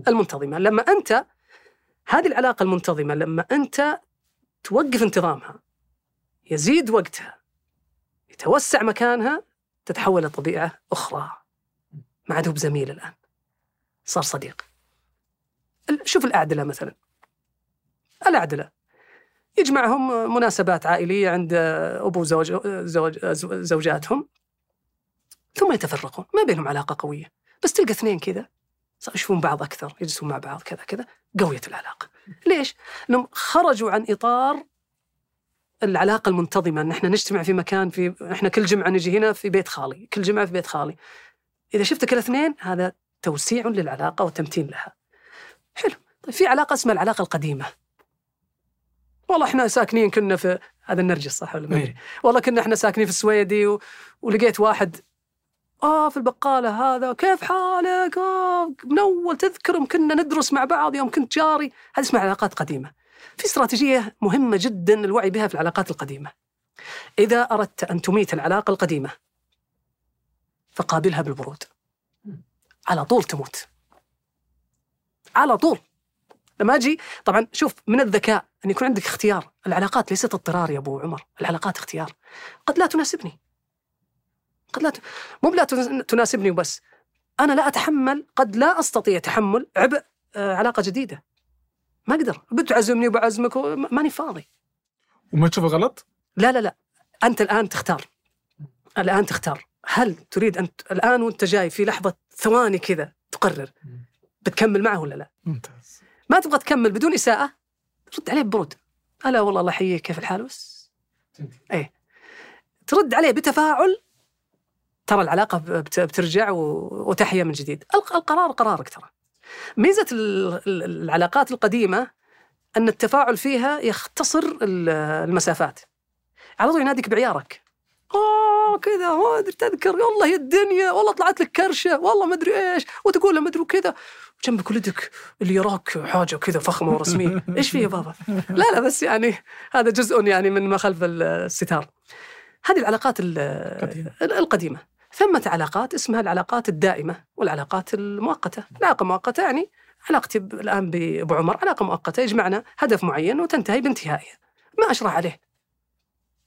المنتظمة. لما أنت هذه العلاقة المنتظمة لما أنت توقف انتظامها يزيد وقتها يتوسع مكانها تتحول لطبيعة أخرى. ما عاد هو بزميل الآن. صار صديق. شوف الأعدلة مثلا. الأعدلة يجمعهم مناسبات عائلية عند أبو زوج, زوج زوجاتهم ثم يتفرقون. ما بينهم علاقة قوية. بس تلقى اثنين كذا يشوفون بعض أكثر يجلسون مع بعض كذا كذا. قوية العلاقة. ليش؟ لأنهم خرجوا عن إطار العلاقة المنتظمة. أن إحنا نجتمع في مكان في إحنا كل جمعة نجي هنا في بيت خالي كل جمعة في بيت خالي. إذا شفت كل اثنين هذا توسيع للعلاقة وتمتين لها. حلو. طيب في علاقة اسمها العلاقة القديمة. والله إحنا ساكنين كنا في هذا النرجس صح ولا ما أدري والله كنا إحنا ساكنين في السويدي و... ولقيت واحد آه في البقالة هذا كيف حالك؟ آه من أول تذكر كنا ندرس مع بعض يوم كنت جاري هذه اسمها علاقات قديمة. في استراتيجية مهمة جدا الوعي بها في العلاقات القديمة. إذا أردت أن تميت العلاقة القديمة فقابلها بالبرود. على طول تموت. على طول. لما أجي طبعا شوف من الذكاء أن يكون عندك اختيار، العلاقات ليست اضطرار يا أبو عمر، العلاقات اختيار. قد لا تناسبني. قد لا ت... مو بلا تناسبني وبس. أنا لا أتحمل قد لا أستطيع تحمل عبء آه، علاقة جديدة. ما أقدر، بتعزمني وبعزمك ماني فاضي. وما تشوفه غلط؟ لا لا لا، أنت الآن تختار. الآن تختار، هل تريد أن الآن وأنت جاي في لحظة ثواني كذا تقرر بتكمل معه ولا لا؟ ممتاز. ما تبغى تكمل بدون إساءة؟ رد عليه ببرود هلا والله الله يحييك كيف الحال؟ بس. إيه. ترد عليه بتفاعل ترى العلاقة بترجع وتحيا من جديد. القرار قرارك ترى. ميزة العلاقات القديمة أن التفاعل فيها يختصر المسافات. على طول يناديك بعيارك. آه كذا ما أدري تذكر والله يا الدنيا والله طلعت لك كرشة والله ما أدري إيش. وتقول له ما أدري كذا جنبك ولدك اللي يراك حاجة كذا فخمة ورسمية. *laughs* إيش فيه يا بابا؟ لا لا بس يعني هذا جزء يعني من ما خلف الستار. هذه العلاقات القديمة. ثمة علاقات اسمها العلاقات الدائمة والعلاقات المؤقتة. العلاقة المؤقتة يعني علاقتي الآن بأبو عمر. علاقة مؤقتة يجمعنا هدف معين وتنتهي بانتهائها ما أشرح عليه.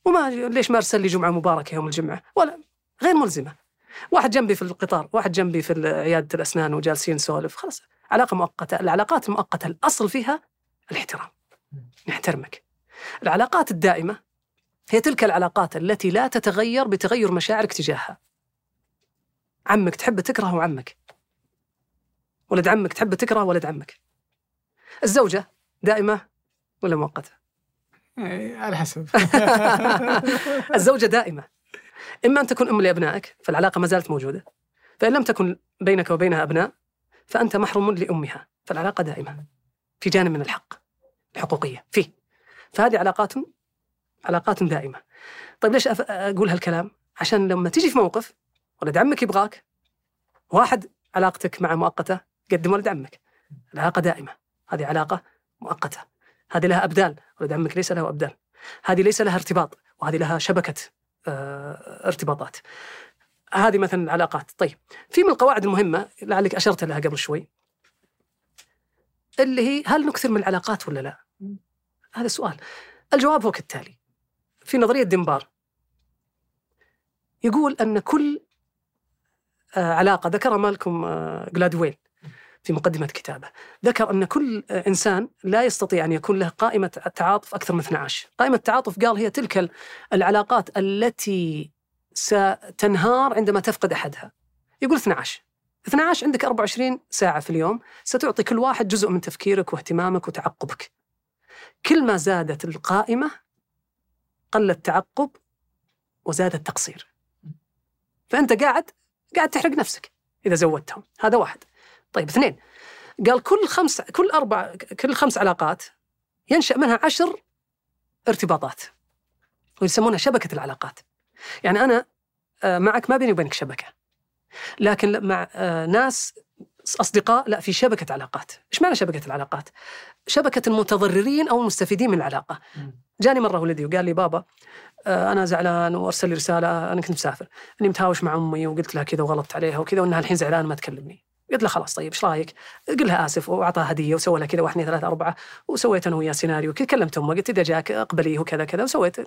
وما ليش ما أرسل لي جمعة مباركة يوم الجمعة؟ ولا غير ملزمة. واحد جنبي في القطار واحد جنبي في عيادة الأسنان وجالسين نسولف خلاص. علاقة مؤقتة العلاقات المؤقتة الأصل فيها الاحترام. نحترمك. العلاقات الدائمة هي تلك العلاقات التي لا تتغير بتغير مشاعرك تجاهها. عمك تحب تكره عمك. ولد عمك تحب تكره ولد عمك. الزوجة دائمة ولا مؤقتة؟ إيه، على حسب. *laughs* *laughs* الزوجة دائمة. إما أن تكون أم لأبنائك فالعلاقة ما زالت موجودة. فإن لم تكن بينك وبينها أبناء فأنت محروم لأمها. فالعلاقة دائمة في جانب من الحق الحقوقية فيه. فهذه علاقات علاقات دائمة. طيب ليش أقول هالكلام؟ عشان لما تيجي في موقف ولد عمك يبغاك واحد علاقتك مع مؤقتة قدم ولد عمك. العلاقة دائمة. هذه علاقة مؤقتة. هذه لها أبدال. ولد عمك ليس له أبدال. هذه ليس لها ارتباط. وهذه لها شبكة ارتباطات. هذه مثلا العلاقات. طيب في من القواعد المهمة لعلك أشرت لها قبل شوي اللي هي هل نكثر من العلاقات ولا لا؟ هذا سؤال الجواب هو كالتالي. في نظرية ديمبار يقول أن كل آه، علاقة ذكرها مالكم آه، جلادويل في مقدمة كتابه. ذكر أن كل إنسان لا يستطيع أن يكون له قائمة تعاطف أكثر من 12 قائمة التعاطف قال هي تلك العلاقات التي ستنهار عندما تفقد أحدها. يقول 12 12 عندك 24 ساعة في اليوم ستعطي كل واحد جزء من تفكيرك واهتمامك وتعقبك. كل ما زادت القائمة قل التعقب وزاد التقصير. فأنت قاعد قاعد تحرق نفسك إذا زودتهم. هذا واحد. طيب اثنين. قال كل خمس كل أربع كل خمس علاقات ينشأ منها عشر ارتباطات ويسمونها شبكة العلاقات. يعني أنا آه، معك ما بيني وبينك شبكة لكن مع آه، ناس أصدقاء لا في شبكة علاقات. إيش معنى شبكة العلاقات؟ شبكة المتضررين أو المستفيدين من العلاقة. جاني مرة ولدي وقال لي بابا آه، أنا زعلان وأرسل لي رسالة أنا كنت مسافر إني متهاوش مع أمي وقلت لها كذا وغلطت عليها وكذا وأنها الحين زعلان ما تكلمني. قلت له خلاص طيب إيش رأيك؟ قل لها آسف واعطاها هدية وسوى لها كذا واحد اثنين ثلاثة أربعة وسويت أنا وياه سيناريو كلمت أمه قلت إذا جاك اقبليه وكذا كذا وسويت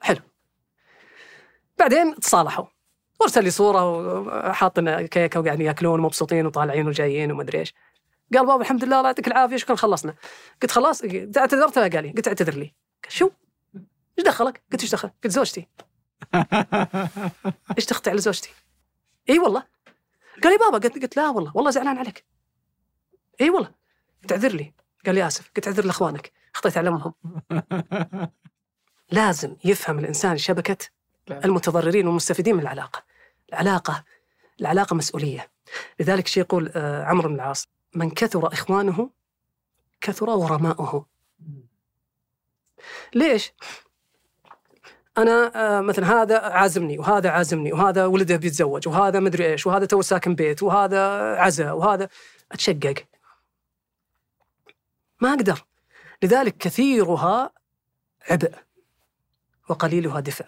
حلو بعدين تصالحوا وارسل لي صورة وحاطنا كيكة وقاعدين يأكلون ومبسوطين وطالعين وجايين وما ادري إيش قال بابا الحمد لله الله يعطيك العافية شكرا خلصنا قلت خلاص اعتذرت قال لي قلت اعتذر لي قال شو؟ إيش دخلك؟ قلت إيش دخل؟ قلت زوجتي *laughs* إيش تخطي على زوجتي؟ إي والله قال لي بابا قلت قلت لا والله والله زعلان عليك. إي والله. قلت اعذر لي. قال لي آسف. قلت اعذر لأخوانك. خطيت على امهم *laughs* لازم يفهم الإنسان شبكة المتضررين والمستفيدين من العلاقة. العلاقة العلاقة مسؤولية. لذلك شيء يقول آه، عمرو بن العاص من كثر إخوانه كثر غرماؤه ليش؟ أنا آه، مثلا هذا عازمني وهذا عازمني وهذا ولده بيتزوج وهذا مدري إيش وهذا تو ساكن بيت وهذا عزا وهذا أتشقق. ما أقدر. لذلك كثيرها عبء وقليلها دفء.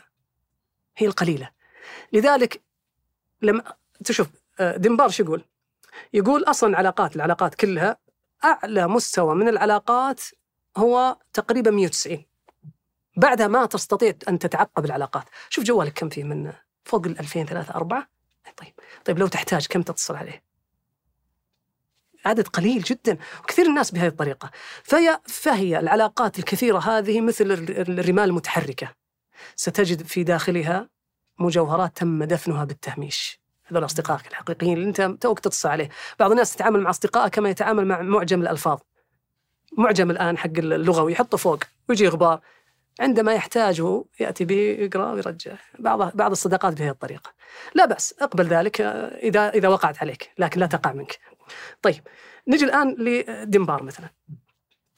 هي القليلة. لذلك لما تشوف آه، ديمبار شو يقول؟ يقول أصلا علاقات العلاقات كلها أعلى مستوى من العلاقات هو تقريبا 190 بعدها ما تستطيع أن تتعقب العلاقات. شوف جوالك كم فيه من فوق ال 2000 3 4 طيب. طيب لو تحتاج كم تتصل عليه؟ عدد قليل جدا وكثير الناس بهذه الطريقة. فهي, فهي العلاقات الكثيرة هذه مثل الرمال المتحركة. ستجد في داخلها مجوهرات تم دفنها بالتهميش. هذول أصدقائك الحقيقيين اللي أنت توك تتصل عليه. بعض الناس تتعامل مع أصدقائه كما يتعامل مع معجم الألفاظ. معجم الآن حق اللغوي يحطه فوق ويجي غبار عندما يحتاجه يأتي به يقرأ ويرجع بعض بعض الصداقات بهذه الطريقة. لا بأس اقبل ذلك إذا إذا وقعت عليك لكن لا تقع منك. طيب نجي الآن لدنبار مثلا.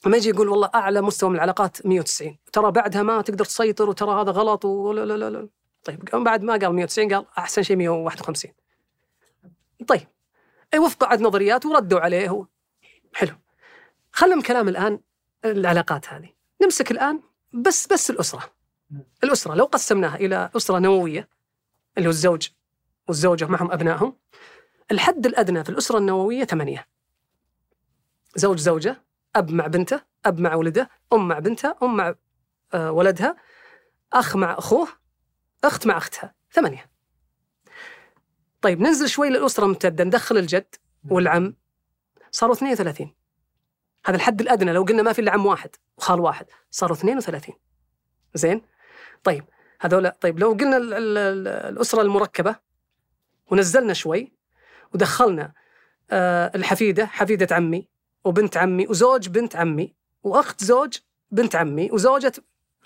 لما يجي يقول والله أعلى مستوى من العلاقات 190 ترى بعدها ما تقدر تسيطر وترى هذا غلط ولا لا لا لا طيب بعد ما قال 190 قال أحسن شيء 151 طيب أي وفق عد نظريات وردوا عليه هو. حلو. خلنا من كلام الآن العلاقات هذه. نمسك الآن بس بس الأسرة. الأسرة لو قسمناها إلى أسرة نووية اللي هو الزوج والزوجة معهم أبنائهم الحد الأدنى في الأسرة النووية ثمانية. زوج زوجة أب مع بنته أب مع ولده أم مع بنتها أم مع آه، ولدها أخ مع أخوه أخت مع أختها ثمانية. طيب ننزل شوي للأسرة الممتدة ندخل الجد والعم. صاروا 32 هذا الحد الأدنى لو قلنا ما في إلا عم واحد وخال واحد صاروا 32 زين؟ طيب هذول طيب لو قلنا ال ال ال الأسرة المركبة ونزلنا شوي ودخلنا آه الحفيدة حفيدة عمي وبنت عمي وزوج بنت عمي وأخت زوج بنت عمي وزوجة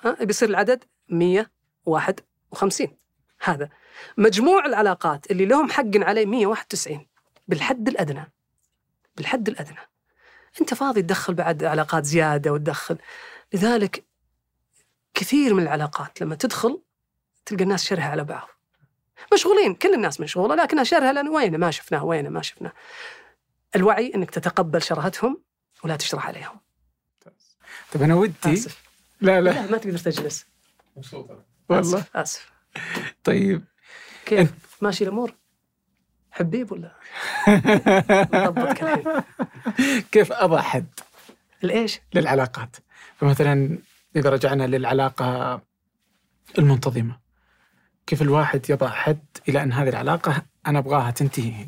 ها بيصير العدد 151 هذا مجموع العلاقات اللي لهم حق عليه 191 بالحد الأدنى. بالحد الأدنى. أنت فاضي تدخل بعد علاقات زيادة وتدخل. لذلك كثير من العلاقات لما تدخل تلقى الناس شرها على بعض. مشغولين كل الناس مشغولة لكنها شرها لأن وين ما شفناه وين ما شفناه. الوعي إنك تتقبل شرهتهم ولا تشرح عليهم. طيب أنا ودي آسف. لا لا, لا ما تقدر تجلس. والله آسف. آسف. طيب. كيف؟ ماشي الأمور؟ حبيب ولا؟ *laughs* كيف اضع حد؟ الايش؟ للعلاقات. فمثلا إذا رجعنا للعلاقة المنتظمة. كيف الواحد يضع حد إلى أن هذه العلاقة أنا أبغاها تنتهي؟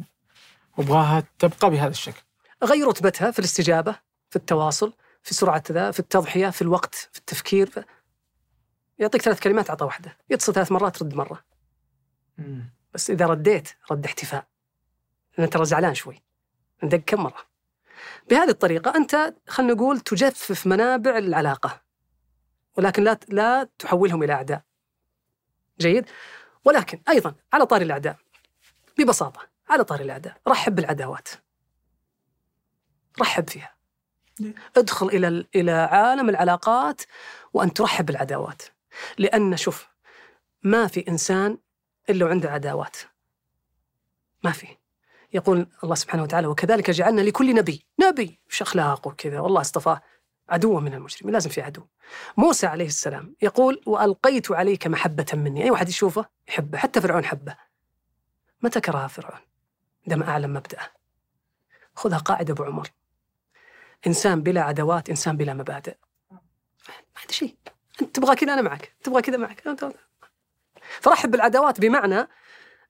وابغاها تبقى بهذا الشكل. غير رتبتها في الاستجابة في التواصل في سرعة ذا في التضحية في الوقت في التفكير. في... يعطيك ثلاث كلمات أعطى واحدة. يتصل ثلاث مرات رد مرة. بس إذا رديت رد احتفاء. لأن ترى زعلان شوي. ندق كم مرة؟ بهذه الطريقة أنت خلينا نقول تجفف منابع العلاقة ولكن لا لا تحولهم إلى أعداء. جيد؟ ولكن أيضا على طار الأعداء ببساطة على طار الأعداء رحب بالعداوات. رحب فيها. ادخل إلى إلى عالم العلاقات وأن ترحب بالعداوات. لأن شوف ما في إنسان إلا وعنده عداوات. ما في. يقول الله سبحانه وتعالى وكذلك جعلنا لكل نبي نبي! وش اخلاقه وكذا والله اصطفاه عدوا من المجرمين لازم في عدو. موسى عليه السلام يقول وألقيت عليك محبة مني. أي واحد يشوفه يحبه حتى فرعون حبه. متى كره فرعون؟ عندما اعلم مبدأه. خذها قاعدة أبو عمر. إنسان بلا عداوات إنسان بلا مبادئ. ما عنده شيء. أنت تبغى كذا أنا معك. تبغى كذا معك. فرحب بالعداوات بمعنى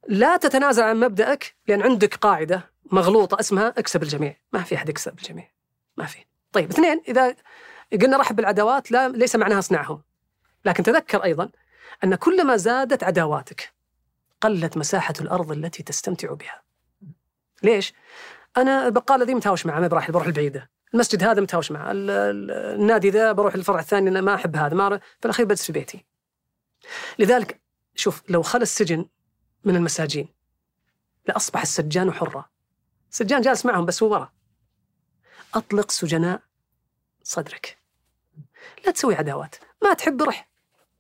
لا تتنازل عن مبدأك لأن عندك قاعدة مغلوطة اسمها اكسب الجميع. ما في أحد يكسب الجميع. ما في. طيب اثنين إذا قلنا رحب بالعداوات لا ليس معناها اصنعهم لكن تذكر أيضا أن كلما زادت عداواتك قلت مساحة الأرض التي تستمتع بها. ليش؟ أنا البقالة ذي متهاوش معه ما بروح بروح البعيدة. المسجد هذا متهاوش معه. النادي ذا بروح الفرع الثاني أنا ما أحب هذا ما في الأخير بجلس في بيتي. لذلك شوف لو خلى السجن من المساجين. لأصبح السجان حرا. السجان جالس معهم بس هو ورا. أطلق سجناء صدرك. لا تسوي عداوات. ما تحب روح.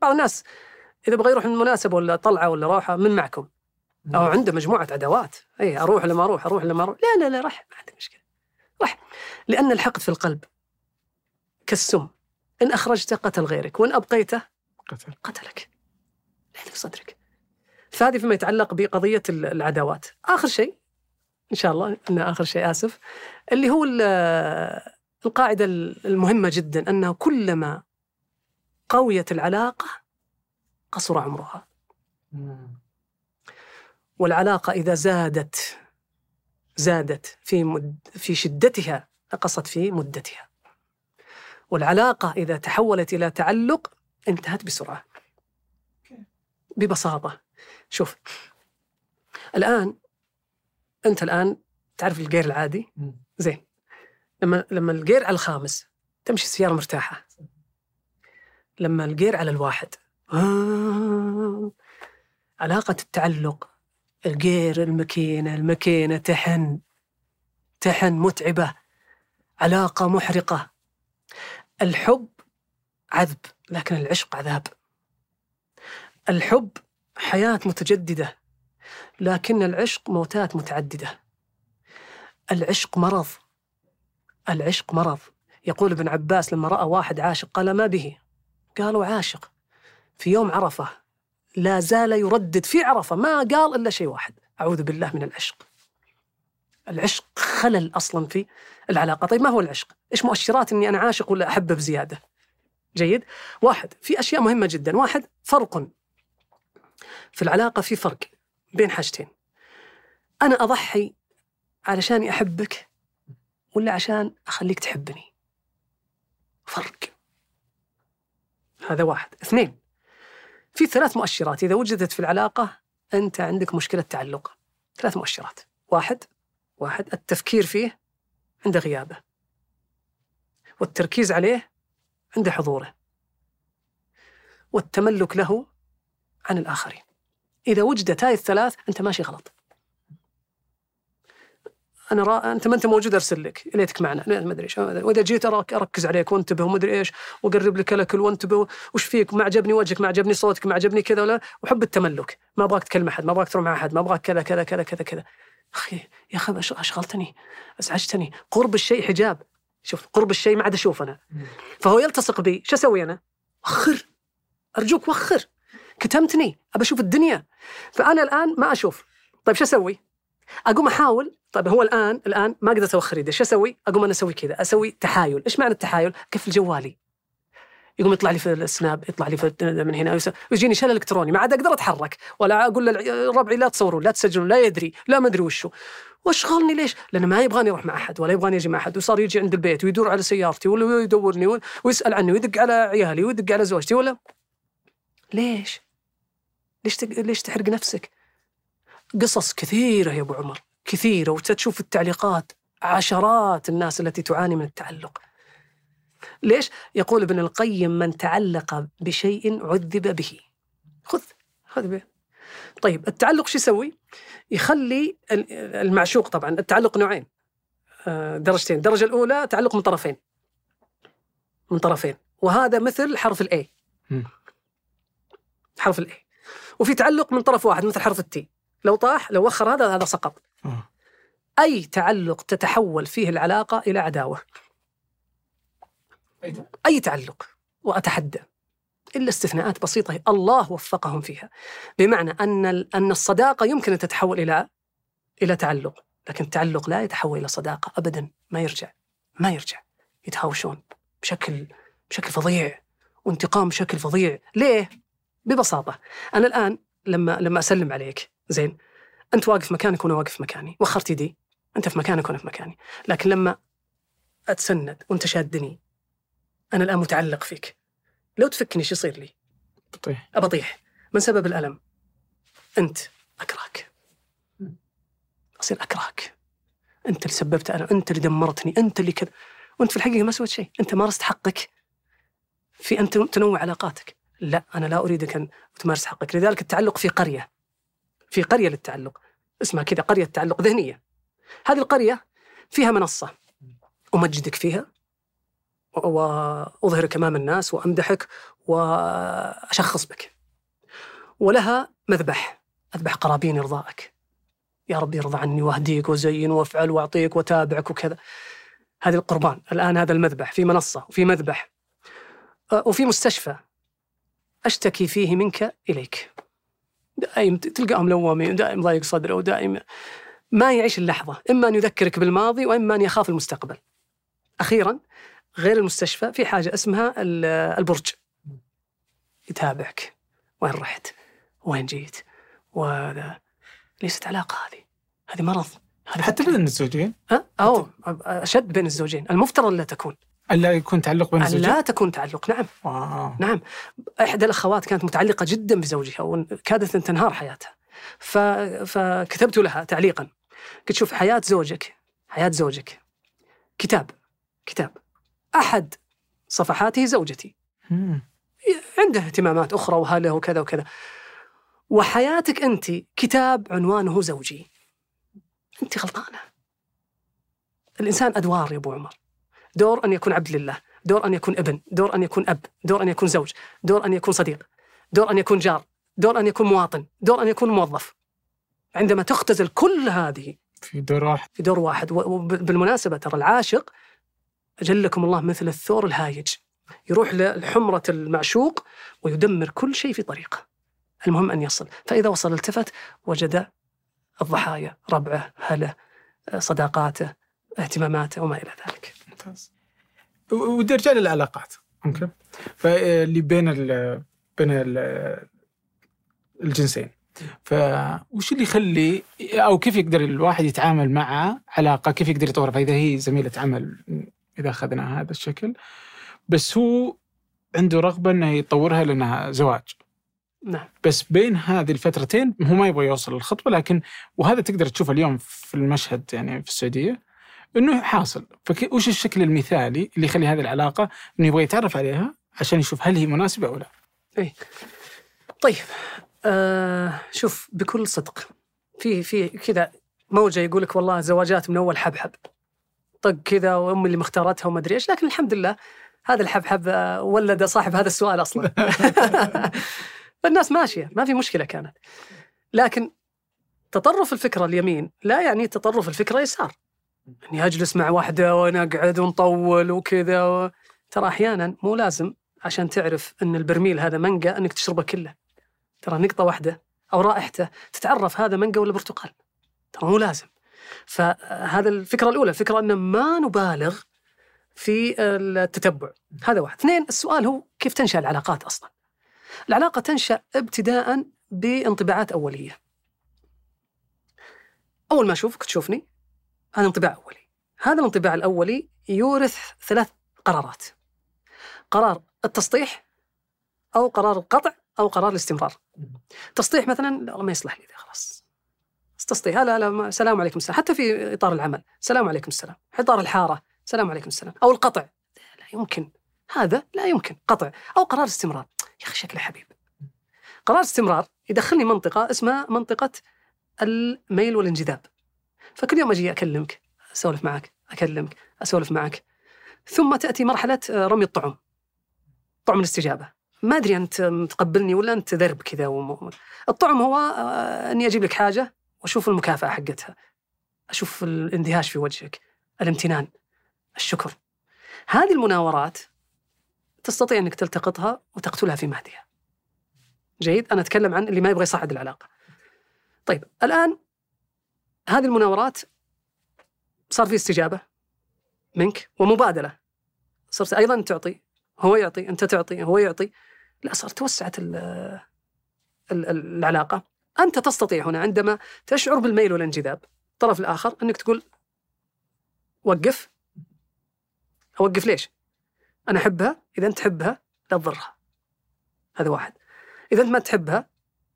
بعض الناس إذا بغى يروح من مناسبة ولا طلعة ولا روحة من معكم. أو عنده مجموعة عداوات. أي أروح لما أروح أروح لما أروح. لا لا لا رح ما عندي مشكلة. رح لأن الحقد في القلب. كالسم. إن أخرجته قتل غيرك وإن أبقيته قتل. قتلك. لا في صدرك. فهذه فيما يتعلق بقضية العداوات. آخر شيء إن شاء الله أن آخر شيء آسف اللي هو القاعدة المهمة جدا أنه كلما قويت العلاقة قصر عمرها. والعلاقة إذا زادت زادت في مد في شدتها نقصت في مدتها. والعلاقة إذا تحولت إلى تعلق انتهت بسرعة. ببساطة. شوف الآن أنت الآن تعرف الجير العادي؟ زين. لما لما الجير على الخامس تمشي السيارة مرتاحة. لما الجير على الواحد آه علاقة التعلق الجير الماكينة الماكينة تحن تحن متعبة علاقة محرقة. الحب عذب لكن العشق عذاب. الحب حياة متجددة لكن العشق موتات متعددة. العشق مرض. العشق مرض. يقول ابن عباس لما رأى واحد عاشق قال ما به؟ قالوا عاشق. في يوم عرفة لا زال يردد في عرفة ما قال إلا شيء واحد أعوذ بالله من العشق. العشق خلل أصلا في العلاقة. طيب ما هو العشق؟ إيش مؤشرات أني أنا عاشق ولا أحبه بزيادة جيد. واحد في أشياء مهمة جدا. واحد فرق في العلاقة في فرق بين حاجتين. أنا أضحي علشان أحبك ولا عشان أخليك تحبني؟ فرق. هذا واحد. اثنين في ثلاث مؤشرات. إذا وجدت في العلاقة أنت عندك مشكلة تعلق. ثلاث مؤشرات. واحد واحد التفكير فيه عند غيابة. والتركيز عليه عند حضوره. والتملك له عن الآخرين. إذا وجدت هاي الثلاث أنت ماشي غلط. أنا را... أنت ما أنت موجود أرسل لك. ليتك معنا. ما أدري إيش وإذا جيت أراك أركز عليك وانتبه وما أدري إيش. وأقرب لك الأكل وانتبه. وش فيك؟ ما عجبني وجهك ما عجبني صوتك ما عجبني كذا ولا. وحب التملك. ما أبغاك تكلم أحد ما أبغاك تروح مع أحد. ما أبغاك كذا كذا كذا كذا كذا. أخي يا أخي أشغلتني. أزعجتني. قرب الشيء حجاب. شوف قرب الشيء ما عاد أشوف أنا. فهو يلتصق بي. شو أسوي أنا؟ وخر أرجوك وخر كتمتني ابى أشوف الدنيا. فأنا الآن ما أشوف. طيب شو أسوي؟ أقوم أحاول. طيب هو الآن الآن ما قدرت اوخر يدي شو أسوي؟ أقوم أنا أسوي كذا. أسوي تحايل، إيش معنى التحايل؟ قفل جوالي يقوم يطلع لي في السناب يطلع لي في من هنا ويجيني شلل إلكتروني. ما عاد أقدر أتحرك. ولا أقول لربعي لا تصورون لا تسجلون لا يدري لا ما أدري وشو. وأشغلني ليش؟ لأنه ما يبغاني أروح مع أحد ولا يبغاني أجي مع أحد. وصار يجي عند البيت ويدور على سيارتي ولا يدورني ويسأل عني ويدق على عيالي ويدق على زوجتي ولا ليش؟ ليش تق... ليش تحرق نفسك؟ قصص كثيرة يا أبو عمر كثيرة وتشوف التعليقات عشرات الناس التي تعاني من التعلق. ليش؟ يقول ابن القيم من تعلق بشيء عذب به. خذ خذ به طيب التعلق شو يسوي؟ يخلي ال- المعشوق طبعا التعلق نوعين. آه، درجتين. الدرجة الأولى تعلق من طرفين. من طرفين. وهذا مثل حرف ال A. حرف ال A وفي تعلق من طرف واحد مثل حرف ال T. لو طاح لو وخر هذا هذا سقط. أي تعلق تتحول فيه العلاقة إلى عداوة؟ أي تعلق. وأتحدى. إلا استثناءات بسيطة الله وفقهم فيها. بمعنى أن أن الصداقة يمكن أن تتحول إلى إلى تعلق. لكن التعلق لا يتحول إلى صداقة أبدا. ما يرجع. ما يرجع. يتهاوشون بشكل بشكل فظيع. وانتقام بشكل فظيع. ليه؟ ببساطة. أنا الآن لما لما أسلم عليك زين أنت واقف مكانك وأنا واقف مكاني. وخرت يدي أنت في مكانك وأنا في مكاني. لكن لما أتسند وأنت شادني أنا الآن متعلق فيك. لو تفكني شو يصير لي؟ أبى أطيح من سبب الألم؟ أنت أكرهك. أصير أكرهك. أنت اللي سببت أنا أنت اللي دمرتني أنت اللي كذا وأنت في الحقيقة ما سويت شيء. أنت مارست حقك في أن تنوع علاقاتك. لا أنا لا أريدك أن تمارس حقك. لذلك التعلق في قرية في قرية للتعلق. اسمها كذا قرية تعلق ذهنية. هذه القرية فيها منصة. أمجدك فيها وأظهرك أمام الناس وأمدحك وأشخص بك. ولها مذبح أذبح قرابين إرضائك. يا رب يرضى عني واهديك وزين وافعل واعطيك وتابعك وكذا. هذه القربان. الآن هذا المذبح. في منصة وفي مذبح. وفي مستشفى. أشتكي فيه منك إليك. دائم تلقاهم لوامين دائم ضايق صدره ودائم ما يعيش اللحظة. إما أن يذكرك بالماضي وإما أن يخاف المستقبل. أخيرا غير المستشفى في حاجة اسمها ال- البرج. يتابعك. وين رحت؟ وين جيت؟ وهذا ليست علاقة هذه. هذه مرض. هذه حتى بين الزوجين؟ ها؟ أو أشد بين الزوجين. المفترض لا تكون. ألا يكون تعلق بين الزوجين؟ لا تكون تعلق نعم. واو. نعم. إحدى الأخوات كانت متعلقة جدا بزوجها وكادت أن تنهار حياتها. ف... فكتبت لها تعليقا. قلت شوف حياة زوجك حياة زوجك. كتاب كتاب. أحد صفحاته زوجتي. مم. عنده اهتمامات أخرى وهذا وكذا وكذا. وحياتك أنت كتاب عنوانه زوجي. أنت غلطانة. الإنسان أدوار يا أبو عمر. دور أن يكون عبد لله دور أن يكون ابن دور أن يكون أب دور أن يكون زوج دور أن يكون صديق دور أن يكون جار دور أن يكون مواطن دور أن يكون موظف. عندما تختزل كل هذه في دور واحد. في دور واحد وبالمناسبة ترى العاشق أجلكم الله مثل الثور الهايج. يروح لحمرة المعشوق ويدمر كل شيء في طريقه. المهم أن يصل. فإذا وصل التفت وجد الضحايا ربعه هله صداقاته اهتماماته وما إلى ذلك. ممتاز ودي ارجع للعلاقات. أوكي. فاللي بين ال بين ال الجنسين. فوش اللي يخلي أو كيف يقدر الواحد يتعامل مع علاقة؟ كيف يقدر يطورها؟ فإذا هي زميلة عمل إذا أخذنا هذا الشكل. بس هو عنده رغبة إنه يطورها لأنها زواج. نعم. بس بين هذه الفترتين هو ما يبغى يوصل للخطبه لكن وهذا تقدر تشوفه اليوم في المشهد يعني في السعودية. إنه حاصل. فوش الشكل المثالي اللي يخلي هذه العلاقة إنه يبغى يتعرف عليها عشان يشوف هل هي مناسبة أو لا؟ طيب آه شوف بكل صدق في في كذا موجة يقول لك والله زواجات من أول حبحب. طق كذا وأمي اللي مختارتها وما أدري إيش لكن الحمد لله هذا الحبحب آه، ولد صاحب هذا السؤال أصلا. *laughs* فالناس ماشية ما في مشكلة كانت. لكن تطرف الفكرة اليمين لا يعني تطرف الفكرة يسار. إني أجلس مع واحدة ونقعد ونطول وكذا و... ترى أحيانا مو لازم عشان تعرف إن البرميل هذا مانجا إنك تشربه كله. ترى نقطة واحدة أو رائحته تتعرف هذا مانجا ولا برتقال؟ ترى مو لازم. فهذا الفكرة الأولى الفكرة ان ما نبالغ في التتبع. هذا واحد. اثنين السؤال هو كيف تنشأ العلاقات أصلا؟ العلاقة تنشأ ابتداء بانطباعات أولية. أول ما أشوفك تشوفني هذا انطباع أولي. هذا الانطباع الأولي يورث ثلاث قرارات. قرار التسطيح أو قرار القطع أو قرار الاستمرار. تسطيح مثلا لا ما يصلح لي خلاص. تسطيح لا لا ما السلام عليكم السلام. حتى في إطار العمل السلام عليكم السلام. في إطار الحارة السلام عليكم السلام. أو القطع لا يمكن. هذا لا يمكن. قطع أو قرار استمرار. يا أخي شكله حبيب. قرار استمرار يدخلني منطقة اسمها منطقة الميل والانجذاب. فكل يوم أجي أكلمك أسولف معك أكلمك أسولف معك. ثم تأتي مرحلة رمي الطعم. طعم الاستجابة. ما أدري أنت متقبلني ولا أنت ذرب كذا وم... الطعم هو آه، أني أجيب لك حاجة وأشوف المكافأة حقتها. أشوف الاندهاش في وجهك الامتنان الشكر. هذه المناورات تستطيع أنك تلتقطها وتقتلها في مهدها. جيد؟ أنا أتكلم عن اللي ما يبغى يصعد العلاقة. طيب الآن هذه المناورات صار في استجابة منك ومبادلة. صرت أيضا تعطي هو يعطي أنت تعطي هو يعطي. لا صارت توسعت العلاقة. أنت تستطيع هنا عندما تشعر بالميل والانجذاب الطرف الآخر أنك تقول وقف. أوقف ليش؟ أنا أحبها إذا أنت تحبها لا تضرها. هذا واحد. إذا أنت ما تحبها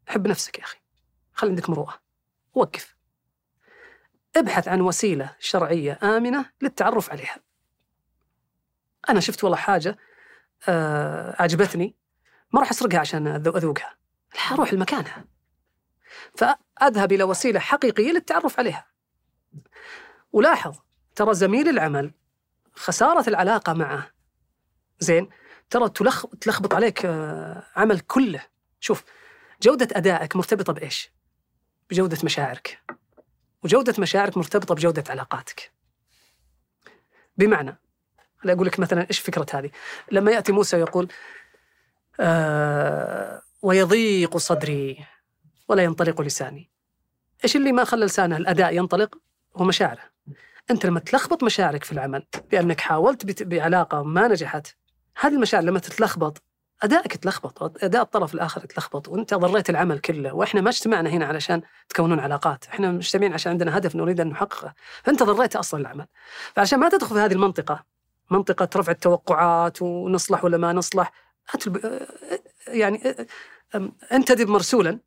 حب نفسك يا أخي. خلي عندك مروءة. وقف. ابحث عن وسيلة شرعية آمنة للتعرف عليها. أنا شفت والله حاجة آه عجبتني ما راح أسرقها عشان أذوقها. أروح لمكانها. فأذهب إلى وسيلة حقيقية للتعرف عليها. ولاحظ ترى زميل العمل خسارة العلاقة معه. زين ترى تلخبط عليك آه، عمل كله. شوف جودة أدائك مرتبطة بإيش؟ بجودة مشاعرك. وجودة مشاعرك مرتبطة بجودة علاقاتك. بمعنى لا أقول لك مثلا إيش فكرة هذه؟ لما يأتي موسى ويقول آه ويضيق صدري ولا ينطلق لساني. إيش اللي ما خلى لسانه؟ الأداء ينطلق هو مشاعره. أنت لما تلخبط مشاعرك في العمل لأنك حاولت بعلاقة ما نجحت هذه المشاعر لما تتلخبط ادائك يتلخبط أداء الطرف الآخر يتلخبط وأنت ضريت العمل كله وإحنا ما اجتمعنا هنا علشان تكونون علاقات إحنا مجتمعين عشان عندنا هدف نريد أن نحققه فأنت ضريت أصلا العمل. فعشان ما تدخل في هذه المنطقة منطقة رفع التوقعات ونصلح ولا ما نصلح يعني انتدب مرسولا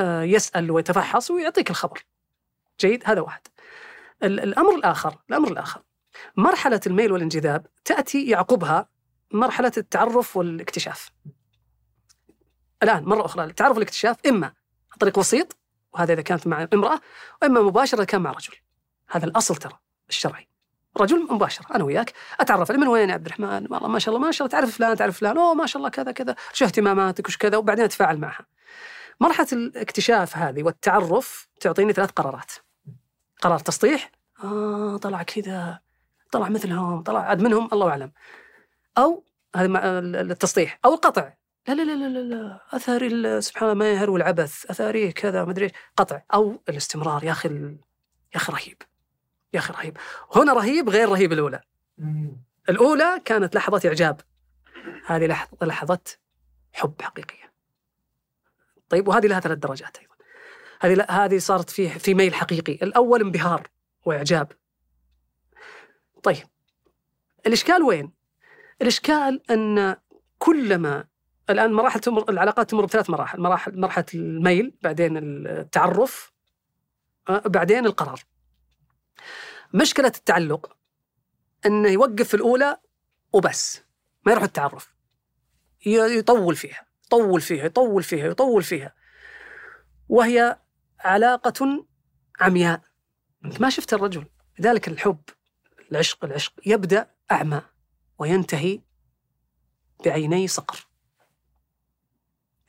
يسأل ويتفحص ويعطيك الخبر. جيد؟ هذا واحد. الأمر الآخر الأمر الآخر مرحلة الميل والانجذاب تأتي يعقبها مرحلة التعرف والاكتشاف. الآن مرة أخرى التعرف والاكتشاف إما عن طريق وسيط وهذا إذا كانت مع امرأة وإما مباشرة كان مع رجل. هذا الأصل ترى الشرعي. رجل مباشر أنا وياك أتعرف من وين يا عبد الرحمن؟ والله ما شاء الله ما شاء الله تعرف فلان تعرف فلان أوه ما شاء الله كذا كذا شو اهتماماتك وش كذا وبعدين أتفاعل معها. مرحلة الاكتشاف هذه والتعرف تعطيني ثلاث قرارات. قرار تسطيح آه طلع كذا طلع مثلهم طلع عاد منهم الله أعلم. أو هذا التسطيح أو القطع. لا لا لا لا لا أثاري سبحان الله ما يهر العبث اثاريه كذا ما أدري قطع أو الاستمرار. يا أخي يا أخي رهيب يا أخي رهيب. هنا رهيب غير رهيب الأولى. الأولى كانت لحظة إعجاب. هذه لحظه لحظة حب حقيقية. طيب وهذه لها ثلاث درجات أيضا. هذه هذه صارت في في ميل حقيقي. الأول انبهار وإعجاب. طيب الإشكال وين؟ الإشكال أن كلما الآن مراحل تمر العلاقات تمر بثلاث مراحل. مراحل مرحلة الميل بعدين التعرف آه، بعدين القرار. مشكلة التعلق أنه يوقف في الأولى وبس. ما يروح التعرف. يطول فيها يطول فيها يطول فيها يطول فيها. وهي علاقة عمياء. أنت ما شفت الرجل. لذلك الحب العشق العشق يبدأ أعمى. وينتهي بعيني صقر.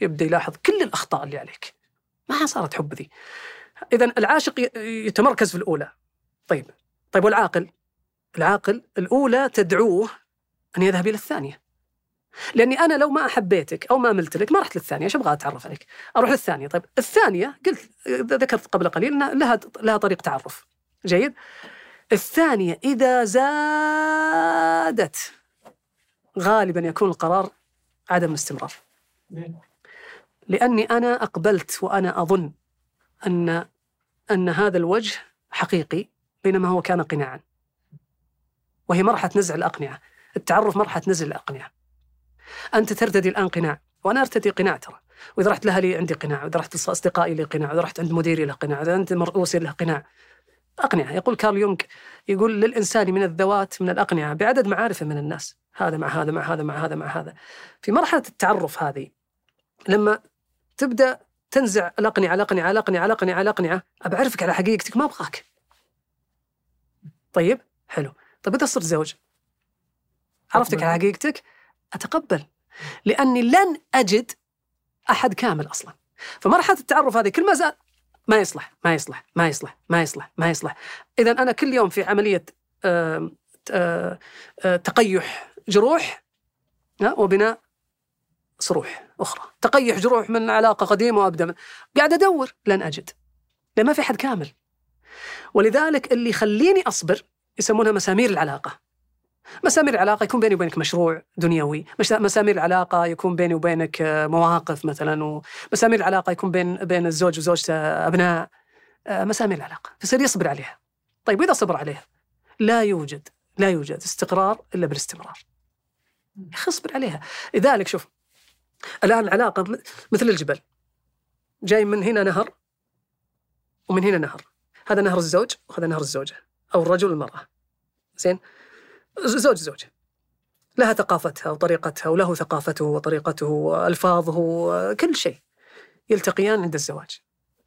يبدأ يلاحظ كل الأخطاء اللي عليك. ما صارت حب ذي. إذا العاشق يتمركز في الأولى. طيب طيب والعاقل؟ العاقل الأولى تدعوه أن يذهب إلى الثانية. لأني أنا لو ما أحبيتك أو ما ملت لك ما رحت للثانية إيش أبغى أتعرف عليك؟ أروح للثانية، طيب الثانية قلت ذكرت قبل قليل إنها لها لها طريق تعرف. جيد؟ الثانية إذا زادت غالبا يكون القرار عدم الاستمرار. لأني أنا أقبلت وأنا أظن أن أن هذا الوجه حقيقي بينما هو كان قناعا. وهي مرحلة نزع الأقنعة. التعرف مرحلة نزع الأقنعة. أنت ترتدي الآن قناع وأنا أرتدي قناع ترى. وإذا رحت لأهلي عندي قناع وإذا رحت أصدقائي لي قناع وإذا رحت عند مديري له قناع وإذا عند مرؤوسي له قناع. أقنعة. يقول كارل يونغ يقول للإنسان من الذوات من الأقنعة بعدد معارفه من الناس. هذا مع هذا مع هذا مع هذا مع هذا. في مرحلة التعرف هذه لما تبدأ تنزع الأقنعة الأقنعة الأقنعة الأقنعة الأقنعة أبى أعرفك على حقيقتك ما أبغاك. طيب حلو. طيب إذا صرت زوج عرفتك على حقيقتك؟ أتقبل. لأني لن أجد أحد كامل أصلا. فمرحلة التعرف هذه كل ما زاد ما يصلح ما يصلح ما يصلح ما يصلح ما يصلح. إذا أنا كل يوم في عملية آه، آه، آه، تقيح جروح وبناء صروح أخرى. تقيح جروح من علاقة قديمة وأبدأ من... قاعد أدور لن أجد لأن ما في حد كامل. ولذلك اللي يخليني أصبر يسمونها مسامير العلاقة. مسامير العلاقة يكون بيني وبينك مشروع دنيوي. مسامير العلاقة يكون بيني وبينك مواقف مثلا ومسامير العلاقة يكون بين بين الزوج وزوجته أبناء. مسامير العلاقة يصير يصبر عليها. طيب وإذا صبر عليها؟ لا يوجد لا يوجد استقرار إلا بالاستمرار. اصبر عليها. لذلك شوف الآن العلاقة مثل الجبل. جاي من هنا نهر ومن هنا نهر. هذا نهر الزوج وهذا نهر الزوجة أو الرجل والمرأة. زين؟ زوج زوجة لها ثقافتها وطريقتها وله ثقافته وطريقته وألفاظه كل شيء يلتقيان عند الزواج.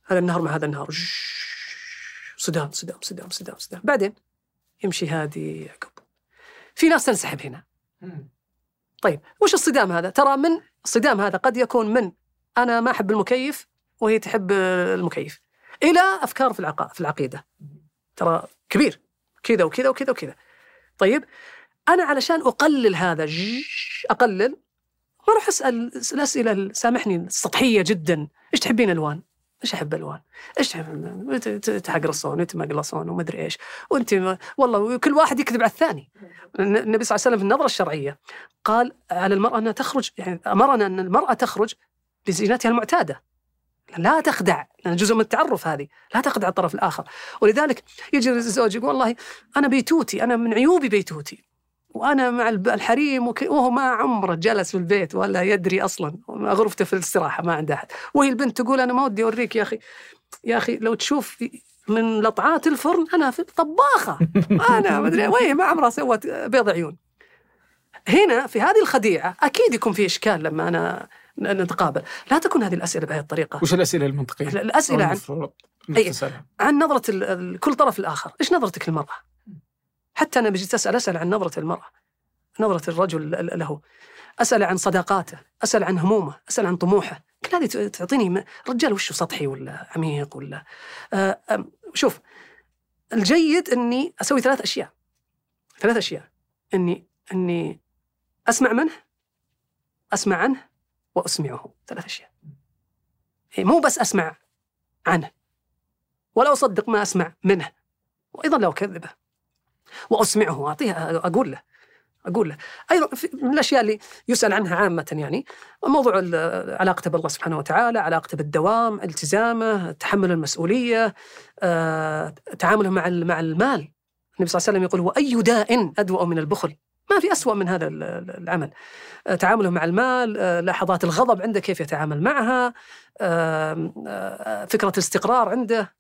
هذا النهر مع هذا النهر. صدام صدام صدام صدام صدام. بعدين يمشي هادي يعقب في ناس تنسحب هنا. طيب وش الصدام هذا؟ ترى من الصدام هذا قد يكون من أنا ما أحب المكيف وهي تحب المكيف. إلى أفكار في العقا في العقيدة. ترى كبير. كذا وكذا وكذا وكذا. طيب أنا علشان أقلل هذا أقلل ما راح أسأل الأسئلة سامحني السطحية جدا. إيش تحبين ألوان؟ إيش أحب ألوان؟ إيش تحقرصون وانت ما قلصون وما أدري إيش. وأنت والله كل واحد يكذب على الثاني. النبي صلى الله عليه وسلم في النظرة الشرعية قال على المرأة أنها تخرج يعني أمرنا أن المرأة تخرج بزينتها المعتادة. لا تخدع لأن جزء من التعرف هذه لا تخدع الطرف الآخر. ولذلك يجي الزوج يقول والله أنا بيتوتي أنا من عيوبي بيتوتي. وأنا مع الحريم وهو ما عمره جلس في البيت ولا يدري أصلا غرفته في الاستراحة ما عنده أحد. وهي البنت تقول أنا ما ودي أوريك يا أخي يا أخي لو تشوف من لطعات الفرن أنا في طباخة. *laughs* أنا ما أدري وين ما عمرها سوت بيض عيون. هنا في هذه الخديعة أكيد يكون في إشكال لما أنا نتقابل. لا تكون هذه الأسئلة بهذه الطريقة. وش الأسئلة المنطقية؟ الأسئلة عن أي عن نظرة كل طرف الآخر. إيش نظرتك للمرأة؟ حتى أنا بجيت أسأل أسأل عن نظرة المرأة نظرة الرجل له. أسأل عن صداقاته أسأل عن همومه أسأل عن طموحه. كل هذه تعطيني رجال وشه سطحي ولا عميق ولا؟ آه شوف الجيد أني أسوي ثلاث أشياء. ثلاث أشياء. أني أني أسمع منه أسمع عنه وأسمعه ثلاث أشياء إيه، مو بس أسمع عنه ولا أصدق ما أسمع منه وأيضا لا أكذبه وأسمعه اعطيها أقول له أقول له أيضا من الأشياء اللي يسأل عنها عامة يعني موضوع علاقته بالله سبحانه وتعالى، علاقته بالدوام، التزامه، تحمل المسؤولية، آه، تعامله مع مع المال. النبي صلى الله عليه وسلم يقول وأي داء أدوأ من البخل. ما في أسوأ من هذا العمل. آه، تعامله مع المال آه، لحظات الغضب عنده كيف يتعامل معها فكرة الاستقرار عنده.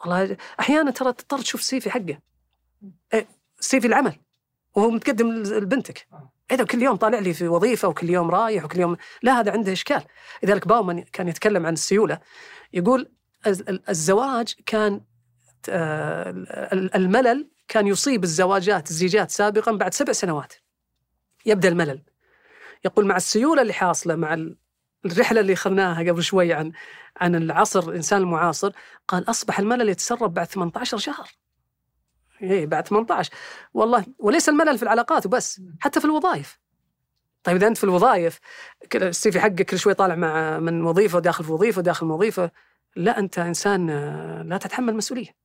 والله أحيانا ترى تضطر تشوف سيفي حقه. إيه، سيف العمل. وهو متقدم لبنتك. إذا كل يوم طالع لي في وظيفة وكل يوم رايح وكل يوم لا هذا عنده إشكال. لذلك باومان كان يتكلم عن السيولة. يقول الزواج كان آه، الملل كان يصيب الزواجات الزيجات سابقا بعد سبع سنوات. يبدأ الملل. يقول مع السيولة اللي حاصلة مع الرحلة اللي اخذناها قبل شوي عن عن العصر الإنسان المعاصر قال أصبح الملل يتسرب بعد 18 شهر. إيه بعد 18 والله وليس الملل في العلاقات وبس حتى في الوظائف. طيب إذا أنت في الوظائف السي في حقك كل شوي طالع مع من وظيفة وداخل في وظيفة وداخل وظيفة لا أنت إنسان آه، لا تتحمل مسؤولية.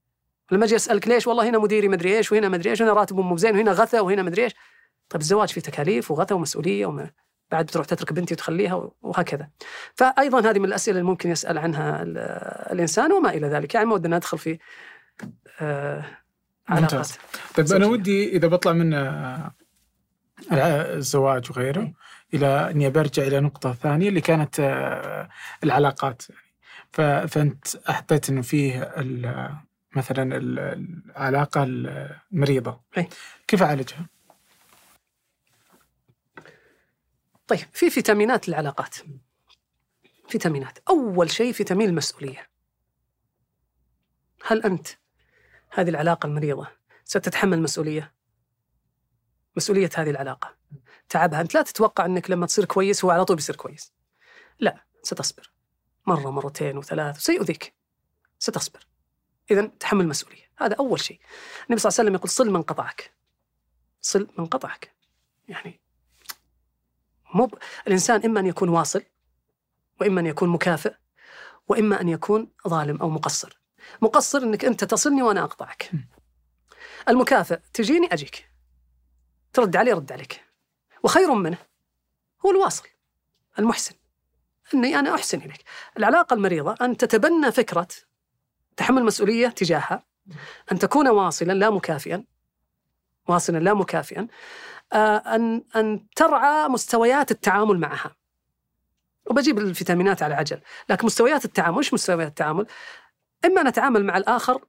لما أجي أسألك ليش؟ والله هنا مديري مدري إيش وهنا مدري إيش وهنا راتبه مو زين وهنا غثى وهنا مدري إيش. طيب الزواج فيه تكاليف وغثى ومسؤولية وما بعد بتروح تترك بنتي وتخليها وهكذا. فايضا هذه من الأسئلة اللي ممكن يسأل عنها الإنسان وما إلى ذلك. يعني ما ودنا ندخل في آه ممتاز. طيب أنا ودي إذا بطلع من آه، الزواج وغيره إلى أني برجع إلى نقطة ثانية اللي كانت آه، العلاقات. فأنت حطيت إنه فيه مثلا ال- العلاقه المريضه أي. كيف أعالجها؟ طيب في فيتامينات للعلاقات. فيتامينات. أول شيء فيتامين المسؤولية. هل أنت هذه العلاقة المريضة ستتحمل مسؤولية؟ مسؤولية هذه العلاقة. تعبها. أنت لا تتوقع أنك لما تصير كويس هو على طول بيصير كويس. لا ستصبر. مرة مرتين وثلاث وسيؤذيك. ستصبر. إذا تحمل مسؤولية هذا أول شيء. النبي صلى الله عليه وسلم يقول صل من قطعك. صل من قطعك. يعني مو ب... الإنسان إما أن يكون واصل وإما أن يكون مكافئ وإما أن يكون ظالم أو مقصر. مقصر أنك أنت تصلني وأنا أقطعك. المكافئ تجيني أجيك. ترد علي رد عليك. وخير منه هو الواصل المحسن. أني أنا أحسن إليك. العلاقة المريضة أن تتبنى فكرة تحمل مسؤولية تجاهها. أن تكون واصلا لا مكافئا. واصلا لا مكافئا. آه، أن أن ترعى مستويات التعامل معها. وبجيب الفيتامينات على عجل. لكن مستويات التعامل إيش مستويات التعامل؟ إما نتعامل مع الآخر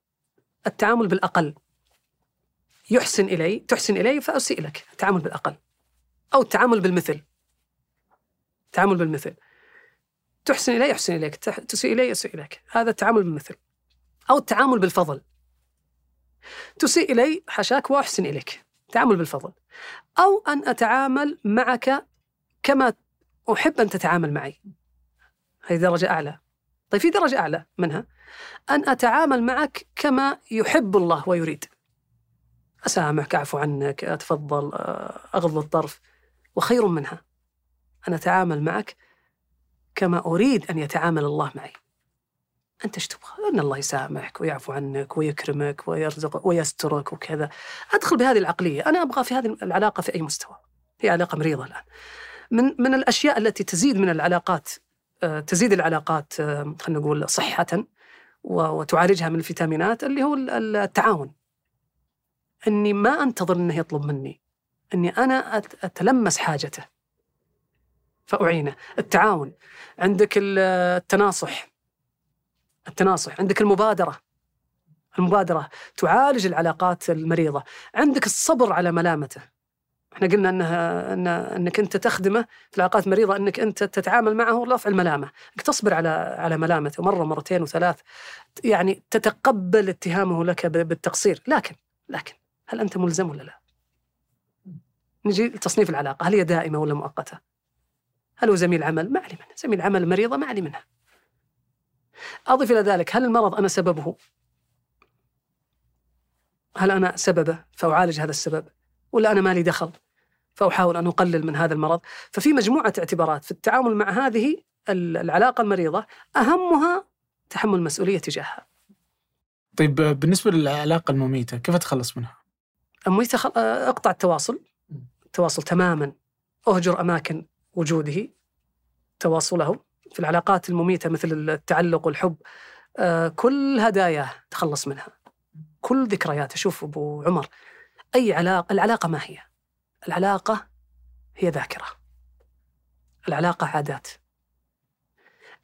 التعامل بالأقل. يحسن إلي تحسن إلي فأسيء لك. التعامل بالأقل. أو التعامل بالمثل. التعامل بالمثل. تحسن إلي يحسن إليك. تح- تسيء إلي يسيء إليك. هذا التعامل بالمثل. أو التعامل بالفضل. تسيء إلي حاشاك وأحسن إليك. تعامل بالفضل. أو أن أتعامل معك كما أحب أن تتعامل معي. هذه درجة أعلى. طيب في درجة أعلى منها. أن أتعامل معك كما يحب الله ويريد. أسامحك أعفو عنك أتفضل آه، أغض الطرف. وخير منها. أن أتعامل معك كما أريد أن يتعامل الله معي. أنت إيش تبغى؟ إن الله يسامحك ويعفو عنك ويكرمك ويرزقك ويسترك وكذا. أدخل بهذه العقلية. أنا أبغى في هذه العلاقة في أي مستوى. هي علاقة مريضة الآن. من من الأشياء التي تزيد من العلاقات آه، تزيد العلاقات آه، خلينا نقول صحة و- وتعالجها من الفيتامينات اللي هو ال- ال- التعاون. إني ما أنتظر إنه يطلب مني. إني أنا أت- أتلمس حاجته. فأعينه. التعاون. عندك ال- التناصح. التناصح عندك المبادرة المبادرة تعالج العلاقات المريضة عندك الصبر على ملامته إحنا قلنا انها أن إنك أنت تخدمه في العلاقات المريضة إنك أنت تتعامل معه رفع الملامة، إنك تصبر على على ملامته مرة مرتين وثلاث يعني تتقبل اتهامه لك بالتقصير، لكن لكن هل أنت ملزم ولا لا؟ نجي لتصنيف العلاقة، هل هي دائمة ولا مؤقتة؟ هل هو زميل عمل؟ ما علي منه، زميل عمل مريضة ما علي منها. أضف إلى ذلك هل المرض أنا سببه؟ هل أنا سببه فأعالج هذا السبب؟ ولا أنا مالي دخل؟ فأحاول أن أقلل من هذا المرض، ففي مجموعة اعتبارات في التعامل مع هذه ال- العلاقة المريضة أهمها تحمل مسؤوليه تجاهها. طيب بالنسبة للعلاقة المميتة كيف أتخلص منها؟ خل... أقطع التواصل التواصل تماما أهجر أماكن وجوده تواصله في العلاقات المميتة مثل التعلق والحب آه، كل هداياه تخلص منها. كل ذكرياته شوف أبو عمر أي علاقة العلاقة ما هي؟ العلاقة هي ذاكرة. العلاقة عادات.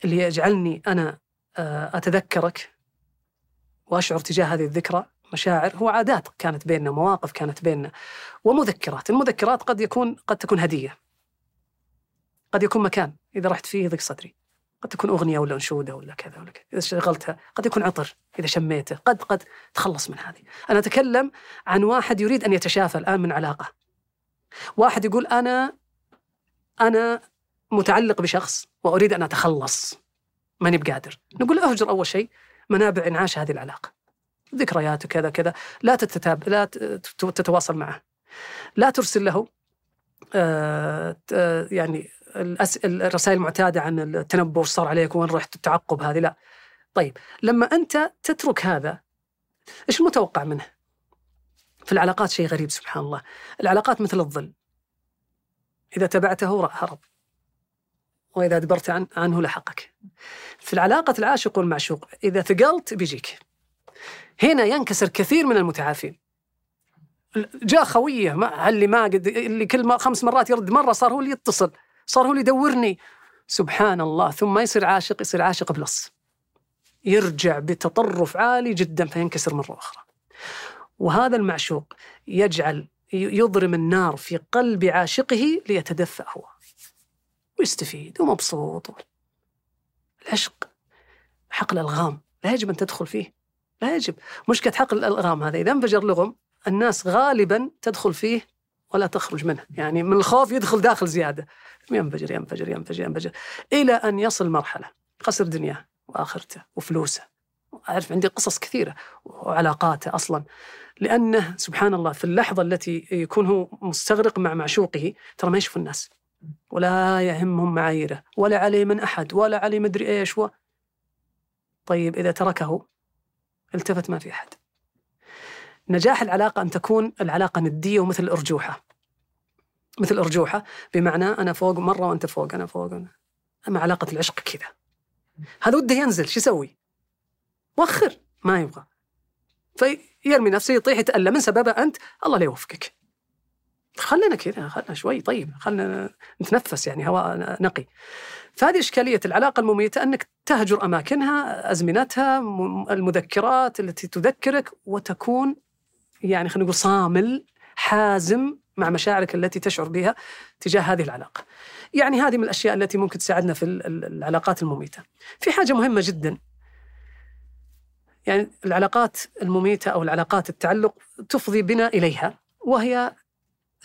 اللي يجعلني أنا آه، أتذكرك وأشعر تجاه هذه الذكرى مشاعر هو عادات كانت بيننا مواقف كانت بيننا ومذكرات. المذكرات قد يكون قد تكون هدية. قد يكون مكان إذا رحت فيه يضيق صدري. قد تكون أغنية ولا أنشودة ولا كذا ولا كذا. إذا شغلتها قد يكون عطر. إذا شميته قد قد تخلص من هذه. أنا أتكلم عن واحد يريد أن يتشافى الآن من علاقة. واحد يقول أنا أنا متعلق بشخص وأريد أن أتخلص. ماني بقادر. نقول له أهجر أول شيء منابع إنعاش هذه العلاقة. ذكريات وكذا كذا. لا تتتاب لا تتواصل معه. لا ترسل له آه، يعني الرسائل المعتادة عن التنبؤ وش صار عليك وين رحت التعقب هذه لا. طيب لما أنت تترك هذا إيش المتوقع منه؟ في العلاقات شيء غريب سبحان الله. العلاقات مثل الظل. إذا تبعته هرب. وإذا أدبرت عن عنه لحقك. في العلاقة العاشق والمعشوق إذا ثقلت بيجيك. هنا ينكسر كثير من المتعافين. جاء خويه ما اللي ما قد اللي كل ما خمس مرات يرد مرة صار هو اللي يتصل. صار هو اللي يدورني. سبحان الله ثم ما يصير عاشق يصير عاشق بلس يرجع بتطرف عالي جدا فينكسر مرة أخرى. وهذا المعشوق يجعل يضرم النار في قلب عاشقه ليتدفأ هو. ويستفيد ومبسوط. العشق حقل الألغام. لا يجب أن تدخل فيه. لا يجب. مشكلة حقل الألغام هذا إذا انفجر لغم الناس غالبا تدخل فيه ولا تخرج منه يعني من الخوف يدخل داخل زيادة. ينفجر ينفجر ينفجر ينفجر إلى أن يصل مرحلة خسر دنياه وآخرته وفلوسه. أعرف عندي قصص كثيرة وعلاقاته أصلا. لأنه سبحان الله في اللحظة التي يكون هو مستغرق مع معشوقه ترى ما يشوف الناس. ولا يهمهم معاييره ولا عليه من أحد ولا عليه مدري إيش و... طيب إذا تركه التفت ما في أحد. نجاح العلاقة أن تكون العلاقة ندية ومثل الأرجوحة. مثل أرجوحة بمعنى أنا فوق مرة وأنت فوق أنا فوق أنا. أما علاقة العشق كذا. هذا وده ينزل شو يسوي؟ وخر ما يبغى. فيرمي نفسه يطيح يتألم. من سببه أنت؟ الله لا يوفقك. خلنا كذا خلنا شوي طيب خلنا نتنفس يعني هواء نقي. فهذه إشكالية العلاقة المميتة أنك تهجر أماكنها أزمنتها المذكرات التي تذكرك وتكون يعني خلينا نقول صامل حازم مع مشاعرك التي تشعر بها تجاه هذه العلاقة. يعني هذه من الأشياء التي ممكن تساعدنا في العلاقات المميتة. في حاجة مهمة جدا. يعني العلاقات المميتة أو العلاقات التعلق تفضي بنا إليها وهي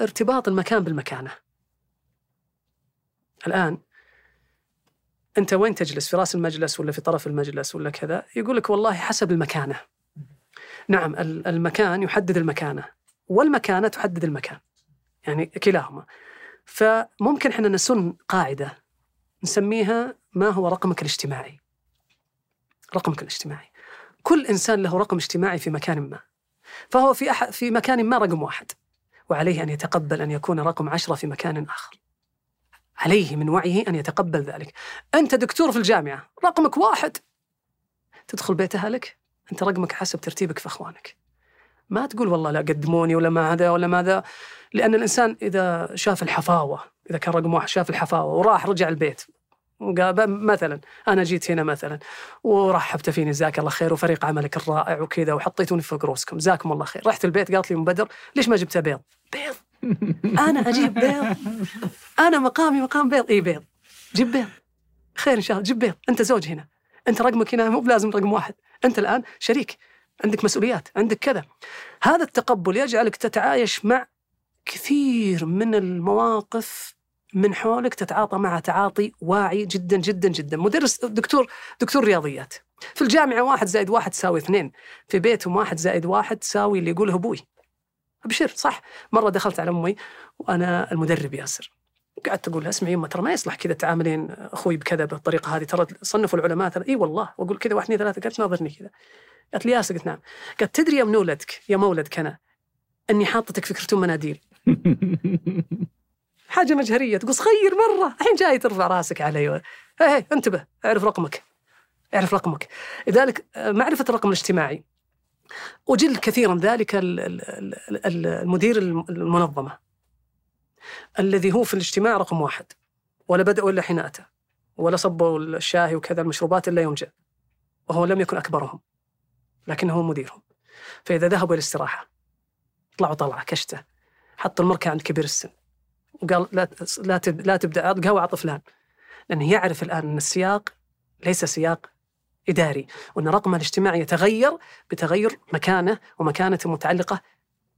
ارتباط المكان بالمكانة. الآن أنت وين تجلس؟ في رأس المجلس ولا في طرف المجلس ولا كذا؟ يقول لك والله حسب المكانة. نعم المكان يحدد المكانة والمكانة تحدد المكان يعني كلاهما. فممكن إحنا نسن قاعدة نسميها ما هو رقمك الاجتماعي. رقمك الاجتماعي. كل إنسان له رقم اجتماعي في مكان ما. فهو في, أحد في مكان ما رقم واحد وعليه أن يتقبل أن يكون رقم عشرة في مكان آخر. عليه من وعيه أن يتقبل ذلك. أنت دكتور في الجامعة رقمك واحد. تدخل بيت أهلك؟ أنت رقمك حسب ترتيبك في أخوانك. ما تقول والله لا قدموني ولا ما هذا ولا ماذا لأن الإنسان إذا شاف الحفاوة إذا كان رقم واحد شاف الحفاوة وراح رجع البيت مثلا أنا جيت هنا مثلا ورحبت فيني جزاك الله خير وفريق عملك الرائع وكذا وحطيتوني فوق رؤوسكم جزاكم الله خير. رحت البيت قالت لي أم بدر ليش ما جبت بيض؟ بيض. أنا أجيب بيض. أنا مقامي مقام بيض. اي بيض. جيب بيض. خير إن شاء الله جيب بيض. أنت زوج هنا. أنت رقمك هنا مو بلازم رقم واحد. أنت الآن شريك. عندك مسؤوليات. عندك كذا. هذا التقبل يجعلك تتعايش مع كثير من المواقف من حولك تتعاطى معها تعاطي واعي جدا جدا جدا. مدرس دكتور دكتور رياضيات. في الجامعة واحد زائد واحد تساوي اثنين. في بيتهم واحد زائد واحد تساوي اللي يقوله أبوي. أبشر صح؟ مرة دخلت على أمي وأنا المدرب ياسر. قعدت أقول لها اسمعي ترى ما يصلح كذا تعاملين أخوي بكذا بالطريقة هذه. ترى صنفوا العلماء ترى إي والله. وأقول كذا واحد اثنين ثلاثة. قالت ناظرني كذا. قالت لي ياسر قلت نعم. قالت تدري يا من ولدك يا مولدك أنا أني حاطتك في كرتون مناديل. *laughs* حاجة مجهرية تقول صغير مرة الحين جاي ترفع راسك علي. هي هي انتبه اعرف رقمك اعرف رقمك. لذلك آه، معرفة الرقم الاجتماعي. أجل كثيرا ذلك المدير المنظمة. الذي هو في الاجتماع رقم واحد. ولا بدأوا إلا حين أتى ولا صبوا الشاهي وكذا المشروبات إلا يوم جاء. وهو لم يكن أكبرهم. لكنه مديرهم. فإذا ذهبوا إلى الاستراحة طلعوا طلعة كشته حط المركة عند كبير السن. وقال لا لا لا تبدأ قهوة على فلان لأنه يعرف الآن أن السياق ليس سياق إداري وأن رقمه الاجتماعي يتغير بتغير مكانه ومكانته متعلقة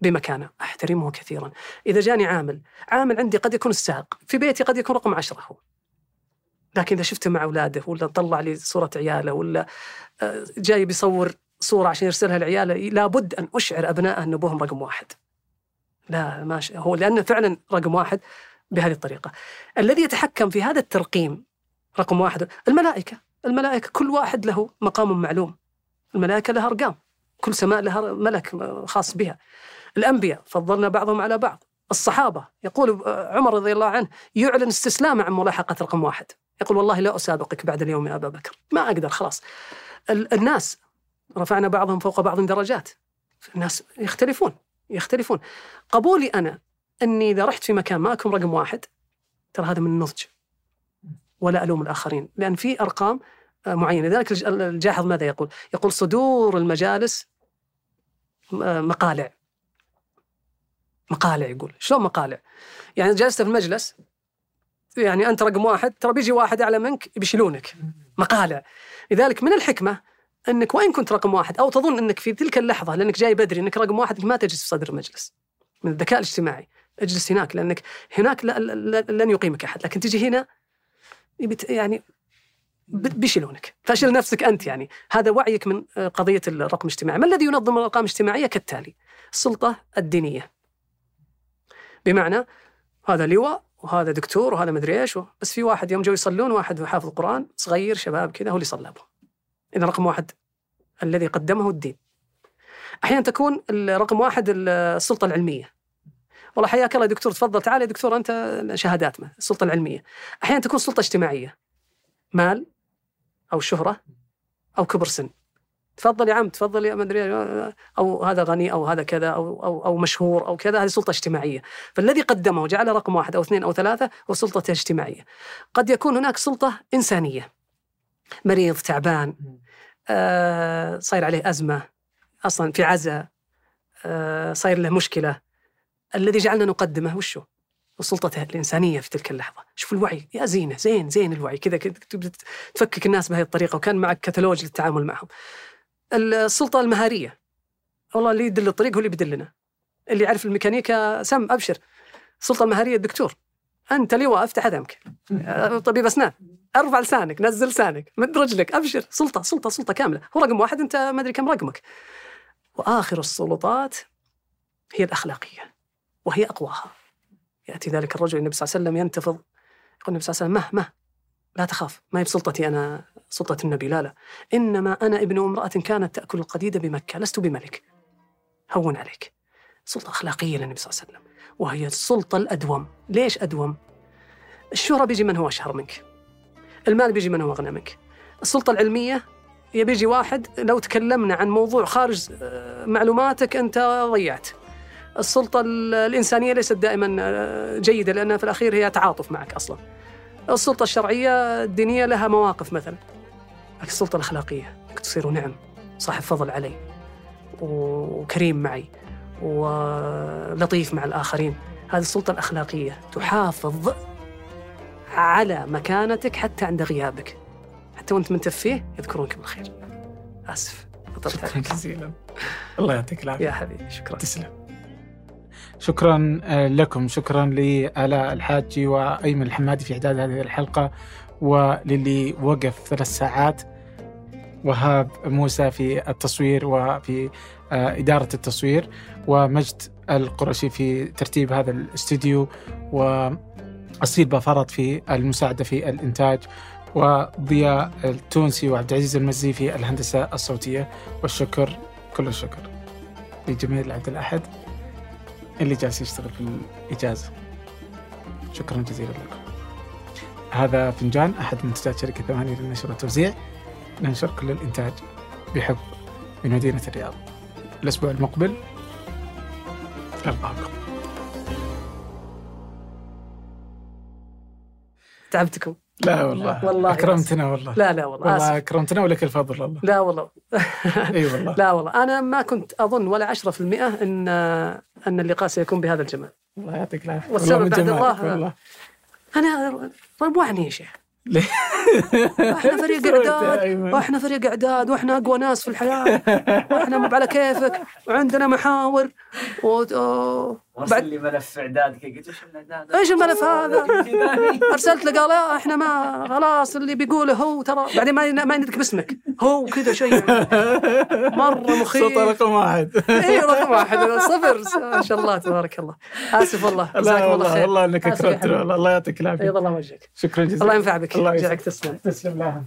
بمكانه أحترمه كثيرا. إذا جاني عامل عامل عندي قد يكون السائق في بيتي قد يكون رقم عشرة هو. لكن إذا شفته مع أولاده ولا طلع لي صورة عياله ولا آه، جاي بيصور صورة عشان يرسلها لعياله لابد أن أشعر ابنائه ان ابوهم رقم واحد. لا ما هو لأنه فعلا رقم واحد بهذه الطريقة. الذي يتحكم في هذا الترقيم رقم واحد الملائكة. الملائكة كل واحد له مقام معلوم. الملائكة لها أرقام. كل سماء لها ملك خاص بها. الأنبياء فضلنا بعضهم على بعض. الصحابة يقول عمر رضي الله عنه يعلن استسلامه عن ملاحقة رقم واحد. يقول والله لا أسابقك بعد اليوم يا أبا بكر. ما أقدر خلاص. الناس رفعنا بعضهم فوق بعض درجات. الناس يختلفون يختلفون. قبولي أنا أني إذا رحت في مكان ما أكون رقم واحد ترى هذا من النضج. ولا ألوم الآخرين لأن في أرقام آه، معينة. لذلك الج- الجاحظ ماذا يقول؟ يقول صدور المجالس آه، مقالع. مقالع يقول. شلون مقالع؟ يعني جلست في المجلس يعني أنت رقم واحد ترى بيجي واحد أعلى منك بيشيلونك. مقالع. لذلك من الحكمة إنك وين كنت رقم واحد أو تظن إنك في تلك اللحظة لأنك جاي بدري إنك رقم واحد إنك ما تجلس في صدر المجلس. من الذكاء الاجتماعي. اجلس هناك لأنك هناك لن يقيمك أحد. لكن تجي هنا يعني بيشيلونك. فاشيل نفسك أنت يعني. هذا وعيك من آه، قضية الرقم الاجتماعي. ما الذي ينظم الأرقام الاجتماعية؟ كالتالي السلطة الدينية. بمعنى هذا لواء وهذا دكتور وهذا مدري إيش بس في واحد يوم جو يصلون واحد حافظ القرآن صغير شباب كذا هو اللي صلى بهم إذا رقم واحد الذي قدمه الدين. أحيانا تكون رقم واحد السلطة العلمية. والله حياك الله دكتور تفضل تعال يا دكتور أنت شهادات ما السلطة العلمية. أحيانا تكون سلطة اجتماعية. مال أو شهرة أو كبر سن. تفضل يا عم تفضل يا مدري أو هذا غني أو هذا كذا أو أو أو مشهور أو كذا هذه سلطة اجتماعية. فالذي قدمه وجعله رقم واحد أو اثنين أو ثلاثة هو سلطة اجتماعية. قد يكون هناك سلطة إنسانية. مريض تعبان آه صاير عليه أزمة أصلا في عزاء آه صاير له مشكلة. الذي جعلنا نقدمه وشو؟ وسلطته الإنسانية في تلك اللحظة. شوف الوعي يا زينة زين زين الوعي. كذا تفكك الناس بهذه الطريقة. وكان معك كتالوج للتعامل معهم. السلطة المهارية. والله اللي يدل الطريق هو اللي بيدلنا اللي يعرف الميكانيكا سم أبشر. السلطة المهارية الدكتور أنت لواء افتح أذنك طبيب أسنان أرفع لسانك نزل لسانك مد رجلك أبشر. سلطة سلطة سلطة كاملة. هو رقم واحد أنت ما أدري كم رقمك. وآخر السلطات هي الأخلاقية وهي أقواها. يأتي ذلك الرجل النبي صلى الله عليه وسلم ينتفض. يقول النبي صلى الله عليه وسلم مه مه. لا تخاف ما هي بسلطتي أنا سلطة النبي لا لا. إنما أنا ابن امرأة كانت تأكل القديد بمكة لست بملك. هون عليك. سلطة أخلاقية للنبي صلى الله عليه وسلم وهي السلطة الأدوم. ليش أدوم؟ الشهره بيجي من هو أشهر منك. المال بيجي من هو أغنى منك. السلطة العلمية يا بيجي واحد لو تكلمنا عن موضوع خارج معلوماتك أنت ضيعت. السلطة الإنسانية ليست دائما جيدة لأنها في الأخير هي تعاطف معك أصلا. السلطة الشرعية الدينية لها مواقف مثلا. لكن السلطة الأخلاقية أنك تصير نعم صاحب فضل علي وكريم معي ولطيف مع الآخرين. هذه السلطة الأخلاقية تحافظ على مكانتك حتى عند غيابك. حتى وأنت منتفيه يذكرونك بالخير. آسف. شكرا جزيلا. الله يعطيك العافية. يا حبيبي شكرا. تسلم. شكرا لكم. شكرا لآلاء الحاجي وأيمن الحمادي في إعداد هذه الحلقة وللي وقف ثلاث ساعات. وهاب موسى في التصوير وفي إدارة التصوير. ومجد القرشي في ترتيب هذا الاستوديو. وأصيل بافرط في المساعدة في الإنتاج. وضياء التونسي وعبد العزيز المزي في الهندسة الصوتية. والشكر كل الشكر لجميل عبد الأحد. اللي جالس يشتغل في الإجازة. شكرا جزيلا لكم. هذا فنجان أحد منتجات شركة ثمانية للنشر والتوزيع. ننشر كل الإنتاج بحب من مدينة الرياض. الأسبوع المقبل. نلقاكم تعبتكم. لا والله. والله. أكرمتنا والله. لا لا والله, والله آسف. أكرمتنا ولك الفضل والله. لا والله. *laughs* إي والله. لا والله. أنا ما كنت أظن ولا 10% إن أن اللقاء سيكون بهذا الجمال. الله يعطيك العافية. والسبب بعد الله- والله. أنا روعني يا شيخ. ليه؟ إحنا فريق اعداد؟ وإحنا فريق *laughs* اعداد وإحنا أقوى ناس في الحياة. وإحنا مو على كيفك. وعندنا محاور. و... وارسل بعد لي ملف اعدادك قلت إيش الإعداد؟ إيش الملف هذا؟ *laughs* أرسلت له قال لا إحنا ما خلاص اللي بيقوله هو ترى بعدين ما ما يندك باسمك. هو كذا شيء. مرة مخيف. صوت رقم واحد. اي رقم واحد. صفر. ما شاء الله تبارك الله. آسف والله. لا جزاكم الله والله خير. والله إنك. والله الله يعطيك العافية. بيض الله وجهك شكرا جزيلا. الله ينفع بك الله. جعلك تسلم. تسلم لها.